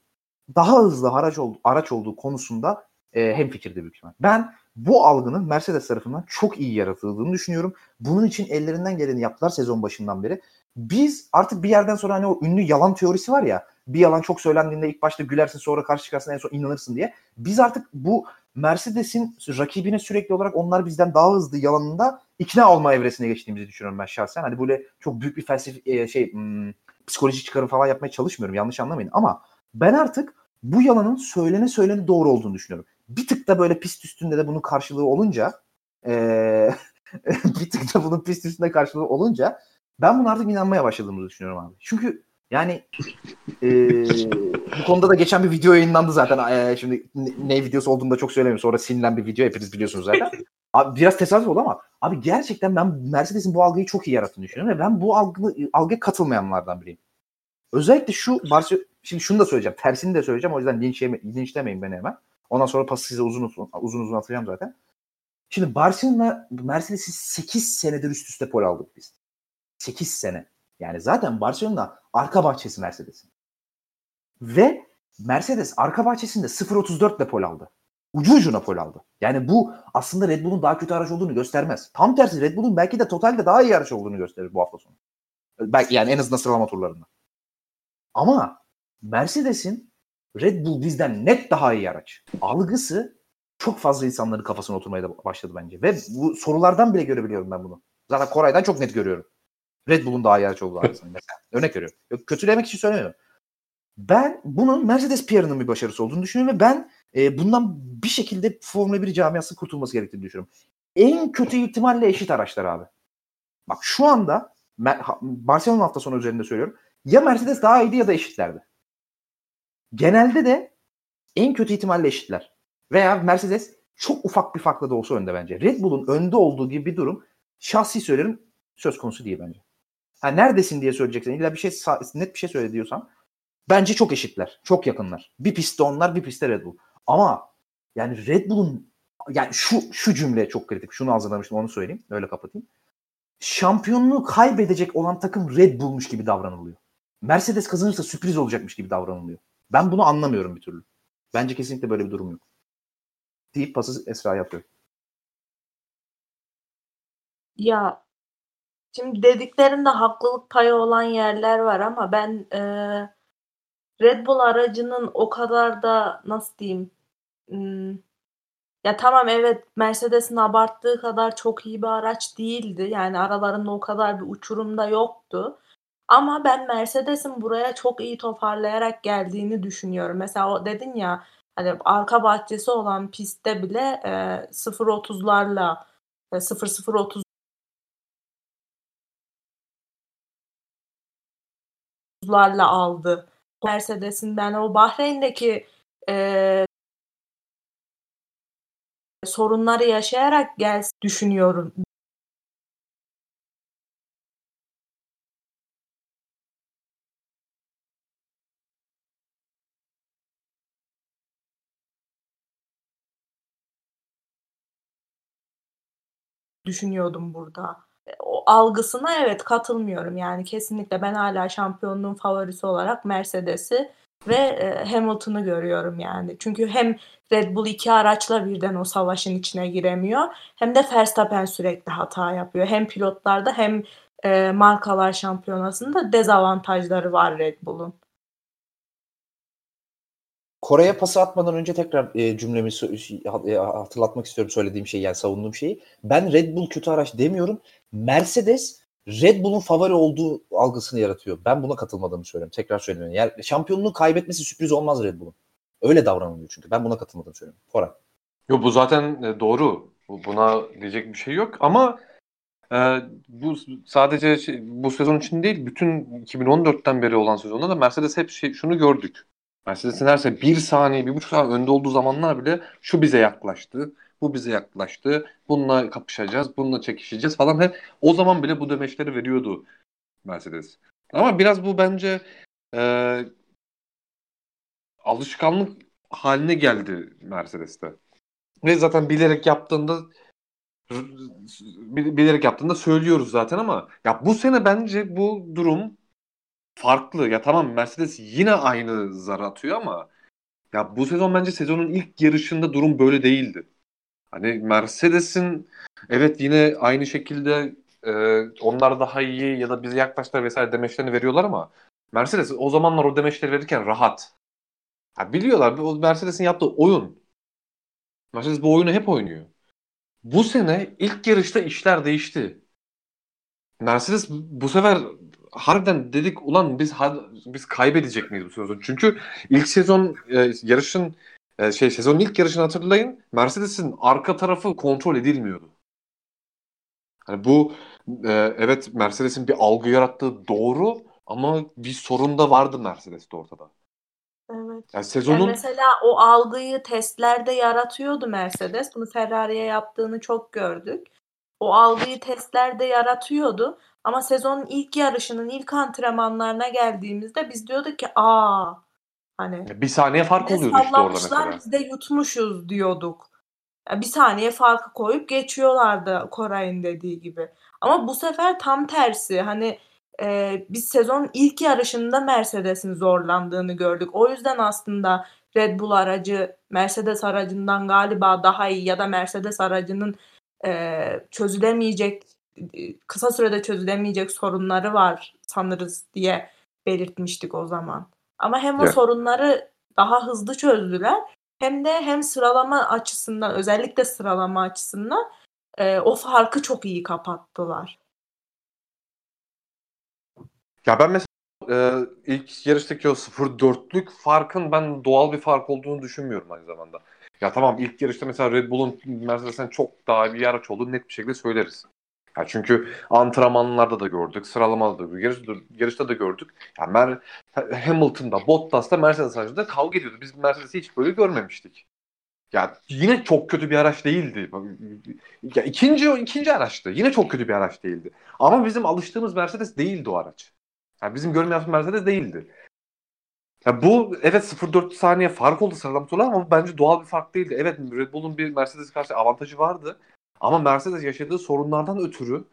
daha hızlı araç, olduğu, araç olduğu konusunda e, hemfikirde büyük ihtimal. Ben bu algının Mercedes tarafından çok iyi yaratıldığını düşünüyorum. Bunun için ellerinden geleni yaptılar sezon başından beri. Biz artık bir yerden sonra hani o ünlü yalan teorisi var ya bir yalan çok söylendiğinde ilk başta gülersin sonra karşı çıkarsın en son inanırsın diye. Biz artık bu Mercedes'in rakibine sürekli olarak onlar bizden daha hızlı yalanında ikna olma evresine geçtiğimizi düşünüyorum ben şahsen. Hani böyle çok büyük bir felsefi e, şey hmm, psikolojik çıkarım falan yapmaya çalışmıyorum yanlış anlamayın ama ben artık bu yalanın söylene söylene doğru olduğunu düşünüyorum. Bir tık da böyle pist üstünde de bunun karşılığı olunca eee [laughs] bir tık da bunun pist üstünde karşılığı olunca ben buna artık inanmaya başladığımızı düşünüyorum abi. Çünkü yani eee, bu konuda da geçen bir video yayınlandı zaten. Eee, şimdi ne, ne videosu olduğunu da çok söylemiyorum. Sonra silinen bir video hepiniz biliyorsunuz zaten. Abi biraz tesadüf oldu ama abi gerçekten ben Mercedes'in bu algıyı çok iyi yarattığını düşünüyorum ve ben bu algı, algıya katılmayanlardan biriyim. Özellikle şu Barcelona şimdi şunu da söyleyeceğim. Tersini de söyleyeceğim. O yüzden linç yeme, linçlemeyin beni hemen. Ondan sonra pası size uzun uzun, uzun uzun atacağım zaten. Şimdi Barcelona Mercedes'i 8 senedir üst üste pol aldık biz. 8 sene. Yani zaten Barcelona arka bahçesi Mercedes'in. Ve Mercedes arka bahçesinde 0.34 ile pol aldı. Ucu ucuna pol aldı. Yani bu aslında Red Bull'un daha kötü araç olduğunu göstermez. Tam tersi Red Bull'un belki de totalde daha iyi araç olduğunu gösterir bu hafta sonu. Belki yani en azından sıralama turlarında. Ama Mercedes'in Red Bull bizden net daha iyi araç. Algısı çok fazla insanların kafasına oturmaya da başladı bence. Ve bu sorulardan bile görebiliyorum ben bunu. Zaten Koray'dan çok net görüyorum. Red Bull'un daha iyi araç olduğu arasında mesela. Örnek veriyorum. Yok, kötülemek için söylemiyorum. Ben bunun Mercedes PR'ının bir başarısı olduğunu düşünüyorum ve ben e, bundan bir şekilde Formula 1 camiası kurtulması gerektiğini düşünüyorum. En kötü ihtimalle eşit araçlar abi. Bak şu anda Barcelona hafta sonu üzerinde söylüyorum. Ya Mercedes daha iyiydi ya da eşitlerdi. Genelde de en kötü ihtimalle eşitler. Veya Mercedes çok ufak bir farkla da olsa önde bence. Red Bull'un önde olduğu gibi bir durum şahsi söylerim söz konusu değil bence. Ha, neredesin diye söyleyeceksin. İlla bir şey net bir şey söyle diyorsan bence çok eşitler. Çok yakınlar. Bir pistte onlar, bir pistte Red Bull. Ama yani Red Bull'un yani şu şu cümle çok kritik. Şunu hazırlamıştım onu söyleyeyim. Öyle kapatayım. Şampiyonluğu kaybedecek olan takım Red Bull'muş gibi davranılıyor. Mercedes kazanırsa sürpriz olacakmış gibi davranılıyor. Ben bunu anlamıyorum bir türlü. Bence kesinlikle böyle bir durum yok. Deyip pası Esra'ya yapıyorum. Ya şimdi dediklerinde haklılık payı olan yerler var ama ben e, Red Bull aracının o kadar da nasıl diyeyim hmm, ya tamam evet Mercedes'in abarttığı kadar çok iyi bir araç değildi. Yani aralarında o kadar bir uçurum da yoktu. Ama ben Mercedes'in buraya çok iyi toparlayarak geldiğini düşünüyorum. Mesela o dedin ya hani arka bahçesi olan pistte bile e, 0.30'larla e, 0.030 30'larla aldı. Mercedes'inden o Bahreyn'deki e, sorunları yaşayarak gel düşünüyorum. düşünüyordum burada. Algısına evet katılmıyorum yani kesinlikle ben hala şampiyonluğun favorisi olarak Mercedes'i ve e, Hamilton'ı görüyorum yani. Çünkü hem Red Bull iki araçla birden o savaşın içine giremiyor hem de Verstappen sürekli hata yapıyor. Hem pilotlarda hem e, markalar şampiyonasında dezavantajları var Red Bull'un. Kore'ye pası atmadan önce tekrar e, cümlemi e, hatırlatmak istiyorum söylediğim şeyi yani savunduğum şeyi. Ben Red Bull kötü araç demiyorum. Mercedes Red Bull'un favori olduğu algısını yaratıyor. Ben buna katılmadığımı söylüyorum. Tekrar söylüyorum. Yani şampiyonluğu kaybetmesi sürpriz olmaz Red Bull'un. Öyle davranılıyor çünkü. Ben buna katılmadığımı söylüyorum. Koray. Yok bu zaten e, doğru. Buna diyecek bir şey yok ama e, bu sadece şey, bu sezon için değil bütün 2014'ten beri olan sezonda da Mercedes hep şey, şunu gördük. Mercedes'in her sene bir saniye, bir buçuk saniye önde olduğu zamanlar bile şu bize yaklaştı, bu bize yaklaştı, bununla kapışacağız, bununla çekişeceğiz falan. Hep o zaman bile bu demeçleri veriyordu Mercedes. Ama biraz bu bence e, alışkanlık haline geldi Mercedes'te. Ve zaten bilerek yaptığında bilerek yaptığında söylüyoruz zaten ama ya bu sene bence bu durum farklı. Ya tamam Mercedes yine aynı zar atıyor ama ya bu sezon bence sezonun ilk yarışında durum böyle değildi. Hani Mercedes'in evet yine aynı şekilde e, onlar daha iyi ya da bize yaklaştılar vesaire demeçlerini veriyorlar ama Mercedes o zamanlar o demeçleri verirken rahat. Ya biliyorlar bu Mercedes'in yaptığı oyun. Mercedes bu oyunu hep oynuyor. Bu sene ilk yarışta işler değişti. Mercedes bu sefer harbiden dedik ulan biz biz kaybedecek miyiz bu sezon? Çünkü ilk sezon e, yarışın e, şey sezonun ilk yarışını hatırlayın. Mercedes'in arka tarafı kontrol edilmiyordu. Yani bu e, evet Mercedes'in bir algı yarattığı doğru ama bir sorun da vardı Mercedes'te ortada. Evet. Yani sezonun yani mesela o algıyı testlerde yaratıyordu Mercedes. Bunu Ferrari'ye yaptığını çok gördük. O algıyı testlerde yaratıyordu. Ama sezonun ilk yarışının ilk antrenmanlarına geldiğimizde biz diyorduk ki aa hani bir saniye fark oluyordu işte orada mesela. Biz de yutmuşuz diyorduk. Yani bir saniye farkı koyup geçiyorlardı Koray'ın dediği gibi. Ama bu sefer tam tersi. Hani e, biz sezonun ilk yarışında Mercedes'in zorlandığını gördük. O yüzden aslında Red Bull aracı Mercedes aracından galiba daha iyi ya da Mercedes aracının e, çözülemeyecek kısa sürede çözülemeyecek sorunları var sanırız diye belirtmiştik o zaman. Ama hem o evet. sorunları daha hızlı çözdüler hem de hem sıralama açısından özellikle sıralama açısından e, o farkı çok iyi kapattılar. Ya ben mesela e, ilk yarıştaki o 0-4'lük farkın ben doğal bir fark olduğunu düşünmüyorum aynı zamanda. Ya tamam ilk yarışta mesela Red Bull'un Mercedes'ten çok daha bir araç olduğunu net bir şekilde söyleriz. Ya çünkü antrenmanlarda da gördük, sıralamada da gördük, yarışta, yarışta da gördük. Ya Mer Hamilton'da, Bottas'ta, Mercedes aracında kavga ediyordu. Biz Mercedes'i hiç böyle görmemiştik. Ya yine çok kötü bir araç değildi. Ya ikinci ikinci araçtı. Yine çok kötü bir araç değildi. Ama bizim alıştığımız Mercedes değildi o araç. Yani bizim görmeyeceğimiz Mercedes değildi. Ya bu evet 0.4 saniye fark oldu sıralama turlar ama bence doğal bir fark değildi. Evet Red Bull'un bir Mercedes karşı avantajı vardı. Ama Mercedes yaşadığı sorunlardan ötürü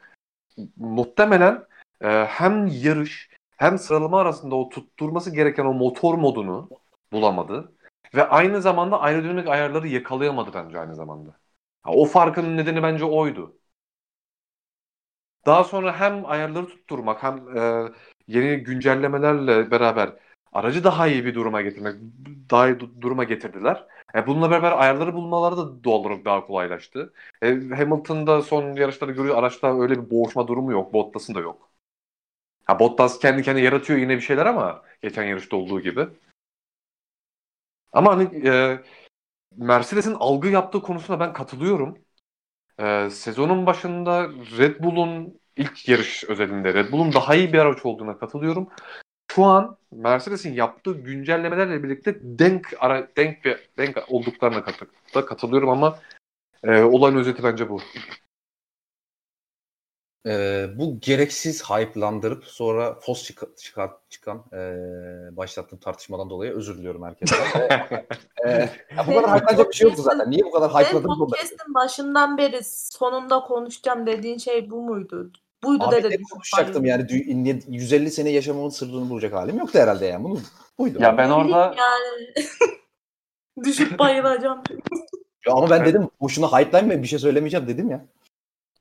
muhtemelen e, hem yarış hem sıralama arasında o tutturması gereken o motor modunu bulamadı. Ve aynı zamanda aerodinamik ayarları yakalayamadı bence aynı zamanda. o farkın nedeni bence oydu. Daha sonra hem ayarları tutturmak hem e, yeni güncellemelerle beraber aracı daha iyi bir duruma getirmek, daha iyi duruma getirdiler. E bununla beraber ayarları bulmaları da doğal olarak daha kolaylaştı. E, Hamilton'da son yarışları görüyor. Araçta öyle bir boğuşma durumu yok. Bottas'ın da yok. Ha, Bottas kendi kendine yaratıyor yine bir şeyler ama geçen yarışta olduğu gibi. Ama hani e, Mercedes'in algı yaptığı konusuna ben katılıyorum. E, sezonun başında Red Bull'un ilk yarış özelinde Red Bull'un daha iyi bir araç olduğuna katılıyorum şu an Mercedes'in yaptığı güncellemelerle birlikte denk ara denk ve denk olduklarına kat da katılıyorum ama e, olayın özeti bence bu. Ee, bu gereksiz hype'landırıp sonra fos çık- çıkar- çıkan e, başlattığım tartışmadan dolayı özür diliyorum herkese. Ee, [laughs] ya bu kadar hype'lanacak bir şey yoktu zaten. Niye bu kadar onu da- podcast'ın başından beri sonunda konuşacağım dediğin şey bu muydu? Buydu Abi dedi. ne konuşacaktım yani dü- ne- 150 sene yaşamamın sırrını bulacak halim yoktu herhalde yani. Bunu buydu. ya ben orada Yani [laughs] düşüp bayılacağım. Ya ama ben Ben- dedim boşuna hype'lanmayın bir şey söylemeyeceğim dedim ya.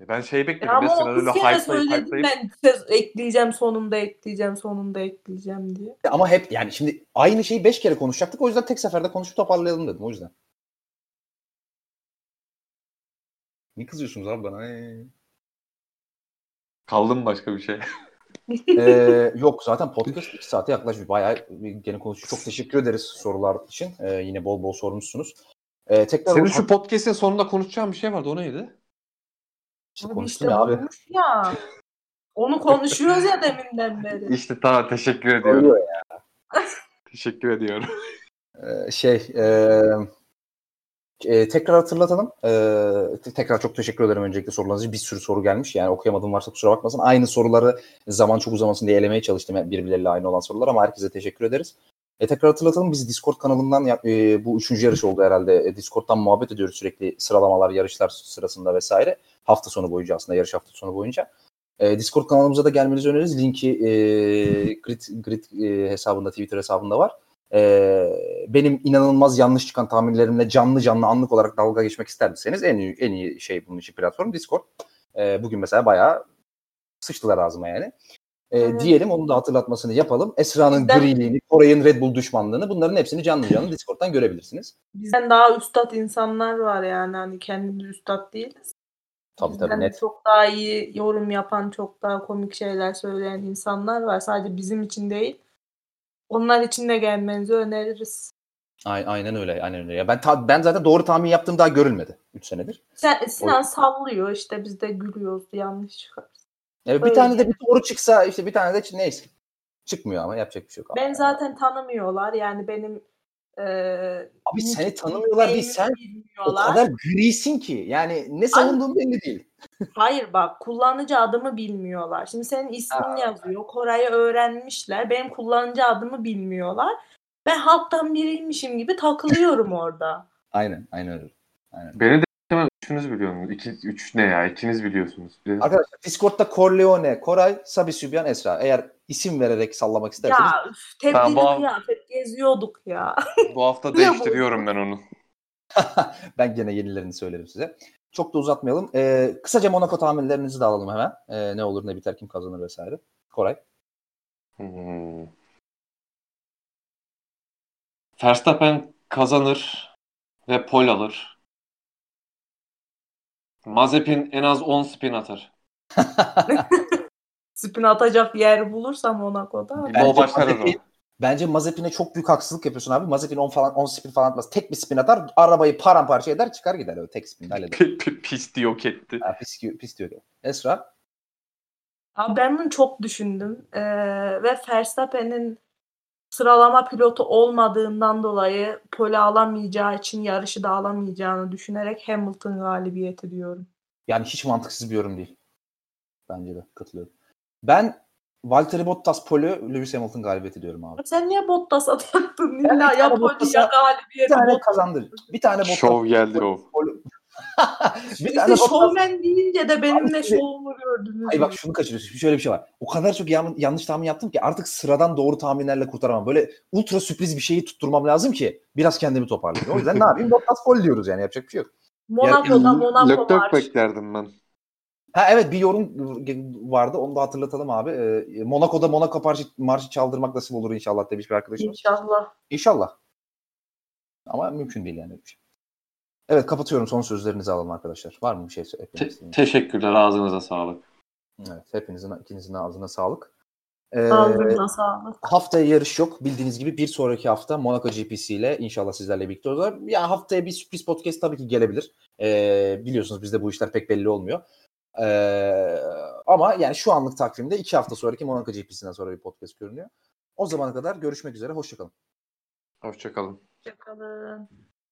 ben şey Ya bekledim. ama Mesela o öyle hype'layıp söyledim ben söz ekleyeceğim sonunda ekleyeceğim sonunda ekleyeceğim diye. Ama hep yani şimdi aynı şeyi 5 kere konuşacaktık. O yüzden tek seferde konuşup toparlayalım dedim o yüzden. Ne kızıyorsunuz abi bana? Ee. Kaldım başka bir şey. Ee, [laughs] yok zaten podcast 2 saate yaklaşmış. Bayağı gene konuştuk. Çok teşekkür ederiz sorular için. Ee, yine bol bol sormuşsunuz. Ee, tekrar Senin o- şu podcast'in sonunda konuşacağın bir şey vardı. O neydi? İşte Abi konuştum işte ya abi. ya. Onu konuşuyoruz ya deminden beri. [laughs] İşte tamam teşekkür ediyorum. Oluyor Teşekkür ediyorum. Ee, şey e, e, tekrar hatırlatalım. Te- tekrar çok teşekkür ederim öncelikle sorularınız için. Bir sürü soru gelmiş. Yani okuyamadım varsa kusura bakmasın. Aynı soruları zaman çok uzamasın diye elemeye çalıştım. Yani Birbirleriyle aynı olan sorular ama herkese teşekkür ederiz. E, tekrar hatırlatalım. Biz Discord kanalından e, bu üçüncü yarış oldu herhalde. E, Discord'dan muhabbet ediyoruz sürekli sıralamalar, yarışlar sırasında vesaire. Hafta sonu boyunca aslında yarış hafta sonu boyunca. E, Discord kanalımıza da gelmenizi öneririz. Linki e, Grid, Grid e, hesabında, Twitter hesabında var. Ee, benim inanılmaz yanlış çıkan tahminlerimle canlı canlı anlık olarak dalga geçmek isterseniz en iyi, en iyi şey bunun için platform Discord. Ee, bugün mesela bayağı sıçtılar ağzıma yani. Ee, Evet. Diyelim onun da hatırlatmasını yapalım. Esra'nın Bizden- griliğini, Koray'ın Red Bull düşmanlığını bunların hepsini canlı canlı Discord'dan görebilirsiniz. Bizden daha üstad insanlar var yani hani kendimiz üstad değiliz. Tabii Bizden tabii net. çok daha iyi yorum yapan, çok daha komik şeyler söyleyen insanlar var. Sadece bizim için değil. Onlar için de gelmenizi öneririz. Ay- Aynen öyle. Aynen öyle. Ya ben ta- ben zaten doğru tahmin yaptığım daha görülmedi 3 senedir. Sen, Sinan sallıyor işte biz de gülüyoruz yanlış çıkar. Evet, bir tane de yani. bir doğru çıksa işte bir tane de ç- neyse. Çıkmıyor ama yapacak bir şey yok. Ben zaten tanımıyorlar yani benim eee Abi seni tanımıyorlar değil sen o kadar grisin ki. Yani ne savunduğun belli değil. Hayır bak kullanıcı adımı bilmiyorlar. Şimdi senin ismin yazıyor. Koray'ı öğrenmişler. Benim kullanıcı adımı bilmiyorlar. Ben halktan biriymişim gibi takılıyorum orada. [laughs] Aynen, aynen öyle. Beni de hemen üçünüz biliyorsunuz. İki, üç ne ya? İkiniz biliyorsunuz. Bir- Arkadaşlar Discord'da Corleone, Koray, Sabi Sübyan, Esra. Eğer isim vererek sallamak isterseniz Ya tebdili Tamam, bu- kıyafet geziyorduk ya. Bu hafta [laughs] değiştiriyorum ben onu. [laughs] ben gene yenilerini söylerim size. Çok da uzatmayalım. Ee, kısaca Monaco tahminlerinizi de alalım hemen. Ee, ne olur ne biter kim kazanır vesaire. Koray. Hmm. Verstappen kazanır ve pol alır. Mazepin en az 10 spin atar. [laughs] Spin atacak yer bulursam Monaco'da. O. Mazepin- Bence Mazepin'e çok büyük haksızlık yapıyorsun abi. Mazepin 10 falan 10 spin falan atmaz. Tek bir spin atar, arabayı paramparça eder, çıkar gider öyle tek spin halleder. Pisti yok etti. Ha, pis, pis diyor. Esra. Abi ben bunu çok düşündüm. Ee, ve Verstappen'in sıralama pilotu olmadığından dolayı pole alamayacağı için yarışı da alamayacağını düşünerek Hamilton galibiyeti diyorum. Yani hiç mantıksız bir yorum değil. Bence de katılıyorum. Ben Valtteri Bottas Polo, Lewis Hamilton galibiyeti diyorum abi. Sen niye Bottas'a taktın? Ben bir İlla ya tane pole ya Bir galibiyeti. tane Bottas. kazandır. Bir tane Bottas. Şov geldi o. [laughs] Bir İşte tane Bottas. şovmen deyince de benimle Abi şovumu gördünüz. Ay bak şunu kaçırıyorsun. Şöyle bir şey var. O kadar çok yan- yanlış tahmin yaptım ki artık sıradan doğru tahminlerle kurtaramam. Böyle ultra sürpriz bir şeyi tutturmam lazım ki biraz kendimi toparlayayım. O yüzden ne yapayım? [laughs] Bottas Polo diyoruz yani yapacak bir şey yok. Monaco'da Monaco Leclerc var. beklerdim ben. Ha evet bir yorum vardı. Onu da hatırlatalım abi. Ee, Monaco'da Monaco marşı, marşı çaldırmak nasıl olur inşallah demiş bir arkadaşımız. İnşallah. İnşallah. Ama mümkün değil yani. şey. Evet kapatıyorum. Son sözlerinizi alalım arkadaşlar. Var mı bir şey eklemek Te- istediğiniz? teşekkürler ağzınıza sağlık. Evet, hepinizin ikinizin ağzına sağlık. Ee, Ağzınıza sağlık. haftaya yarış yok. Bildiğiniz gibi bir sonraki hafta Monaco GPC ile inşallah sizlerle birlikte olacağız. Ya haftaya bir sürpriz podcast tabii ki gelebilir. Ee, biliyorsunuz bizde bu işler pek belli olmuyor. Ee, ama yani şu anlık takvimde iki hafta sonraki Monaco GPC'den sonra bir podcast görünüyor. O zamana kadar görüşmek üzere. Hoşçakalın. Hoşçakalın. Hoşçakalın.